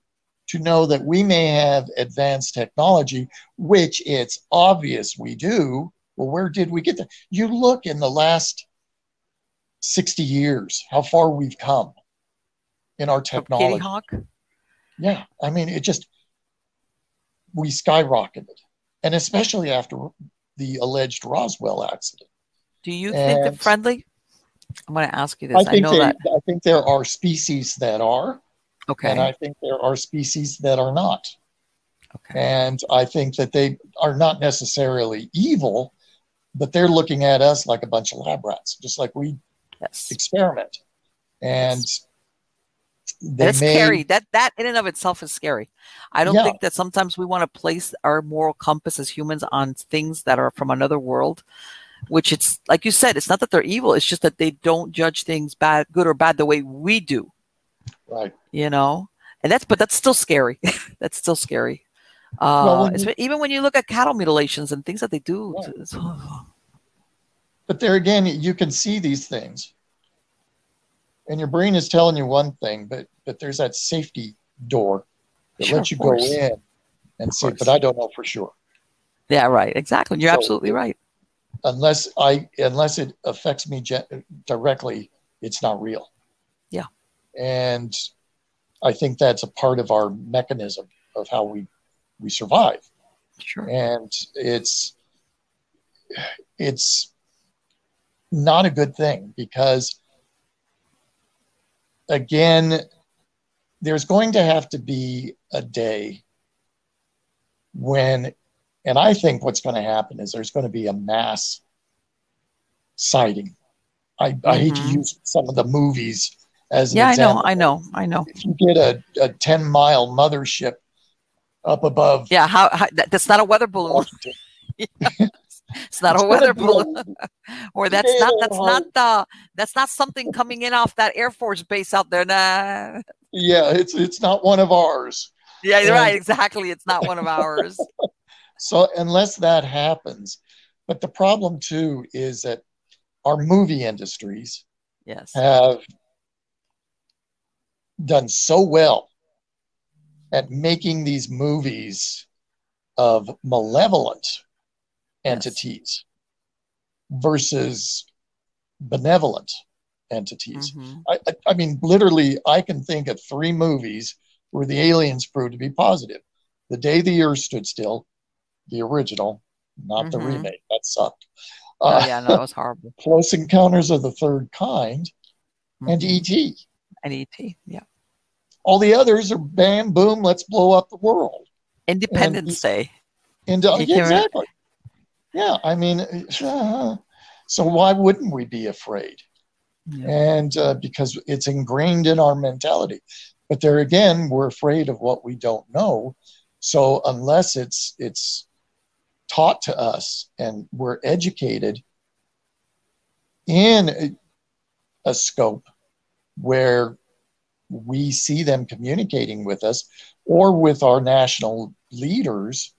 to know that we may have advanced technology, which it's obvious we do. Well, where did we get that? You look in the last 60 years, how far we've come in our technology. Yeah, I mean, it just, we skyrocketed and especially after the alleged Roswell accident. Do you and think they're friendly? I'm going to ask you this. I, think I know they, that. I think there are species that are. Okay. And I think there are species that are not. Okay. And I think that they are not necessarily evil, but they're looking at us like a bunch of lab rats, just like we yes. experiment. And yes. That's scary. That that in and of itself is scary. I don't yeah. think that sometimes we want to place our moral compass as humans on things that are from another world, which it's like you said, it's not that they're evil, it's just that they don't judge things bad, good or bad the way we do. Right. You know? And that's but that's still scary. that's still scary. Uh, well, when you, even when you look at cattle mutilations and things that they do. But there again, you can see these things and your brain is telling you one thing, but but there's that safety door that sure, lets you go in and say, but I don't know for sure. Yeah, right. Exactly. You're so, absolutely right. unless I unless it affects me directly, it's not real. Yeah. And I think that's a part of our mechanism of how we we survive. Sure. And it's it's not a good thing because again there's going to have to be a day when and I think what's going to happen is there's going to be a mass sighting. I, mm-hmm. I hate to mm-hmm. use some of the movies as yeah, example. I know, I know, I know. If you get a, a 10 mile mothership up above. Yeah, how, how that's not a weather balloon. it's not a weather balloon. or that's not that's not the that's not something coming in off that Air Force base out there. Nah. Yeah, it's it's not one of ours. Yeah, and, right, exactly. It's not one of ours. so unless that happens, but the problem too is that our movie industries yes have done so well at making these movies of malevolent entities versus benevolent entities. Mm-hmm. I, I, I, mean, literally, I can think of three movies where the aliens proved to be positive. The Day the Earth Stood Still, the original, not mm-hmm. the remake. That sucked. Oh, uh, yeah, no, that was horrible. Close Encounters of the Third Kind mm-hmm. and E.T. And E.T., yeah. All the others are bam, boom, let's blow up the world. Independence and, Day. And, uh, yeah, exactly. Yeah, I mean, uh, so why wouldn't we be afraid? Yeah. And uh, because it's ingrained in our mentality. But there again, we're afraid of what we don't know. So unless it's it's taught to us and we're educated in a, a scope where we see them communicating with us or with our national leaders,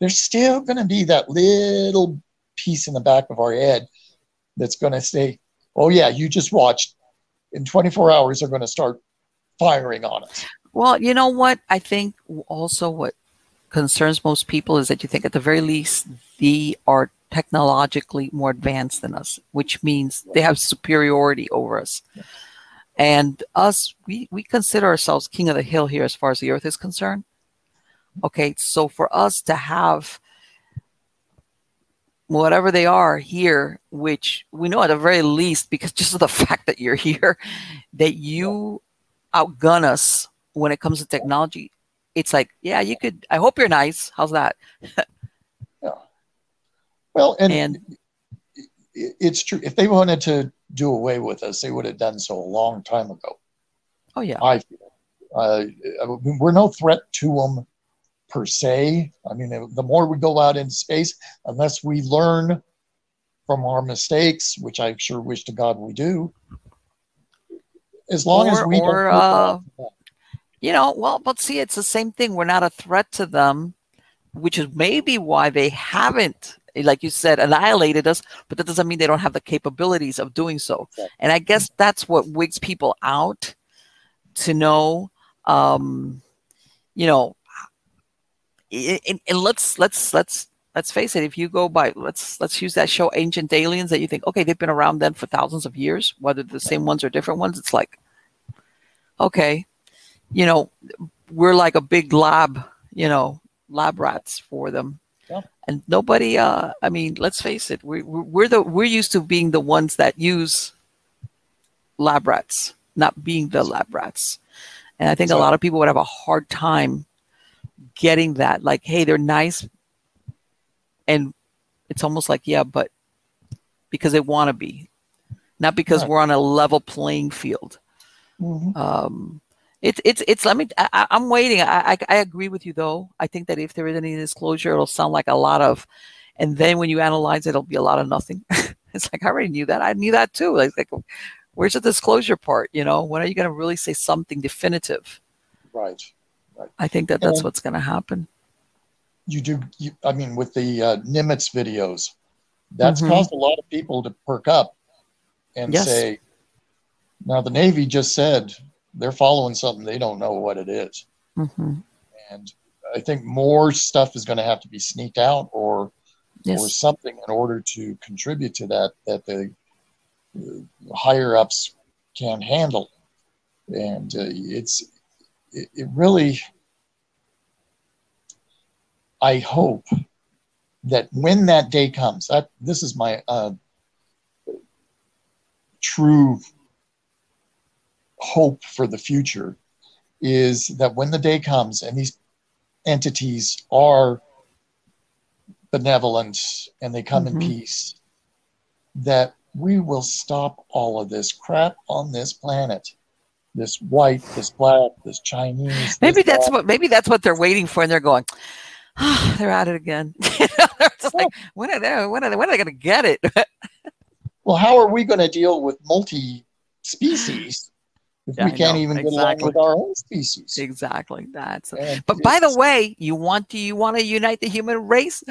there's still going to be that little piece in the back of our head that's going to say, oh, yeah, you just watched. In 24 hours, they're going to start firing on us. Well, you know what? I think also what concerns most people is that you think at the very least they are technologically more advanced than us, which means they have superiority over us. And us, we, we consider ourselves king of the hill here as far as the earth is concerned. Okay, so for us to have whatever they are here, which we know at the very least, because just of the fact that you're here, that you outgun us when it comes to technology, it's like, yeah, you could. I hope you're nice. How's that? yeah. Well, and, and it's true. If they wanted to do away with us, they would have done so a long time ago. Oh yeah. I feel. Uh, we're no threat to them per se. I mean, the more we go out in space, unless we learn from our mistakes, which I sure wish to God we do, as long or, as we or, uh, you know, well, but see, it's the same thing. We're not a threat to them, which is maybe why they haven't, like you said, annihilated us. But that doesn't mean they don't have the capabilities of doing so. And I guess that's what wigs people out to know. Um, you know, and, and let's let's let's let's face it. If you go by, let's let's use that show, Ancient Aliens, that you think, okay, they've been around then for thousands of years, whether the same ones or different ones. It's like, okay, you know, we're like a big lab, you know, lab rats for them. Yeah. And nobody, uh, I mean, let's face it, we, we're the, we're used to being the ones that use lab rats, not being the lab rats. And I think so, a lot of people would have a hard time getting that. Like, hey, they're nice. And it's almost like, yeah, but because they want to be, not because right. we're on a level playing field. Mm-hmm. Um, it's it's it's. Let me. I, am waiting. I, I, I agree with you though. I think that if there is any disclosure, it'll sound like a lot of, and then when you analyze it, it'll be a lot of nothing. it's like I already knew that. I knew that too. Like, like where's the disclosure part? You know, when are you going to really say something definitive? Right. Right. I think that that's and what's going to happen. You do. You, I mean, with the uh, Nimitz videos, that's mm-hmm. caused a lot of people to perk up and yes. say, "Now the Navy just said." they're following something they don't know what it is. Mm-hmm. And I think more stuff is going to have to be sneaked out or yes. or something in order to contribute to that that the uh, higher ups can handle. And uh, it's it, it really, I hope that when that day comes, that this is my uh, true hope for the future is that when the day comes and these entities are benevolent and they come mm-hmm. in peace, that we will stop all of this crap on this planet. This white, this black, this Chinese. Maybe this that's black. what maybe that's what they're waiting for, and they're going, oh, they're at it again. they're just like, when are they? When are they? When are they going to get it? well, how are we going to deal with multi species if yeah, we can't even exactly. get along with our own species. Exactly. That's. A, but by the way, you want to you want to unite the human race?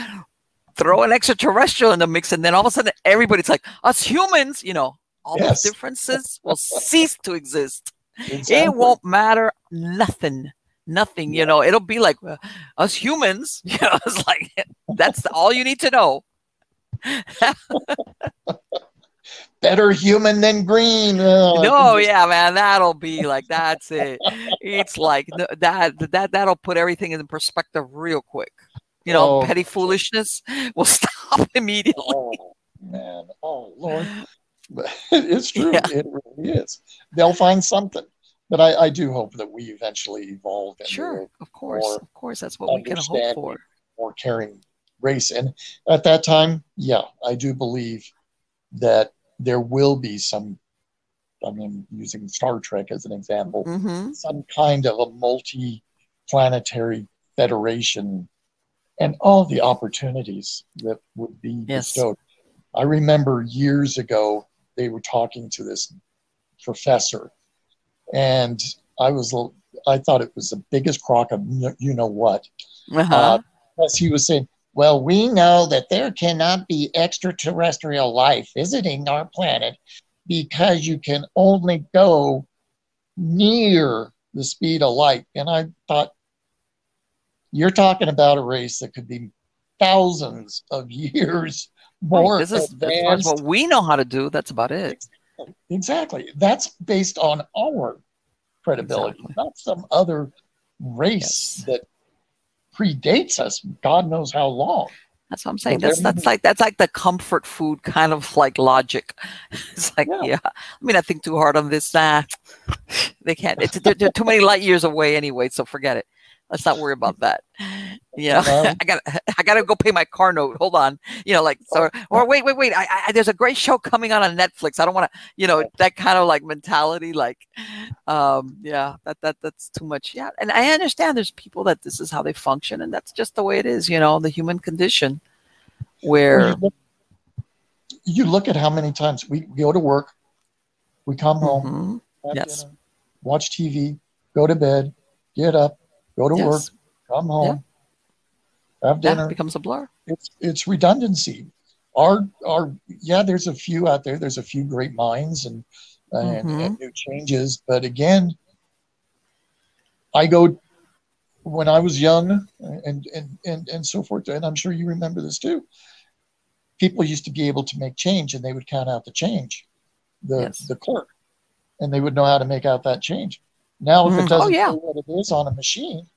Throw an extraterrestrial in the mix, and then all of a sudden, everybody's like, us humans, you know, all yes. the differences will cease to exist. Exactly. It won't matter nothing nothing you know it'll be like uh, us humans you know it's like that's all you need to know better human than green. Oh, no, yeah, man, that'll be like that's it. It's like that that that'll put everything in perspective real quick. You know, oh. petty foolishness will stop immediately. Oh man, oh Lord, it's true. Yeah. It really is. They'll find something. But I, I do hope that we eventually evolve. Sure, of course, of course, that's what we can hope for. More caring race, and at that time, yeah, I do believe that there will be some I mean, using Star Trek as an example, mm-hmm. some kind of a multi planetary federation and all the opportunities that would be yes. bestowed. I remember years ago, they were talking to this professor, and I was, I thought it was the biggest crock of you know what. Uh-huh. Uh, because he was saying, well, we know that there cannot be extraterrestrial life visiting our planet because you can only go near the speed of light. And I thought, you're talking about a race that could be thousands of years more right. this is advanced. what we know how to do. That's about it. Exactly. That's based on our credibility, exactly. not some other race yes. that predates us god knows how long that's what i'm saying that's that's like that's like the comfort food kind of like logic it's like yeah, yeah. i mean i think too hard on this nah they can't it's, they're, they're too many light years away anyway so forget it let's not worry about that. You know i got i got to go pay my car note. Hold on. You know like so or wait wait wait. I, I there's a great show coming on on netflix. I don't want to you know that kind of like mentality like um yeah that that that's too much. Yeah and i understand there's people that this is how they function and that's just the way it is you know the human condition where you look, you look at how many times we go to work we come home mm-hmm. yes. dinner, watch tv go to bed get up go to yes. work, come home, yeah. have dinner. That becomes a blur. It's it's redundancy. Our our yeah, there's a few out there. There's a few great minds and and, mm-hmm. and new changes, but again, I go when I was young and, and and and so forth, and I'm sure you remember this too. People used to be able to make change, and they would count out the change, the yes. the clerk, and they would know how to make out that change. Now, if it mm. doesn't oh, yeah. know what it is on a machine,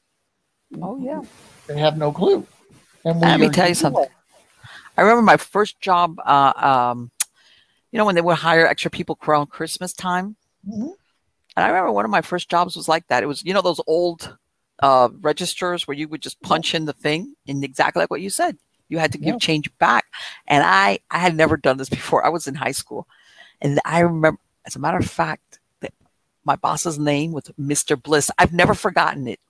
oh yeah, they have no clue. And let me tell you something. I remember my first job. Uh, um, you know when they would hire extra people around Christmas time, mm-hmm. and I remember one of my first jobs was like that. It was you know those old uh, registers where you would just punch in the thing, and exactly like what you said, you had to give yeah. change back. And I I had never done this before. I was in high school, and I remember, as a matter of fact, my boss's name was Mr. Bliss. I've never forgotten it.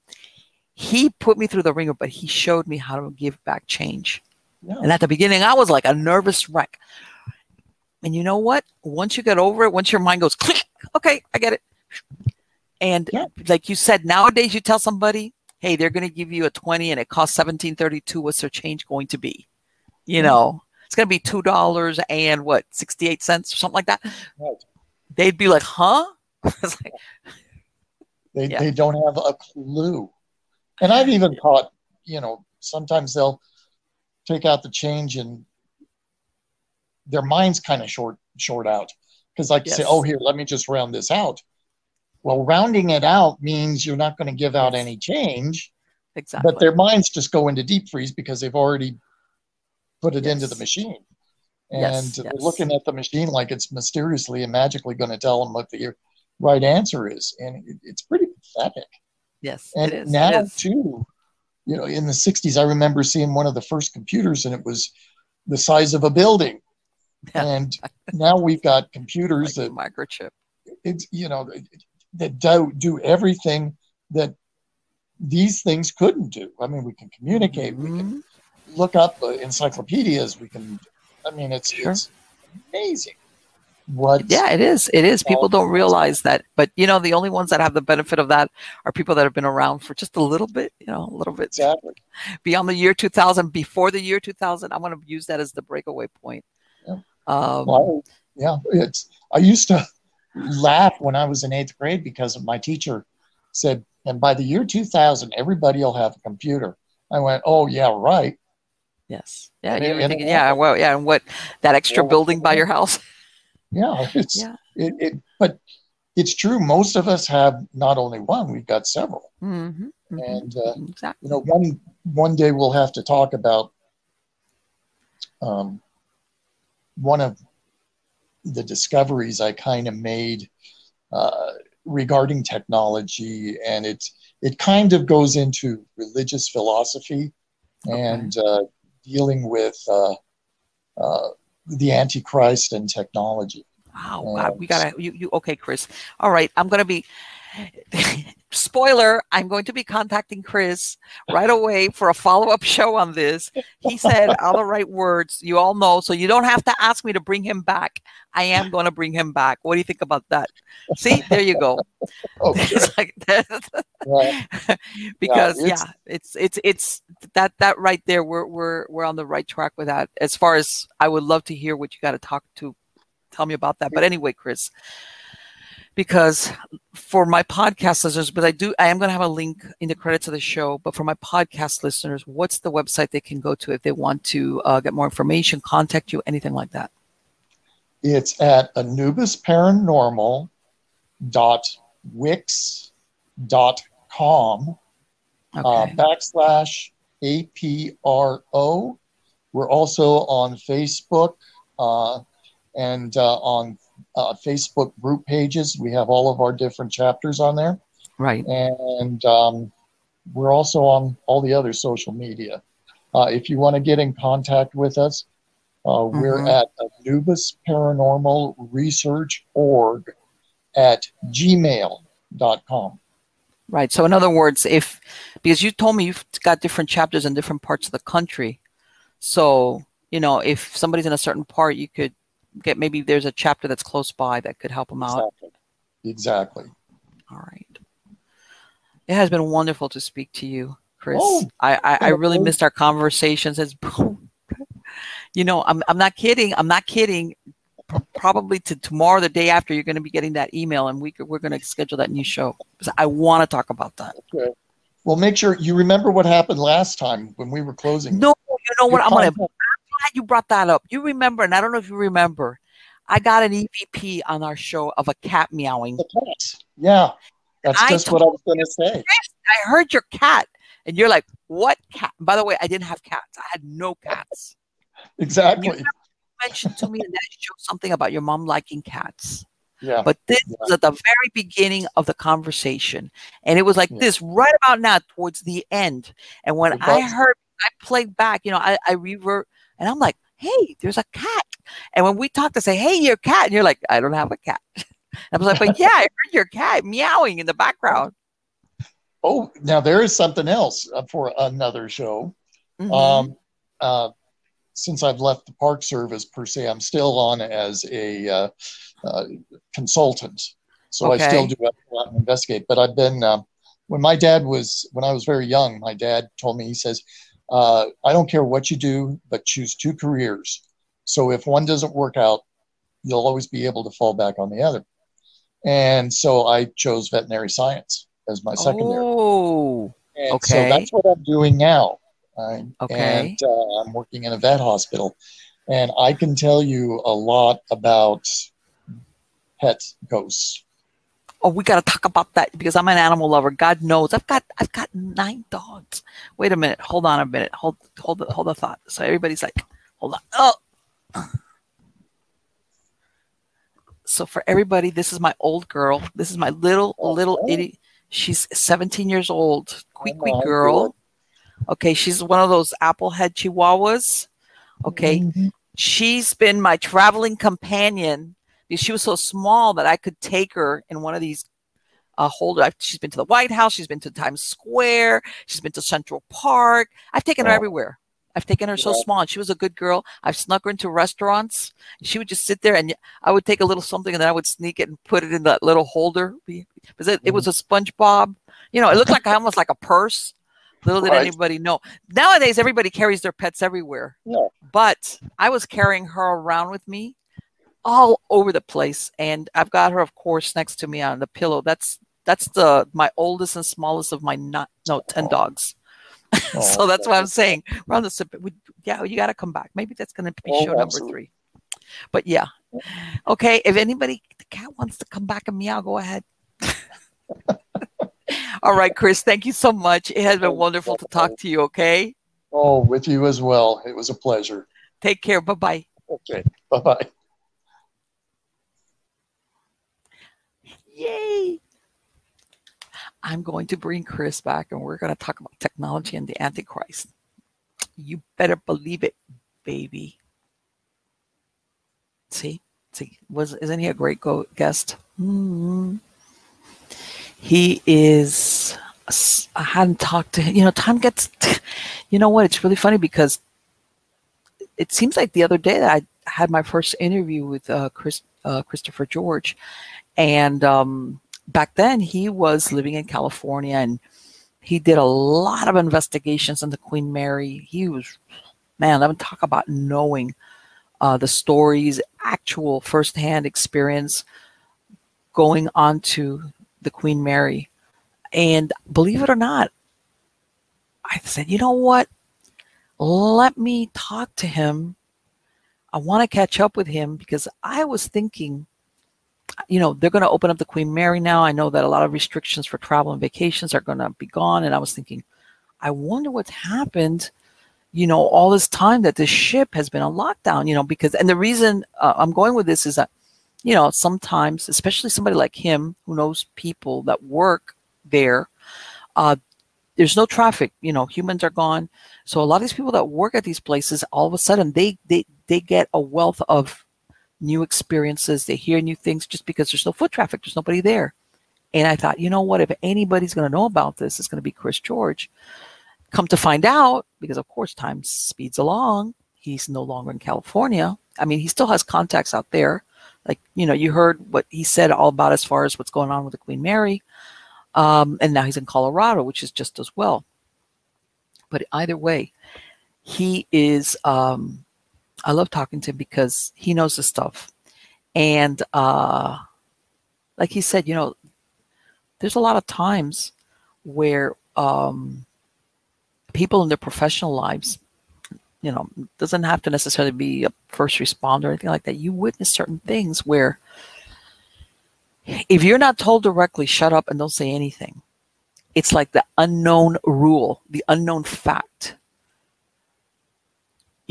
He put me through the wringer, but he showed me how to give back change. And at the beginning, I was like a nervous wreck. And you know what? Once you get over it, once your mind goes click, okay, I get it. And yeah. like you said, nowadays you tell somebody, hey, they're going to give you a 20 and it costs 1732. What's their change going to be? You know, it's going to be $2 and what, 68 cents or something like that. Right. They'd be like, huh? like, they, yeah. they don't have a clue. And I've even caught, you know, sometimes they'll take out the change and their minds kind of short short out because like yes. say oh here let me just round this out well rounding it out means you're not going to give out any change exactly but their minds just go into deep freeze because they've already put it yes. into the machine and yes, they're looking at the machine like it's mysteriously and magically going to tell them what the right answer is and it, it's pretty pathetic yes and now too you know in the 60s i remember seeing one of the first computers and it was the size of a building yeah. and now we've got computers like that microchip it's you know that do, do everything that these things couldn't do i mean we can communicate mm-hmm. we can mm-hmm. look up uh, encyclopedias we can i mean it's sure. it's amazing what? Yeah it is. It is. People don't realize that. But you know the only ones that have the benefit of that are people that have been around for just a little bit you know a little bit exactly. beyond the year 2000 before the year 2000 I want to use that as the breakaway point. Yeah. Um, well, yeah it's i used to laugh when i was in eighth grade because my teacher said and by the year 2000 everybody will have a computer. I went oh yeah right. Yes. Yeah and, were thinking yeah well yeah and what that extra building by your house yeah, it's yeah. It, it, but it's true. Most of us have not only one; we've got several. Mm-hmm, mm-hmm, and uh, exactly. you know, one one day we'll have to talk about um, one of the discoveries I kind of made uh, regarding technology, and it it kind of goes into religious philosophy okay. and uh, dealing with uh, uh the Antichrist and technology. Wow, we gotta you, you okay, Chris. All right, I'm gonna be spoiler, I'm going to be contacting Chris right away for a follow up show on this. He said all the right words. You all know. So you don't have to ask me to bring him back. I am going to bring him back. What do you think about that? See, there you go. Oh, okay. like because yeah, it's, yeah, it's it's it's that that right there. We're we're we're on the right track with that. As far as I would love to hear what you got to talk to, tell me about that. But anyway, Chris, because for my podcast listeners, but I do, I am going to have a link in the credits of the show. But for my podcast listeners, what's the website they can go to if they want to uh, get more information, contact you, anything like that? It's at anubisparanormal.wix.com uh, okay. uh, backslash APRO. We're also on Facebook uh, and uh, on uh, Facebook group pages. We have all of our different chapters on there. Right. And um, we're also on all the other social media. Uh, if you want to get in contact with us, uh, we're mm-hmm. at Anubis Paranormal Research Org at gmail.com. Right. So, in other words, if because you told me you've got different chapters in different parts of the country, so you know if somebody's in a certain part, you could get maybe there's a chapter that's close by that could help them out. Exactly. All right. It has been wonderful to speak to you, Chris. Oh, I, I, I really oh. missed our conversations. As you know, I'm I'm not kidding. I'm not kidding. Probably to tomorrow, the day after, you're going to be getting that email, and we we're going to schedule that new show because I want to talk about that. Okay. Well, make sure you remember what happened last time when we were closing. No, you know what? I'm going to glad you brought that up. You remember, and I don't know if you remember, I got an EVP on our show of a cat meowing. Yeah, that's just what I was going to say. I heard your cat, and you're like, "What cat?" By the way, I didn't have cats. I had no cats. Exactly. You mentioned to me that show something about your mom liking cats. Yeah. But this yeah. was at the very beginning of the conversation. And it was like yeah. this right about now towards the end. And when I heard, I played back, you know, I, I revert and I'm like, hey, there's a cat. And when we talk to say, hey, your cat, and you're like, I don't have a cat. I was like, but yeah, I heard your cat meowing in the background. Oh, now there is something else uh, for another show. Mm-hmm. Um, uh, since I've left the Park Service per se, I'm still on as a uh, uh, consultant. So okay. I still do investigate. But I've been, uh, when my dad was, when I was very young, my dad told me, he says, uh, I don't care what you do, but choose two careers. So if one doesn't work out, you'll always be able to fall back on the other. And so I chose veterinary science as my secondary. Oh, and okay. So that's what I'm doing now. Okay. And uh, I'm working in a vet hospital. And I can tell you a lot about pet ghosts. Oh, we got to talk about that because I'm an animal lover. God knows, I've got I've got nine dogs. Wait a minute, hold on a minute, hold hold the, hold the thought. So everybody's like, hold on. Oh. So for everybody, this is my old girl. This is my little little itty. She's 17 years old, quick oh, girl. Okay, she's one of those applehead chihuahuas. Okay, mm-hmm. she's been my traveling companion she was so small that I could take her in one of these uh, holder. i she's been to the White House. She's been to Times Square. She's been to Central Park. I've taken her everywhere. I've taken her so small, and she was a good girl. I've snuck her into restaurants. she would just sit there, and I would take a little something, and then I would sneak it and put it in that little holder because it, it was a SpongeBob. You know, it looked like almost like a purse. Little did right. anybody know. Nowadays, everybody carries their pets everywhere. Yeah. But I was carrying her around with me all over the place, and I've got her, of course, next to me on the pillow. That's that's the my oldest and smallest of my not no ten dogs. Oh, so that's what I'm saying. We're on the we, yeah, you got to come back. Maybe that's going to be oh, show number three. But yeah, okay. If anybody the cat wants to come back and meow, go ahead. All right, Chris. Thank you so much. It has been oh, wonderful to talk to you. Okay. Oh, with you as well. It was a pleasure. Take care. Bye bye. Okay. Bye bye. Yay. I'm going to bring Chris back and we're going to talk about technology and the Antichrist. You better believe it, baby. See, see, was isn't he a great go- guest? Mm-hmm. He is. I hadn't talked to him. You know, time gets. You know what? It's really funny because it seems like the other day that I had my first interview with uh, Chris uh, Christopher George, and um, back then he was living in California and he did a lot of investigations into Queen Mary. He was, man, me talk about knowing uh, the stories, actual firsthand experience going on to the Queen Mary. And believe it or not, I said, you know what? Let me talk to him. I want to catch up with him because I was thinking you know, they're going to open up the Queen Mary now. I know that a lot of restrictions for travel and vacations are going to be gone. And I was thinking, I wonder what's happened, you know, all this time that this ship has been on lockdown, you know, because, and the reason uh, I'm going with this is that, you know, sometimes, especially somebody like him who knows people that work there, uh, there's no traffic, you know, humans are gone. So a lot of these people that work at these places, all of a sudden they, they, they get a wealth of new experiences, they hear new things just because there's no foot traffic, there's nobody there. And I thought, you know what, if anybody's going to know about this, it's going to be Chris George. Come to find out, because of course time speeds along, he's no longer in California. I mean, he still has contacts out there. Like, you know, you heard what he said all about as far as what's going on with the Queen Mary. Um, and now he's in Colorado, which is just as well. But either way, he is um, I love talking to him because he knows the stuff. And uh, like he said, you know, there's a lot of times where um, people in their professional lives, you know, doesn't have to necessarily be a first responder or anything like that. You witness certain things where if you're not told directly, shut up and don't say anything. It's like the unknown rule, the unknown fact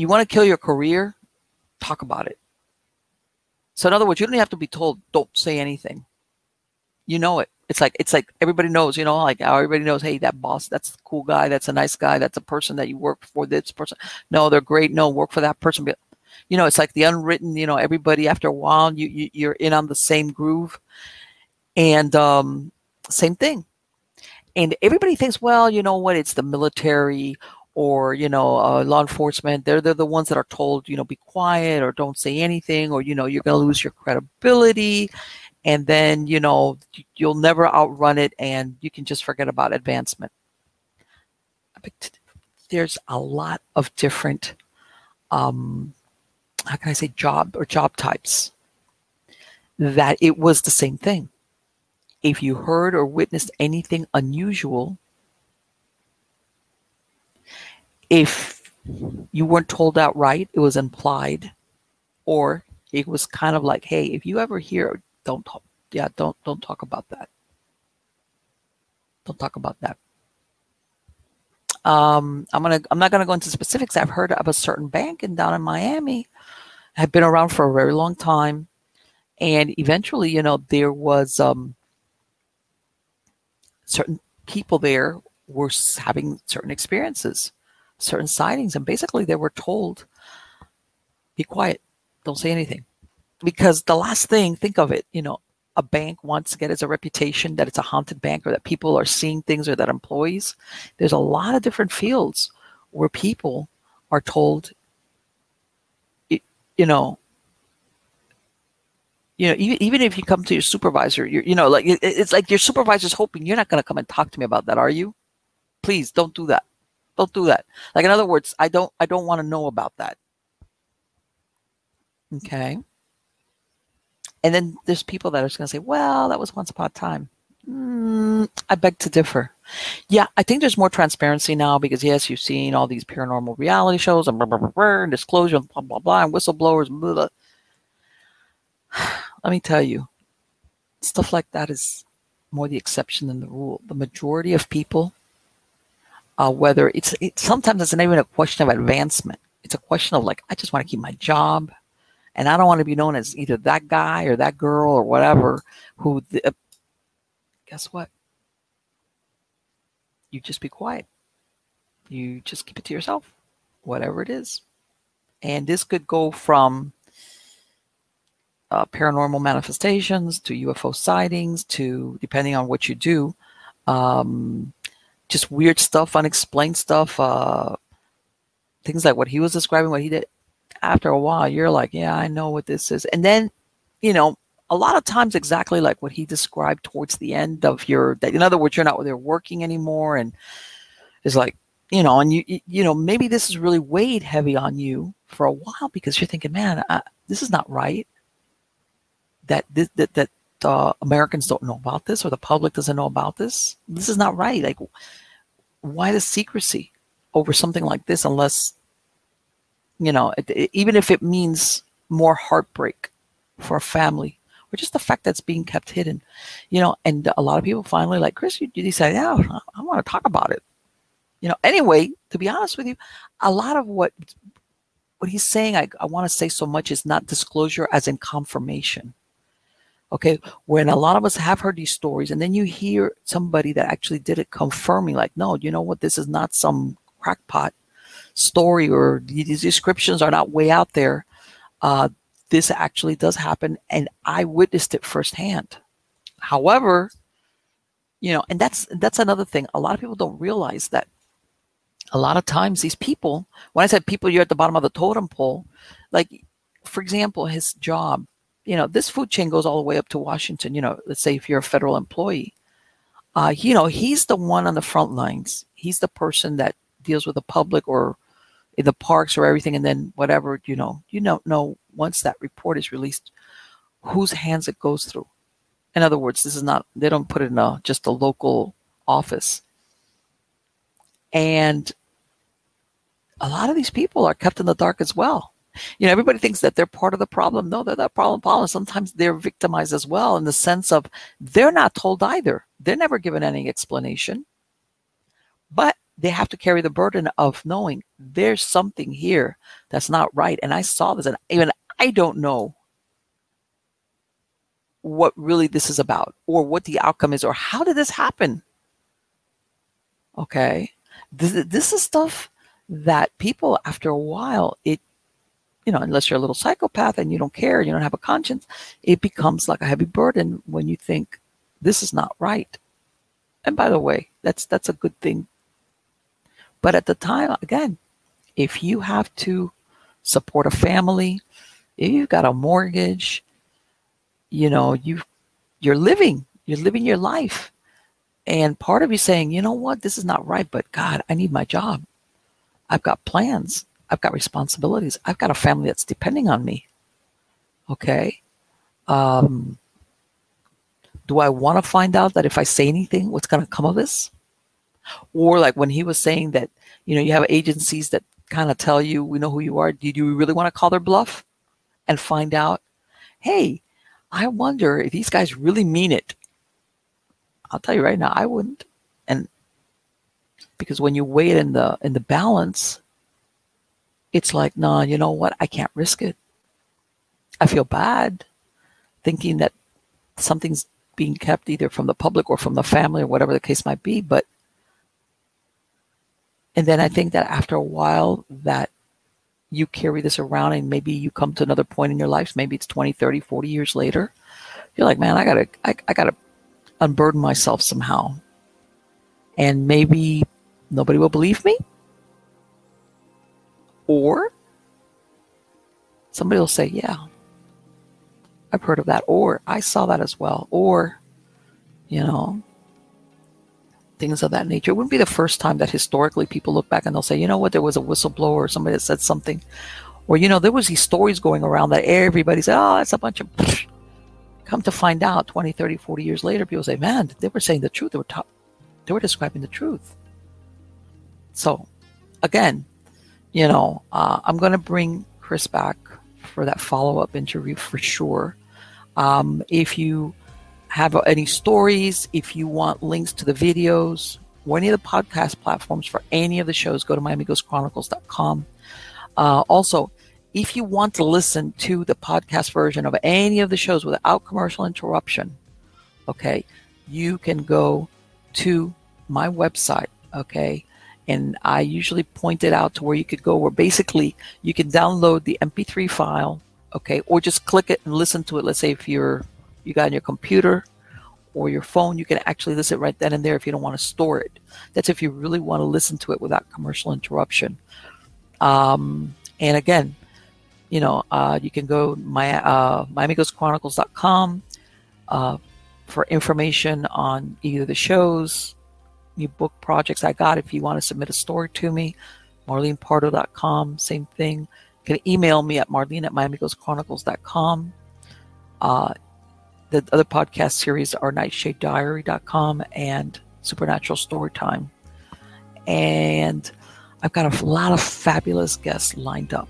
you want to kill your career, talk about it. So in other words, you don't have to be told, don't say anything. You know it. It's like it's like everybody knows, you know, like everybody knows, hey, that boss, that's the cool guy, that's a nice guy, that's a person that you work for. This person, no, they're great. No, work for that person. But you know, it's like the unwritten. You know, everybody after a while, you, you you're in on the same groove, and um, same thing. And everybody thinks, well, you know what? It's the military or you know uh, law enforcement. They're, they're the ones that are told you know be quiet or don't say anything or you know you're going to lose your credibility. And then you know you'll never outrun it and you can just forget about advancement. There's a lot of different um how can i say job or job types that it was the same thing if you heard or witnessed anything unusual if you weren't told outright, it was implied, or it was kind of like, hey, if you ever hear, don't talk, yeah, don't don't talk about that. Don't talk about that. Um, I'm gonna I'm not gonna go into specifics. I've heard of a certain bank in down in Miami, have been around for a very long time, and eventually, you know, there was um, certain people there were having certain experiences, certain sightings, and basically they were told, "Be quiet, don't say anything," because the last thing, think of it, you know, a bank wants to get as a reputation that it's a haunted bank or that people are seeing things or that employees. There's a lot of different fields where people are told, you know, you know, even, even if you come to your supervisor, you're, you know, like it, it's like your supervisor's hoping you're not going to come and talk to me about that, are you? Please don't do that. Don't do that. Like in other words, I don't, I don't want to know about that. Okay. And then there's people that are just going to say, well, that was once upon a time. Mm, I beg to differ. Yeah, I think there's more transparency now because yes, you've seen all these paranormal reality shows and blah blah blah, and disclosure and blah blah blah and whistleblowers. Blah, blah. Let me tell you, stuff like that is more the exception than the rule. The majority of people, uh, whether it's it, sometimes it's not even a question of advancement. It's a question of like, I just want to keep my job, and I don't want to be known as either that guy or that girl or whatever. Who, the, uh, guess what? You just be quiet. You just keep it to yourself, whatever it is. And this could go from uh, paranormal manifestations to UFO sightings to, depending on what you do, um, just weird stuff, unexplained stuff, uh, things like what he was describing, what he did. After a while, you're like, yeah, I know what this is. And then, you know, a lot of times exactly like what he described towards the end of your that in other words you're not there working anymore and it's like you know and you you know maybe this is really weighed heavy on you for a while because you're thinking man I, this is not right that that that uh, Americans don't know about this or the public doesn't know about this. This is not right. Like, why the secrecy over something like this unless, you know, it, it, even if it means more heartbreak for a family or just the fact that it's being kept hidden, you know, and a lot of people finally like, Chris, you, you decide, yeah, I want to talk about it. You know, anyway, to be honest with you, a lot of what what he's saying, I, I want to say so much is not disclosure as in confirmation Okay. When a lot of us have heard these stories and then you hear somebody that actually did it confirming, like, no, you know what? This is not some crackpot story or these descriptions are not way out there. Uh, this actually does happen. And I witnessed it firsthand. However, you know, and that's, that's another thing. A lot of people don't realize that a lot of times these people, when I said people, you're at the bottom of the totem pole, like, for example, his job, you know, this food chain goes all the way up to Washington. You know, let's say if you're a federal employee, uh, you know, he's the one on the front lines. He's the person that deals with the public or in the parks or everything. And then whatever, you know, you don't know once that report is released, whose hands it goes through. In other words, this is not, they don't put it in a, just a local office. And a lot of these people are kept in the dark as well you know, everybody thinks that they're part of the problem. No, they're not problem. Problem. Sometimes they're victimized as well in the sense of they're not told either. They're never given any explanation, but they have to carry the burden of knowing there's something here that's not right. And I saw this, and even I don't know what really this is about, or what the outcome is, or how did this happen. Okay, this, this is stuff that people after a while it you know, unless you're a little psychopath and you don't care, you don't have a conscience, it becomes like a heavy burden when you think this is not right. And by the way, that's that's a good thing. But at the time, again, if you have to support a family, if you've got a mortgage, you know, you you're living, you're living your life. And part of you saying, you know what, this is not right, but God, I need my job. I've got plans. I've got responsibilities. I've got a family that's depending on me. Okay. Um, do I want to find out that if I say anything, what's going to come of this? Or like when he was saying that, you know, you have agencies that kind of tell you, we know who you are. Do you really want to call their bluff and find out, hey, I wonder if these guys really mean it. I'll tell you right now, I wouldn't. And because when you weigh it in the in the balance, it's like, no, nah, you know what? I can't risk it. I feel bad thinking that something's being kept either from the public or from the family or whatever the case might be. But and then I think that after a while that you carry this around and maybe you come to another point in your life, maybe it's 20, 30, 40 years later. You're like, man, I gotta, I, I gotta unburden myself somehow. And maybe nobody will believe me. Or somebody will say, yeah, I've heard of that. Or I saw that as well. Or, you know, things of that nature. It wouldn't be the first time that historically people look back and they'll say, you know what, there was a whistleblower or somebody that said something. Or, you know, there was these stories going around that everybody said, oh, that's a bunch of come to find out 20, 30, 40 years later, people say, man, they were saying the truth. They were top, they were describing the truth. So again, you know, uh, I'm going to bring Chris back for that follow-up interview for sure. Um, if you have any stories, if you want links to the videos or any of the podcast platforms for any of the shows, go to MiamiGhostChronicles.com. Uh, also, if you want to listen to the podcast version of any of the shows without commercial interruption, okay, you can go to my website, okay, and I usually point it out to where you could go where basically you can download the MP3 file, okay, or just click it and listen to it. Let's say if you're you got on your computer or your phone, you can actually listen right then and there if you don't want to store it. That's if you really want to listen to it without commercial interruption. Um, and again, you know, uh, you can go my uh, MiamiGhostChronicles.com uh, for information on either the shows, new book projects I got. If you want to submit a story to me, MarlenePardo.com, same thing. You can email me at Marlene at MiamiGhostChronicles.com. Uh, the other podcast series are nightshadediary.com and supernatural storytime and i've got a lot of fabulous guests lined up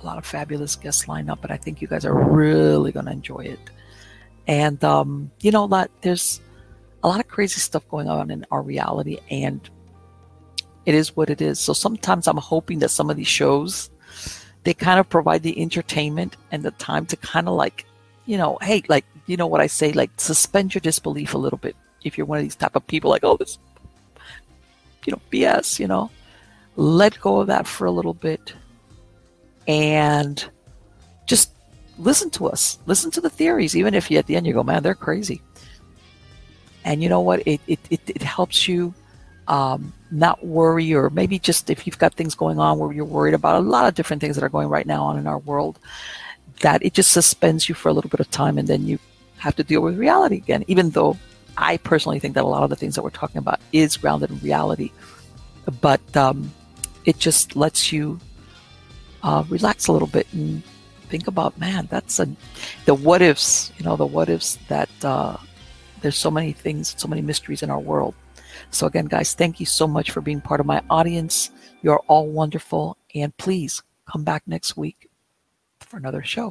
a lot of fabulous guests lined up and i think you guys are really going to enjoy it and um, you know that there's a lot of crazy stuff going on in our reality and it is what it is so sometimes i'm hoping that some of these shows they kind of provide the entertainment and the time to kind of like you know hey like you know what I say, like suspend your disbelief a little bit. If you're one of these type of people, like, oh, this, you know, BS, you know, let go of that for a little bit and just listen to us. Listen to the theories, even if you at the end you go, man, they're crazy. And you know what? It it it, it helps you um, not worry, or maybe just if you've got things going on where you're worried about a lot of different things that are going right now on in our world, that it just suspends you for a little bit of time, and then you have to deal with reality again, even though I personally think that a lot of the things that we're talking about is grounded in reality. But um, it just lets you uh, relax a little bit and think about, man, that's a, the what ifs, you know, the what ifs that uh, there's so many things, so many mysteries in our world. So, again, guys, thank you so much for being part of my audience. You're all wonderful. And please come back next week for another show.